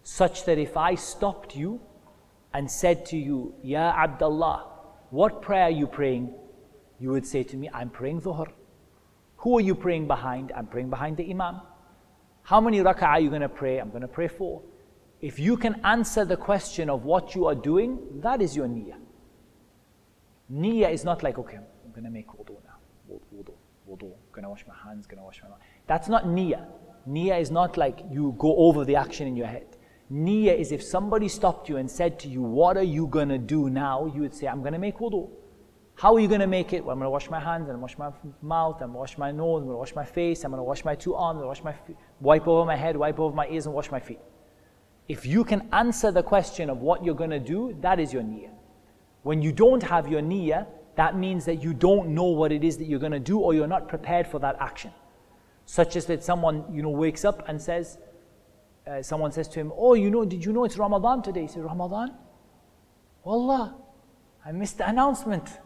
such that if I stopped you and said to you, Ya Abdullah, what prayer are you praying? You would say to me, I'm praying Dhuhr. Who are you praying behind? I'm praying behind the Imam. How many rak'ah are you going to pray? I'm going to pray four. If you can answer the question of what you are doing, that is your niyyah. Niyyah is not like, okay, I'm going to make wudu now. Wudu, wudu, I'm going to wash my hands, going to wash my mouth. That's not niyyah. Niyyah is not like you go over the action in your head. Niyyah is if somebody stopped you and said to you, What are you going to do now? You would say, I'm going to make wudu. How are you going to make it? Well, I'm going to wash my hands, and I'm going to wash my mouth, I'm going to wash my nose, I'm going to wash my face, I'm going to wash my two arms, I'm going to wash my feet, wipe over my head, wipe over my ears, and wash my feet. If you can answer the question of what you're going to do, that is your niyyah. When you don't have your niyyah, that means that you don't know what it is that you're going to do or you're not prepared for that action. Such as that someone, you know, wakes up and says, uh, someone says to him, oh, you know, did you know it's Ramadan today? He says, Ramadan? Wallah, I missed the announcement.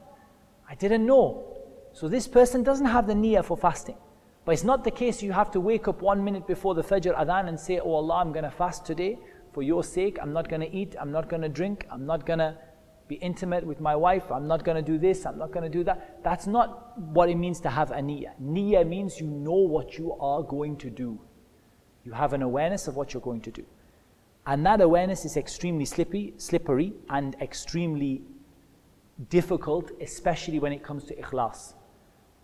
I didn't know. So this person doesn't have the niyyah for fasting. But it's not the case you have to wake up one minute before the Fajr Adhan and say, Oh Allah, I'm going to fast today for your sake, I'm not going to eat, I'm not going to drink, I'm not going to be intimate with my wife, I'm not going to do this, I'm not going to do that. That's not what it means to have a niyyah. Niyyah means you know what you are going to do. You have an awareness of what you're going to do. And that awareness is extremely slippy, slippery and extremely difficult, especially when it comes to ikhlas.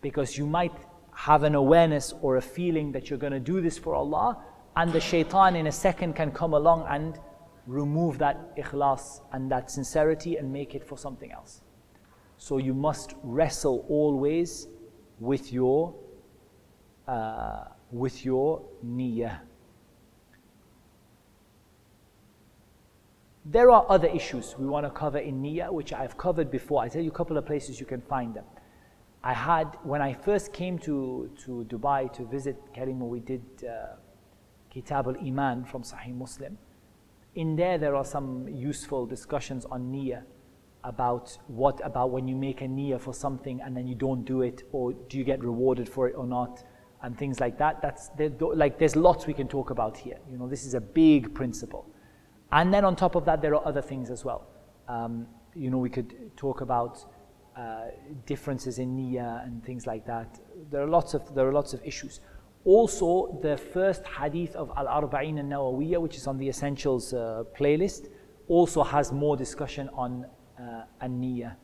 Because you might have an awareness or a feeling that you're going to do this for Allah, and the shaitan in a second can come along and remove that ikhlas and that sincerity and make it for something else. So you must wrestle always with your uh, with your niyyah. There are other issues we want to cover in niyyah, which I've covered before. I tell you a couple of places you can find them. I had, when I first came to, to Dubai to visit Kalemah, we did uh, Kitab al Iman from Sahih Muslim. In there, there are some useful discussions on niyyah about what about when you make a niyyah for something and then you don't do it, or do you get rewarded for it or not, and things like that. That's like there's lots we can talk about here. You know, this is a big principle. And then on top of that, there are other things as well. Um, you know, we could talk about uh, differences in niyyah and things like that. There are lots of there are lots of issues. Also, the first hadith of Al Arba'in al Nawawiyah, which is on the Essentials uh, playlist, also has more discussion on uh, an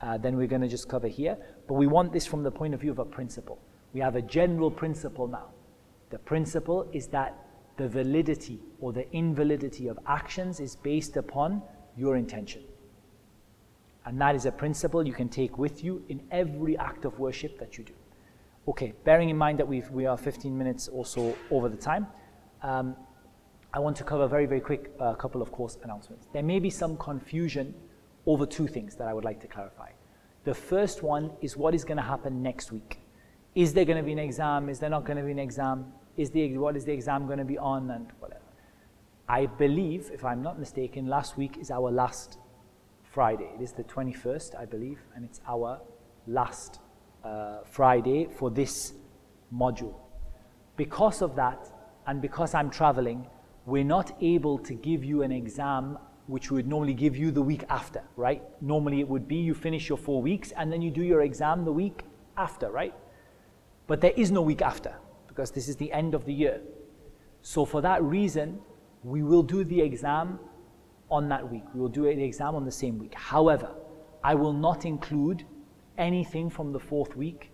uh, than we're going to just cover here. But we want this from the point of view of a principle. We have a general principle now. The principle is that the validity or the invalidity of actions is based upon your intention. And that is a principle you can take with you in every act of worship that you do. Okay, bearing in mind that we we are 15 minutes or so over the time, um, I want to cover very, very quick a uh, couple of course announcements. There may be some confusion over two things that I would like to clarify. The first one is what is going to happen next week. Is there going to be an exam? Is there not going to be an exam? Is the, what is the exam going to be on? And whatever. I believe, if I'm not mistaken, last week is our last Friday. It is the 21st, I believe, and it's our last uh, Friday for this module. Because of that, and because I'm traveling, we're not able to give you an exam which we would normally give you the week after, right? Normally it would be you finish your four weeks and then you do your exam the week after, right? But there is no week after because this is the end of the year. So for that reason, we will do the exam on that week. We will do the exam on the same week. However, I will not include anything from the fourth week,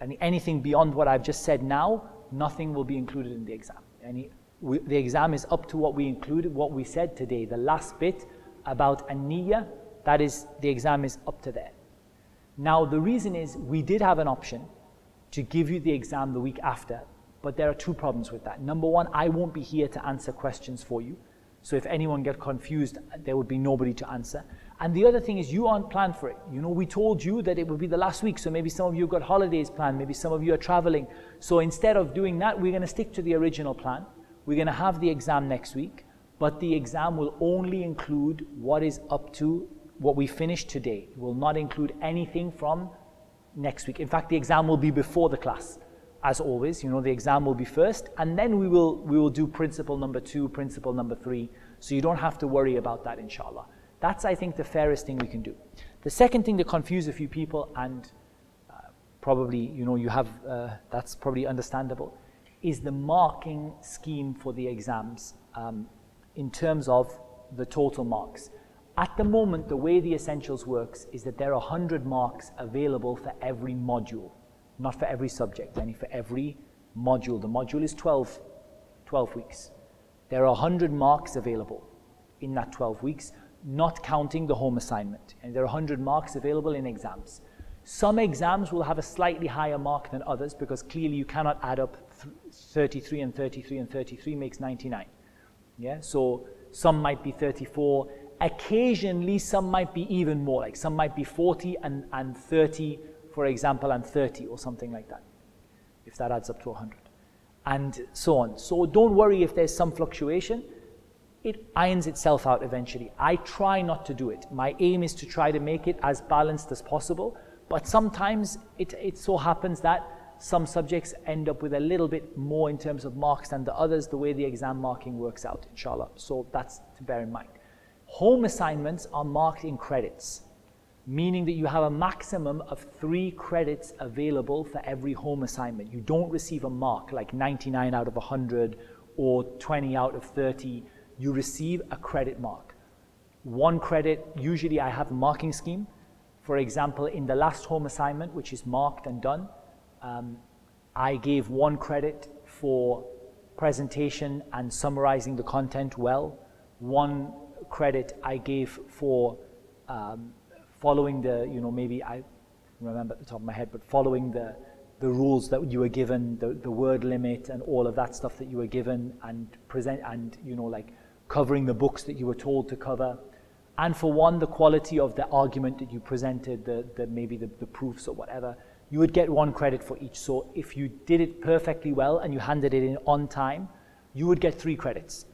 and anything beyond what I've just said now, nothing will be included in the exam. Any, we, the exam is up to what we included, what we said today. The last bit about an that is, the exam is up to there. Now, the reason is we did have an option to give you the exam the week after, but there are two problems with that. Number one, I won't be here to answer questions for you. So if anyone get confused, there would be nobody to answer. And the other thing is you aren't planned for it. You know, we told you that it would be the last week, so maybe some of you got holidays planned, maybe some of you are traveling. So instead of doing that, we're going to stick to the original plan. We're going to have the exam next week, but the exam will only include what is up to what we finished today. It will not include anything from next week. In fact, the exam will be before the class as always, you know, the exam will be first, and then we will, we will do principle number two, principle number three. So you don't have to worry about that, inshallah. That's, I think, the fairest thing we can do. The second thing to confuse a few people, and uh, probably, you know, you have, uh, that's probably understandable, is the marking scheme for the exams um, in terms of the total marks. At the moment, the way the essentials works is that there are 100 marks available for every module not for every subject, only for every module. The module is 12, 12 weeks. There are 100 marks available in that 12 weeks, not counting the home assignment. And there are 100 marks available in exams. Some exams will have a slightly higher mark than others because clearly you cannot add up 33 and 33 and 33 makes 99. Yeah, so some might be 34. Occasionally, some might be even more, like some might be 40 and, and 30 for example, and 30 or something like that, if that adds up to 100, and so on. So don't worry if there's some fluctuation. It irons itself out eventually. I try not to do it. My aim is to try to make it as balanced as possible, but sometimes it, it so happens that some subjects end up with a little bit more in terms of marks than the others, the way the exam marking works out, inshallah. So that's to bear in mind. Home assignments are marked in credits meaning that you have a maximum of three credits available for every home assignment. You don't receive a mark like 99 out of 100 or 20 out of 30. You receive a credit mark. One credit, usually I have a marking scheme. For example, in the last home assignment, which is marked and done, um, I gave one credit for presentation and summarizing the content well. One credit I gave for um, following the, you know, maybe I remember at the top of my head, but following the, the rules that you were given, the, the word limit and all of that stuff that you were given and present and you know like covering the books that you were told to cover. And for one, the quality of the argument that you presented, the, the maybe the, the proofs or whatever, you would get one credit for each. So if you did it perfectly well and you handed it in on time, you would get three credits.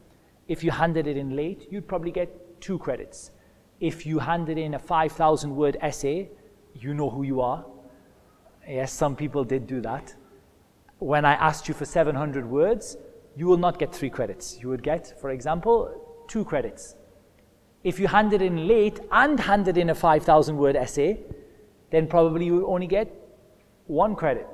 If you handed it in late, you'd probably get two credits. If you handed in a 5,000 word essay, you know who you are. Yes, some people did do that. When I asked you for 700 words, you will not get three credits. You would get, for example, two credits. If you handed in late and handed in a 5,000 word essay, then probably you would only get one credit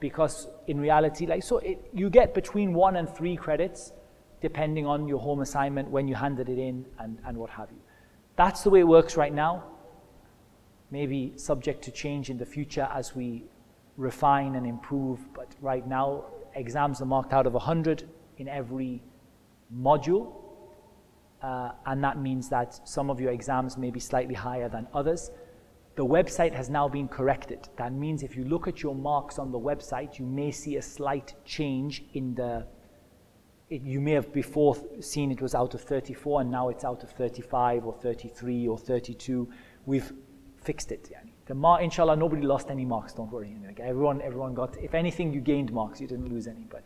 because in reality like so it, you get between one and three credits depending on your home assignment when you handed it in and, and what have you that's the way it works right now maybe subject to change in the future as we refine and improve but right now exams are marked out of 100 in every module uh, and that means that some of your exams may be slightly higher than others the website has now been corrected. That means if you look at your marks on the website, you may see a slight change in the. It, you may have before seen it was out of 34 and now it's out of 35 or 33 or 32. We've fixed it. Yani. The inshallah, nobody lost any marks. Don't worry. Everyone, everyone got. If anything, you gained marks. You didn't lose any. But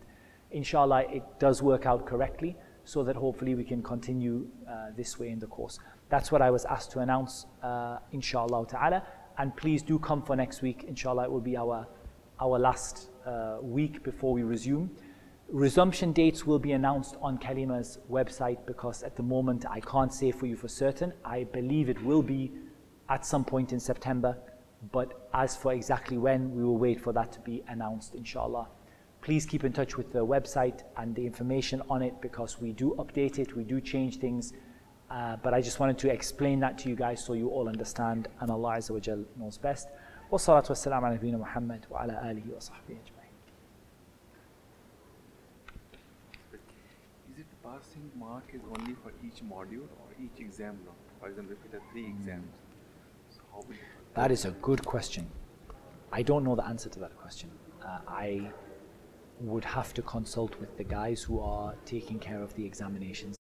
inshallah, it does work out correctly, so that hopefully we can continue uh, this way in the course. That's what I was asked to announce, uh, inshallah ta'ala. And please do come for next week. Inshallah, it will be our, our last uh, week before we resume. Resumption dates will be announced on Kalemah's website because at the moment I can't say for you for certain. I believe it will be at some point in September, but as for exactly when, we will wait for that to be announced, inshallah. Please keep in touch with the website and the information on it because we do update it, we do change things. Uh, but I just wanted to explain that to you guys so you all understand and Allah knows best. والصلاة والسلام على نبينا محمد وعلى آله وصحبه أجمعين mark is only for each module or each exam now? For example, if it are three exams, so how will That is a good question. I don't know the answer to that question. Uh, I would have to consult with the guys who are taking care of the examinations.